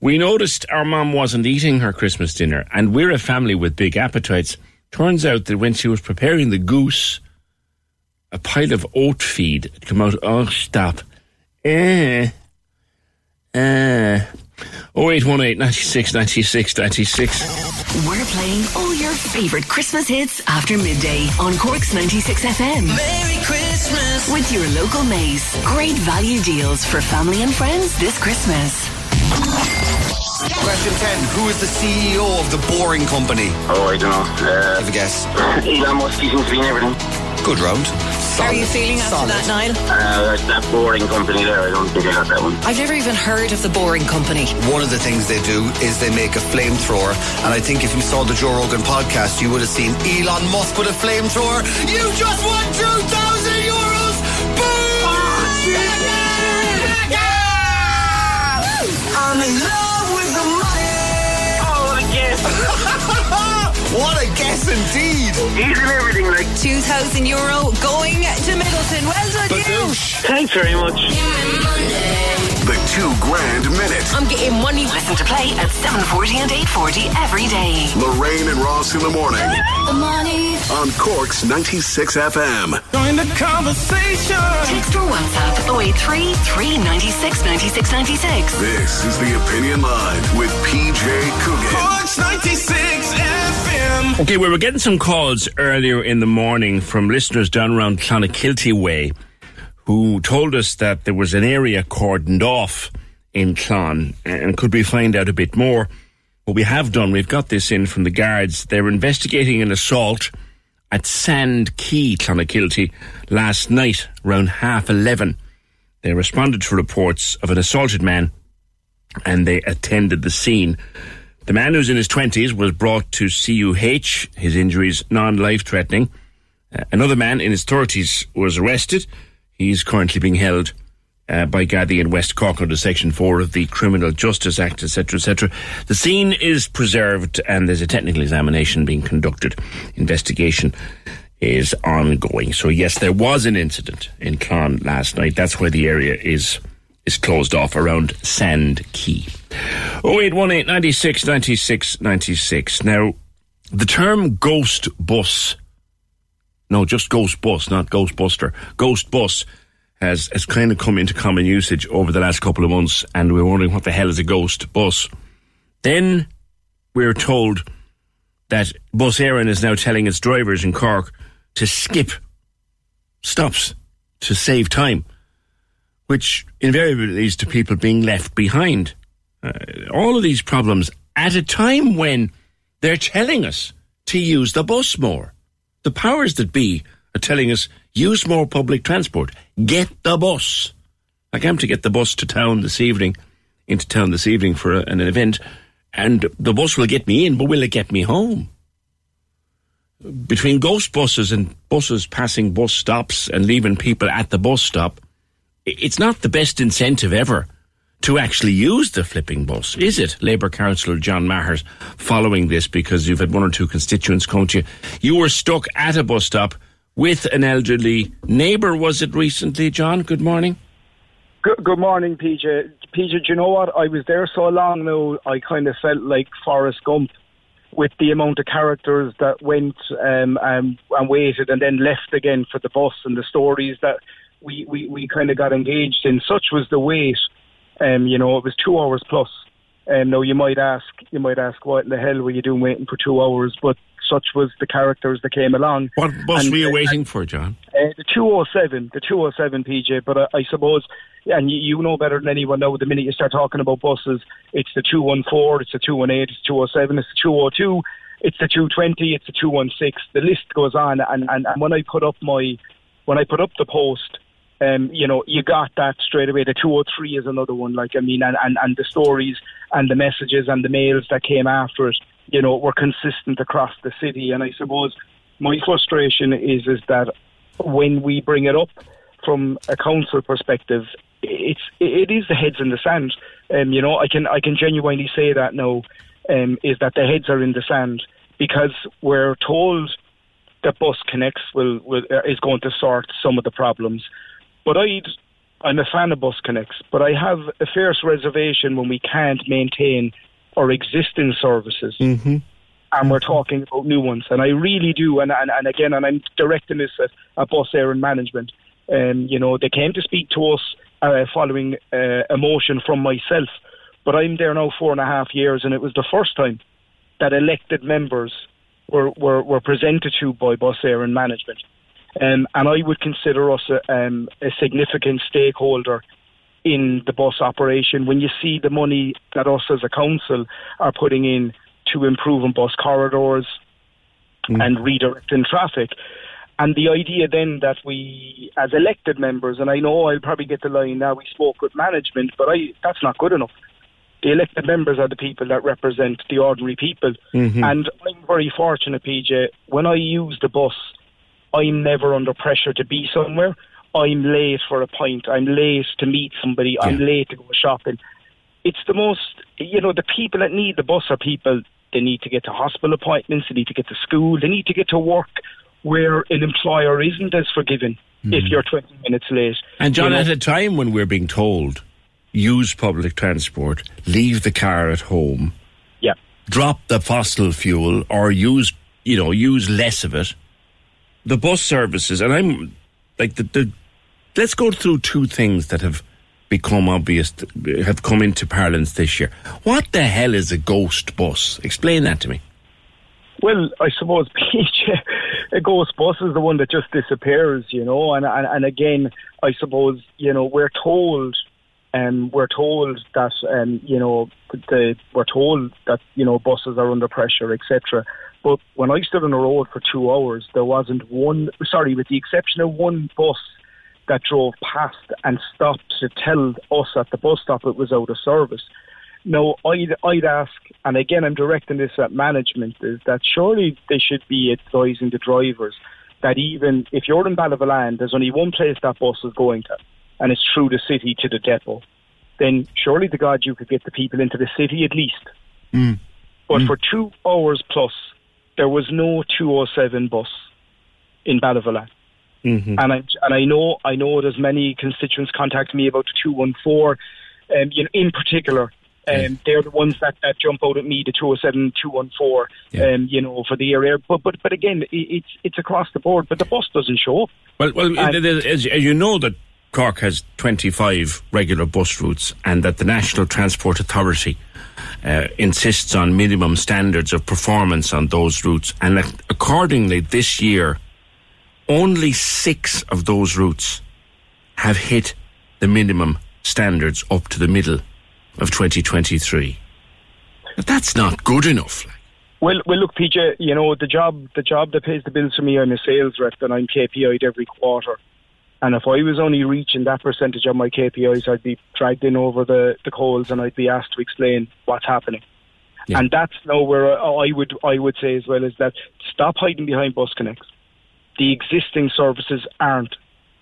we noticed our mom wasn't eating her Christmas dinner, and we're a family with big appetites. Turns out that when she was preparing the goose, a pile of oat feed had come out. Oh, stop. Eh. Eh. 0818 96 96 96. We're playing all your favourite Christmas hits after midday on Cork's 96 FM. Merry Christmas. Christmas. With your local Mace. Great value deals for family and friends this Christmas. Question 10. Who is the CEO of the Boring Company? Oh, I don't know. Uh, Have a guess. <laughs> Elon Musk, he seems to in everything. Good round. How are you feeling after Solid. that, Niall? Uh, that boring company there, I don't think I got that one. I've never even heard of the Boring Company. One of the things they do is they make a flamethrower. And I think if you saw the Joe Rogan podcast, you would have seen Elon Musk with a flamethrower. You just won 2,000 euros! Boom! I'm in love what a guess indeed! He's in everything, like. 2,000 euro going to Midleton. Well done, you. Thanks very much. The two grand minute. I'm getting money. Listen to play at 7.40 and 8.40 every day. Lorraine and Ross in the morning The money. on Cork's 96 FM. Join the conversation. Text or WhatsApp 083 396 96 96. This is the Opinion Line with PJ Coogan. Cork's 96 FM. Okay, we were getting some calls earlier in the morning from listeners down around Clonakilty Way who told us that there was an area cordoned off in Clon. And could we find out a bit more? What we have done, we've got this in from the guards. They're investigating an assault at Sand Quay, Clonakilty, last night around half 11. They responded to reports of an assaulted man and they attended the scene. The man who's in his 20s was brought to CUH, his injuries non life threatening. Uh, another man in his 30s was arrested. He's currently being held uh, by Gardaí in West Cork under Section 4 of the Criminal Justice Act, etc., etc. The scene is preserved and there's a technical examination being conducted. Investigation is ongoing. So, yes, there was an incident in Clon last night. That's why the area is is closed off around Sand Quay. 0818 96 96 96. Now, the term ghost bus no, just Ghost Bus, not Ghostbuster. Ghost Bus has, has kind of come into common usage over the last couple of months, and we're wondering what the hell is a ghost bus. Then we're told that Bus Éireann is now telling its drivers in Cork to skip stops to save time, which invariably leads to people being left behind. Uh, all of these problems at a time when they're telling us to use the bus more the powers that be are telling us use more public transport, get the bus. Like I'm to get the bus to town this evening, into town this evening for a, an event, and the bus will get me in, but will it get me home? Between ghost buses and buses passing bus stops and leaving people at the bus stop, it's not the best incentive ever to actually use the flipping bus, is it? Labour councillor John Maher following this because you've had one or two constituents come to you. You were stuck at a bus stop with an elderly neighbour, was it recently, John? Good morning. Good, good morning, PJ. PJ, do you know what? I was there so long now, I kind of felt like Forrest Gump with the amount of characters that went um, um, and waited and then left again for the bus and the stories that we, we, we kind of got engaged in. Such was the wait. Um, you know, it was two hours plus. Um, now you might ask, you might ask, what in the hell were you doing waiting for two hours? But such was the characters that came along. What bus And, were you uh, waiting for, John? uh, the 207, the 207 PJ, but uh, I suppose, and you, you know better than anyone now, the minute you start talking about buses, it's the 214, it's the 218, it's the 207, it's the 202, it's the 220, it's the 216, the list goes on, and, and, and when I put up my, when I put up the post, um, you know, you got that straight away. The 203 is another one, like, I mean, and, and, and the stories and the messages and the mails that came after it, you know, were consistent across the city. And I suppose my frustration is, is that when we bring it up from a council perspective, it's, it is the heads in the sand. Um, you know, I can, I can genuinely say that now, um, is that the heads are in the sand because we're told that Bus Connects will, will uh, is going to sort some of the problems. But I'd, I'm a fan of BusConnects, but I have a fierce reservation when we can't maintain our existing services. Mm-hmm. And we're talking about new ones, and I really do. And and, and again, and I'm directing this at, at Bus Éireann Management. Um, you know, they came to speak to us uh, following uh, a motion from myself, but I'm there now four and a half years, and it was the first time that elected members were, were, were presented to by Bus Éireann Management. Um, and I would consider us a, um, a significant stakeholder in the bus operation. When you see the money that us as a council are putting in to improving bus corridors and redirecting traffic, and the idea then that we, as elected members, and I know I'll probably get the line now, we spoke with management, but I that's not good enough. The elected members are the people that represent the ordinary people. Mhm. And I'm very fortunate, PJ, when I use the bus, I'm never under pressure to be somewhere. I'm late for a pint. I'm late to meet somebody. I'm late to go shopping. It's the most, you know, the people that need the bus are people, they need to get to hospital appointments, they need to get to school, they need to get to work where an employer isn't as forgiving if mm-hmm. you're 20 minutes late. And John, You know? at a time when we're being told, use public transport, leave the car at home, yeah, drop the fossil fuel, or use you know use less of it. The bus services, and I'm like the, the let's go through two things that have become obvious, have come into parlance this year. What the hell is a ghost bus? Explain that to me. Well, I suppose <laughs> a ghost bus is the one that just disappears, you know. And and, and again, I suppose you know we're told, um, we're told that um, you know the we're told that you know buses are under pressure, etc. But when I stood on the road for two hours, there wasn't one. Sorry, with the exception of one bus that drove past and stopped to tell us at the bus stop it was out of service. Now, I'd, I'd ask, and again, I'm directing this at management, is that surely they should be advising the drivers that even if you're in Ballyvolane, there's only one place that bus is going to, and it's through the city to the depot, then surely to God you could get the people into the city at least. Hmm. But hmm. for two hours plus, there was no 207 bus in Ballyvolane. Mm-hmm. And I and I know I know there's many constituents contact me about the two one four, um, you know, in particular. Um, they're the ones that, that jump out at me, the 207, 214, um, you know, for the area. But but but again, i it's it's across the board. But the bus doesn't show up. Well, well, And- it- it- as, as you know that Cork has 25 regular bus routes and that the National Transport Authority uh, insists on minimum standards of performance on those routes. And accordingly, this year, only six of those routes have hit the minimum standards up to the middle of 2023. But that's not good enough. Well, well, look, PJ. You know the job, the job that pays the bills for me. I'm a sales rep, and I'm KPI'd every quarter. And if I was only reaching that percentage of my KPIs, I'd be dragged in over the, the coals, and I'd be asked to explain what's happening. And that's now where I would I would say as well is that stop hiding behind BusConnects. The existing services aren't.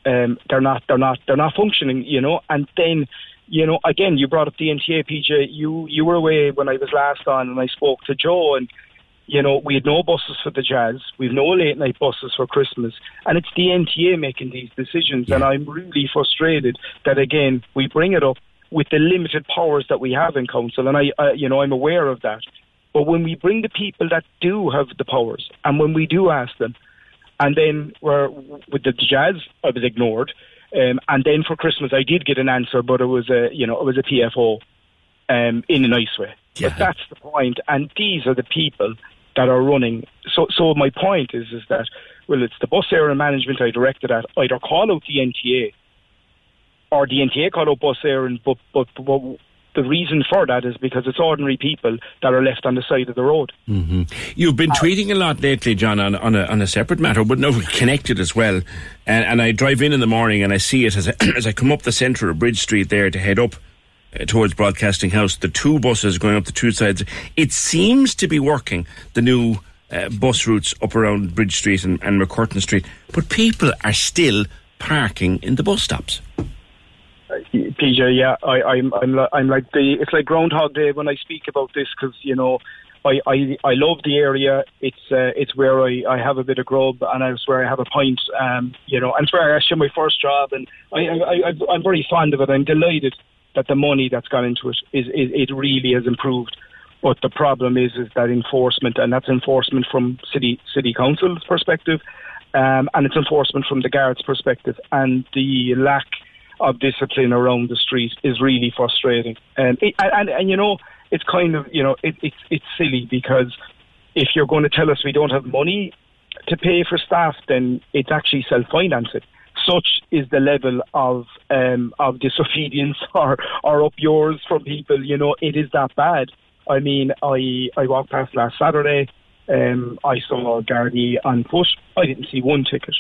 Um, they're not. They're not. They're not functioning. You know. And then, you know, again, you brought up the NTA, PJ. You you were away when I was last on, and I spoke to Joe, and you know, we had no buses for the jazz. We've no late night buses for Christmas. And it's the NTA making these decisions. And I'm really frustrated that, again, we bring it up with the limited powers that we have in council. And I, uh, you know, I'm aware of that. But when we bring the people that do have the powers and when we do ask them, and then we're, with the jazz, I was ignored. Um, and then for Christmas, I did get an answer, but it was a, you know, it was a PFO um, in a nice way. But that's the point. And these are the people that are running. So, so my point is, is that well, it's the Bus Éireann management I directed at. Either call out the NTA, or the NTA call out Bus Éireann. But, but, but the reason for that is because it's ordinary people that are left on the side of the road. hmm You've been tweeting a lot lately, John, on, on, a, on a separate matter, but no, connected as well. And, and I drive in in the morning and I see it as I, <clears throat> as I come up the centre of Bridge Street there to head up towards Broadcasting House. The two buses going up the two sides. It seems to be working. The new uh, bus routes up around Bridge Street and, and MacCurtain Street, but people are still parking in the bus stops. PJ, yeah, I, I'm, I'm, li- I'm like the, it's like Groundhog Day when I speak about this because you know, I, I, I love the area. It's, uh, it's where I, I have a bit of grub and it's where I have a pint. Um, you know, and it's where I actually my first job, and I, I, I, I'm very fond of it. I'm delighted that the money that's gone into it is, is it really has improved. But the problem is, is that enforcement, and that's enforcement from city city council's perspective, um, and it's enforcement from the guards' perspective, and the lack of discipline around the street is really frustrating. And it, and, and and you know, it's kind of you know, it, it's it's silly because if you're going to tell us we don't have money, to pay for staff, then it's actually self-financing. Such is the level of um, of disobedience <laughs> or or up yours from people. You know, it is that bad. I mean, I I walked past last Saturday. Um, I saw Gardaí on foot. I didn't see one ticket.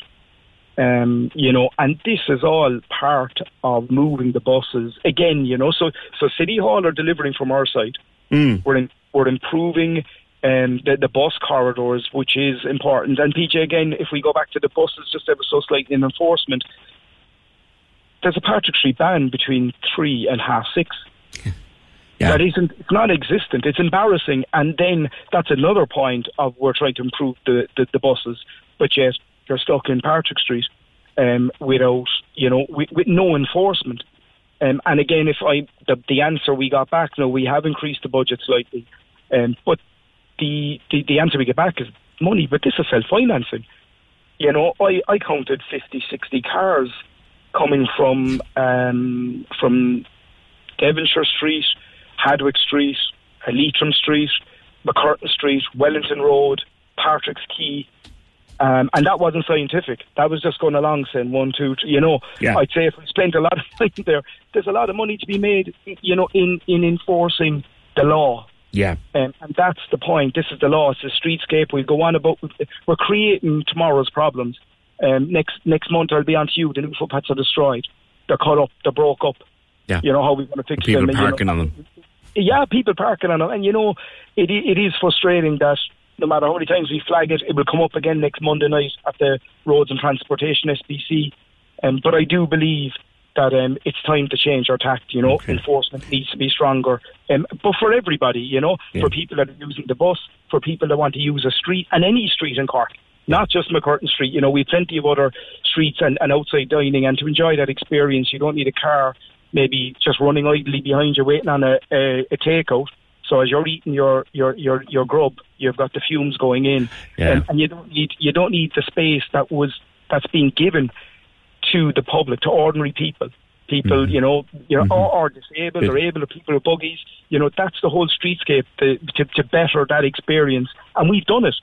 Um, you know, and this is all part of moving the buses again. You know, so so City Hall are delivering from our side. Mm. We're in, we're improving um, the, the bus corridors, which is important. And PJ, again, if we go back to the buses just ever so slightly in enforcement, there's a Patrick Street ban between three and half six. <laughs> Yeah. That isn't it's not existent. It's embarrassing, and then that's another point of we're trying to improve the, the, the buses, but yet you're stuck in Patrick Street um, without you know with, with no enforcement. Um, and again, if I the, the answer we got back, no, we have increased the budget slightly, um, but the, the the answer we get back is money. But this is self financing. You know, I, I counted 50, 60 cars coming from um, from Devonshire Street, Hardwick Street, Leitrim Street, MacCurtain Street, Wellington Road, Patrick's Quay. Um, and that wasn't scientific. That was just going along saying one, two, three. You know, Yeah. I'd say if we spent a lot of <laughs> time there, there's a lot of money to be made. You know, in in enforcing the law. Yeah. Um, and that's the point. This is the law. It's the streetscape. We go on about. We're creating tomorrow's problems. Um, next next month, I'll be on to you. The new footpaths are destroyed. They're cut up. They're broke up. Yeah. You know how we're going to fix People them? and, you know, parking on them. yeah, people parking on them. And you know, it it is frustrating that no matter how many times we flag it, it will come up again next Monday night at the Roads and Transportation SPC. Um, but I do believe that um, it's time to change our tact. You know, enforcement needs to be stronger. Um, but for everybody, you know, for people that are using the bus, for people that want to use a street and any street in Cork. Not just MacCurtain Street, you know, we have plenty of other streets and, and outside dining, and to enjoy that experience, you don't need a car maybe just running idly behind you waiting on a, a, a takeout. So as you're eating your, your, your, your grub, you've got the fumes going in, Yeah. and, and you don't need you don't need the space that was that's being given to the public, to ordinary people, people you know, you know, or, or disabled or able, or people with buggies. You know, that's the whole streetscape to, to to better that experience, and we've done it.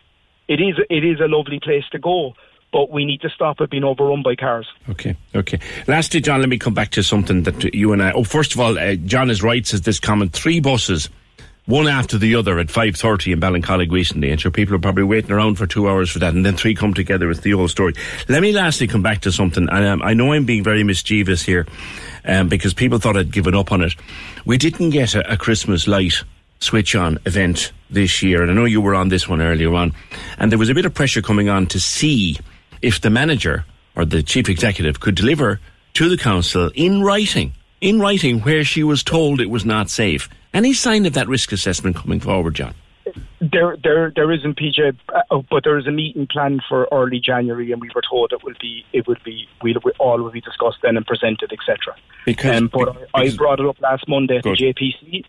It is it is a lovely place to go, but we need to stop it being overrun by cars. Okay, okay. Lastly, John, let me come back to something that you and I. Oh, first of all, uh, John is right. Says this comment: three buses, one after the other, at five thirty in Ballincollig recently, and sure people are probably waiting around for two hours for that, and then three come together. It's the whole story. Let me lastly come back to something, and um, I know I'm being very mischievous here, um, because people thought I'd given up on it. We didn't get a, a Christmas light switch on event this year, and I know you were on this one earlier on, and there was a bit of pressure coming on to see if the manager or the chief executive could deliver to the council in writing, in writing where she was told it was not safe. Any sign of that risk assessment coming forward, John? There, there, there isn't PJ, uh, but there is a meeting planned for early January, and we were told it will be, it would be, we'll, we all will be discussed then and presented, etc. Because, um, but I, I brought it up last Monday at Good. the JPC,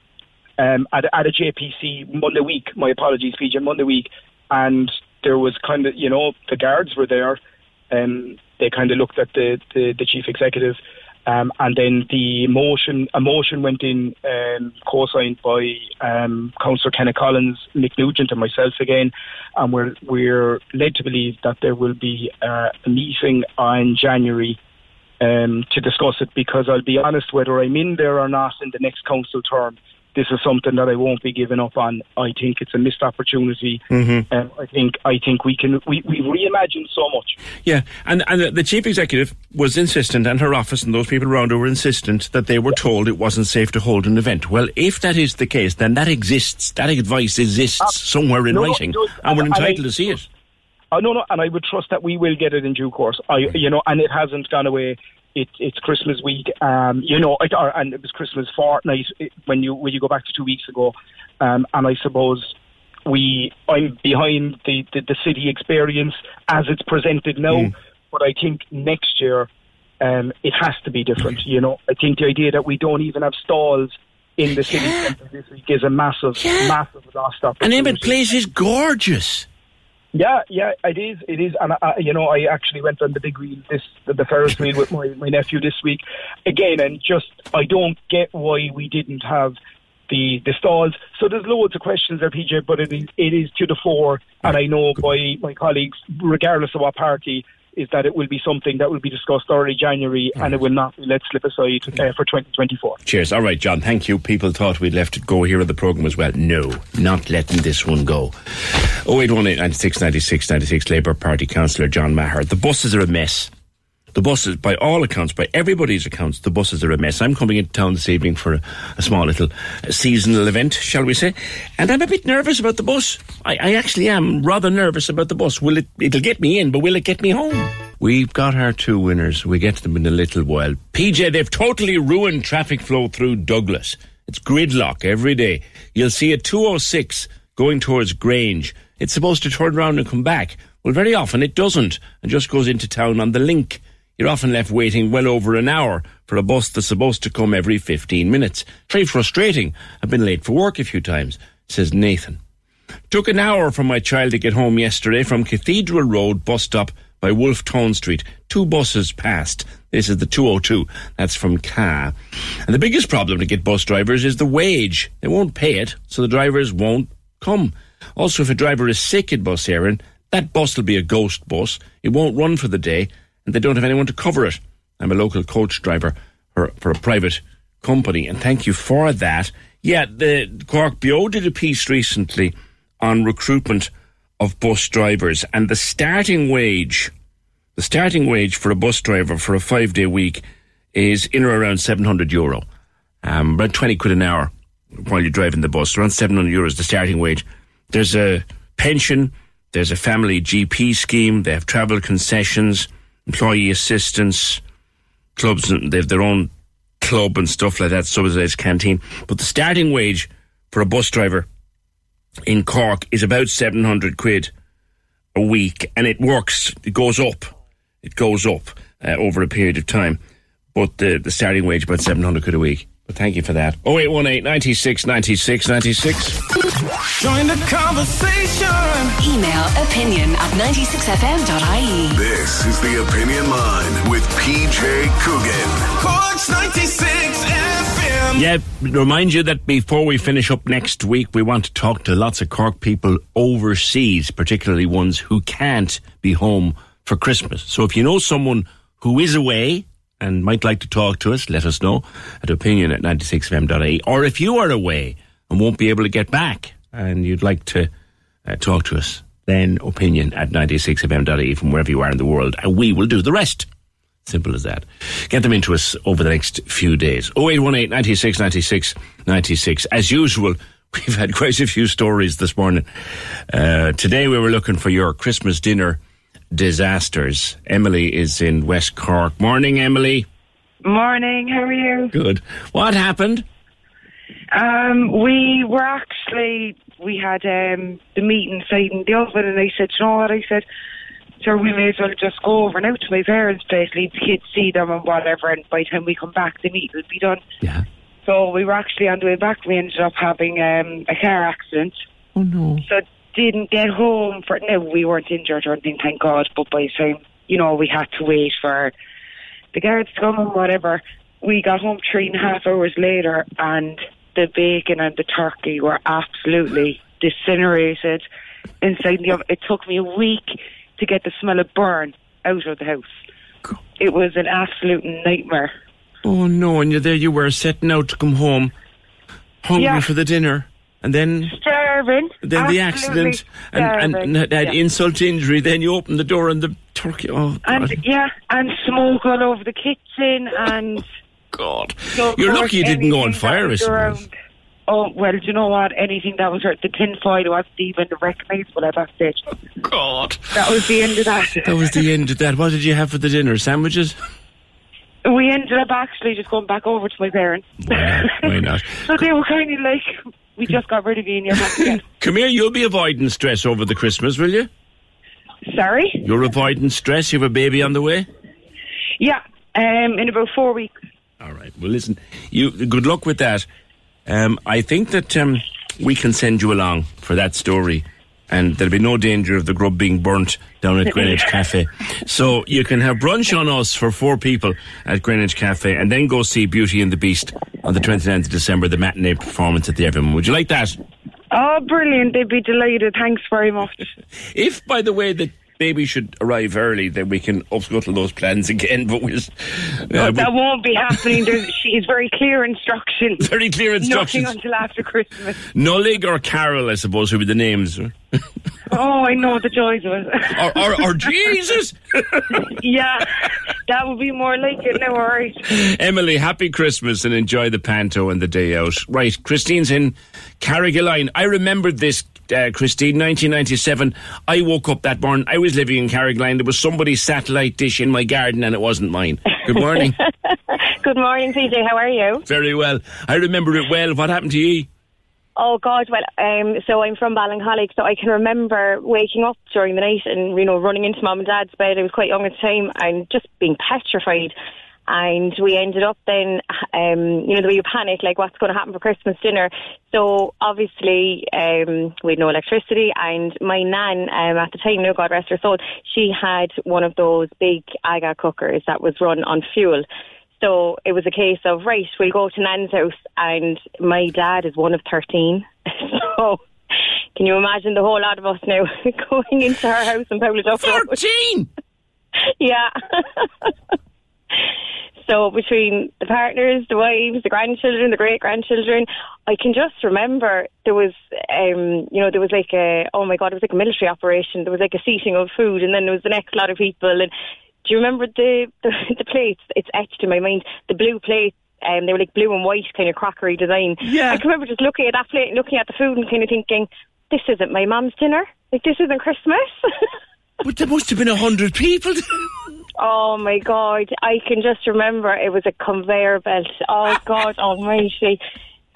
um, at, at a JPC Monday week. My apologies, PJ, Monday week, and there was kind of, you know, the guards were there, and they kind of looked at the, the, the chief executive. Um, and then the motion, a motion went in, um, co-signed by um, Councillor Kenneth Collins, Mick Nugent, and myself again, and we're we're led to believe that there will be uh, a meeting on January um, to discuss it. Because I'll be honest, whether I'm in there or not in the next council term, this is something that I won't be giving up on. I think it's a missed opportunity. Mm-hmm. Um, I think I think we can we we reimagined so much. Yeah, and and the- chief executive was insistent, and her office and those people around her were insistent that they were told it wasn't safe to hold an event. Well, if that is the case, then that exists. That advice exists somewhere in no, no, writing, it does. and we're And I- entitled to see it. Oh no, no, and I would trust that we will get it in due course. I, you know, and it hasn't gone away. It, it's Christmas week, um, you know, it, or, and it was Christmas fortnight it, when you when you go back to two weeks ago, um, and I suppose we I'm behind the, the, the city experience as it's presented now, but I think next year um, it has to be different. You know, I think the idea that we don't even have stalls in the city centre this week is a massive, massive lost And opportunity. Emmet Place is gorgeous. Yeah, yeah, it is. It is, and I, you know, I actually went on the big wheel, this the, the Ferris wheel with my, my nephew this week again, and just I don't get why we didn't have the, the stalls. So there's loads of questions there, PJ, but it is, it is to the fore. And I know by my colleagues, regardless of what party, is that it will be something that will be discussed early January and it will not be let slip aside uh, for 2024. Cheers. All right, John. Thank you. People thought we'd left it go here at the programme as well. No, not letting this one go. 0818 96 96 96 Labour Party Councillor John Maher. The buses are a mess. The buses, by all accounts, by everybody's accounts, the buses are a mess. I'm coming into town this evening for a, a small little seasonal event, shall we say, and I'm a bit nervous about the bus. I, I actually am rather nervous about the bus. Will it? It'll get me in, but will it get me home? We've got our two winners. We get to them in a little while. PJ, they've totally ruined traffic flow through Douglas. It's gridlock every day. You'll see a 206 going towards Grange. It's supposed to turn around and come back. Well, very often it doesn't and just goes into town on the link. You're often left waiting well over an hour for a bus that's supposed to come every 15 minutes. Very frustrating. I've been late for work a few times, says Nathan. Took an hour for my child to get home yesterday from Cathedral Road bus stop by Wolfe Tone Street. Two buses passed. This is the 202. That's from Ca. And the biggest problem to get bus drivers is the wage. They won't pay it, so the drivers won't come. Also, if a driver is sick at Bus Éireann, that bus will be a ghost bus. It won't run for the day, and they don't have anyone to cover it. I'm a local coach driver for, for a private company, and thank you for that. Yeah, the Cork BO did a piece recently on recruitment of bus drivers, and the starting wage, the starting wage for a bus driver for a five day week is in or around 700 euro, um, about 20 quid an hour while you're driving the bus. Around 700 euros the starting wage. There's a pension, there's a family GP scheme, they have travel concessions, employee assistance, clubs, they have their own club and stuff like that, subsidised canteen. But the starting wage for a bus driver in Cork is about 700 quid a week, and it works, it goes up. It goes up uh, over a period of time. But the, the starting wage about 700 quid a week. But thank you for that. 0818 96 96 96. Join the conversation. Email opinion at 96fm.ie. This is the Opinion Line with PJ Coogan. Corks 96 FM. Yeah, remind you that before we finish up next week, we want to talk to lots of Cork people overseas, particularly ones who can't be home for Christmas. So if you know someone who is away and might like to talk to us, let us know at opinion at 96fm.ie. Or if you are away and won't be able to get back and you'd like to uh, talk to us, then opinion at 96fm.ie from wherever you are in the world, and we will do the rest. Simple as that. Get them into us over the next few days. 0818 96 96 96. As usual, <laughs> we've had quite a few stories this morning. Uh, today we were looking for your Christmas dinner disasters. Emily is in West Cork. Morning, Emily. Morning, how are you? Good. What happened? Um, we were actually, we had um, the meeting inside in the oven, and I said, you know what? I said, sure, we may as well just go over now to my parents' place, leave the kids see them and whatever, and by the time we come back, the meat will be done. Yeah. So we were actually on the way back, we ended up having um, a car accident. Oh, no. So didn't get home for, no, we weren't injured or anything, thank God, but by the time, you know, we had to wait for the guards to come and whatever. We got home three and a half hours later, and the bacon and the turkey were absolutely disintegrated inside the oven. It took me a week to get the smell of burn out of the house. It was an absolute nightmare. Oh, no. And you're there, you were setting out to come home, hungry Yeah. for the dinner. And then, Starving. then the accident and, and, and Yeah. insult to injury. Then you open the door and the turkey. Oh, God. And yeah, and smoke all over the kitchen and oh, God. So, You're lucky you didn't go on fire, I. Oh well, do you know what? Anything that was hurt, the tin foil wasn't even recognisable at that stage. Oh, God, that was the end of that. <laughs> That was the end of that. What did you have for the dinner? Sandwiches? We ended up actually just going back over to my parents. Why not? <laughs> so they were kind of like, "We just got rid of you, and you're back <laughs> again." Come here, you'll be avoiding stress over the Christmas, will you? Sorry. You're avoiding stress. You have a baby on the way. Yeah, um, in about four weeks. All right. Well, listen. You good luck with that. Um, I think that um, we can send you along for that story and there'll be no danger of the grub being burnt down at Greenwich <laughs> Cafe. So you can have brunch on us for four people at Greenwich Cafe, and then go see Beauty and the Beast on the 29th of December, the matinee performance at the Everyman. Would you like that? Oh, brilliant. They'd be delighted. Thanks very much. If, by the way, the baby should arrive early, then we can upscuttle those plans again. <laughs> But we'll, uh, that won't be happening. There's, she is very clear instructions. <laughs> Very clear instructions. Nothing until after Christmas. Nollaig or Carol, I suppose, would be the names. <laughs> Oh, I know the joys of it. or, or Jesus! yeah, that would be more like it. No worries. Emily, happy Christmas and enjoy the panto and the day out. Right, Christine's in Carrigaline. I remembered this, uh, Christine, 1997. I woke up that morning. I was living in Carrigaline. There was somebody's satellite dish in my garden and it wasn't mine. Good morning. <laughs> Good morning, PJ. How are you? Very well. I remember it well. What happened to you? Oh God, well, um, so I'm from Ballincollig, so I can remember waking up during the night and you know running into mum and dad's bed. I was quite young at the time and just being petrified. And we ended up then, um, you know, the way you panic, like what's going to happen for Christmas dinner. So obviously, um, we had no electricity, and my nan um, at the time, no God rest her soul, she had one of those big aga cookers that was run on fuel. So it was a case of, right, we'll go to Nan's house, and my dad is one of 13. <laughs> so can you imagine the whole lot of us now <laughs> going into her house in Pouladuff Road? 13? yeah. <laughs> so between the partners, the wives, the grandchildren, the great grandchildren, I can just remember there was, um, you know, there was like a, oh my God, it was like a military operation. There was like a seating of food, and then there was the next lot of people. And do you remember the <laughs> the, the plates? It's etched in my mind. The blue plates. Um, they were like blue and white kind of crockery design. Yeah. I can remember just looking at that plate and looking at the food and kind of thinking, this isn't my mum's dinner. Like, this isn't Christmas. <laughs> But there must have been a hundred people. <laughs> Oh my god, I can just remember it was a conveyor belt. Oh god <laughs> almighty.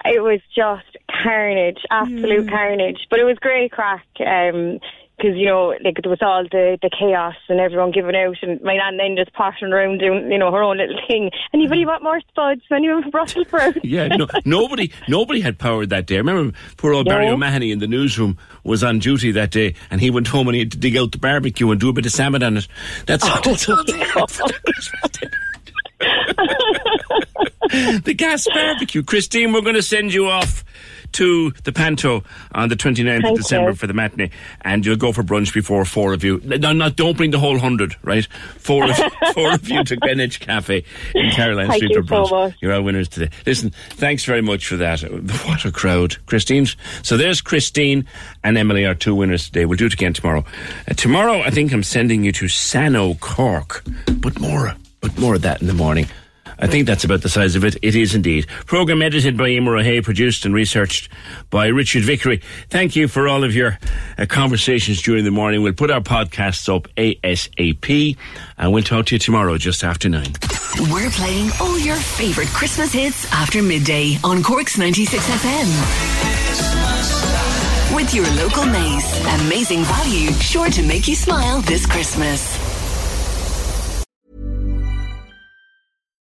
It was just carnage, absolute carnage. But it was great crack. Um, because you know, like there was all the, the chaos and everyone giving out, and my nan then just pottering around doing you know her own little thing. Anybody want more spuds? Anyone for Brussels sprouts? Yeah, no, <laughs> nobody, nobody had power that day. I remember poor old Barry O'Mahony in the newsroom was on duty that day, and he went home and he had to dig out the barbecue and do a bit of salmon on it. That's, oh, that's all they had for the Christmas dinner. the gas barbecue. Christine, we're going to send you off to the Panto on the 29th of December you. for the matinee, and you'll go for brunch before four of you. No, not don't bring the whole hundred, right? Four of <laughs> four of you to Greenwich Cafe in Caroline Thank Street for so brunch. much. You're our winners today. Listen, thanks very much for that. What a crowd. Christine's. So there's Christine and Emily, our two winners today. We'll do it again tomorrow. Uh, tomorrow, I think I'm sending you to Sano, Cork. But more, but more of that in the morning. I think that's about the size of it. It is indeed. Program edited by Emer O'Hay, produced and researched by Richard Vickery. Thank you for all of your uh, conversations during the morning. We'll put our podcasts up ASAP and we'll talk to you tomorrow just after nine. We're playing all your favourite Christmas hits after midday on Cork's 96 FM. With your local Mace. Amazing value, sure to make you smile this Christmas.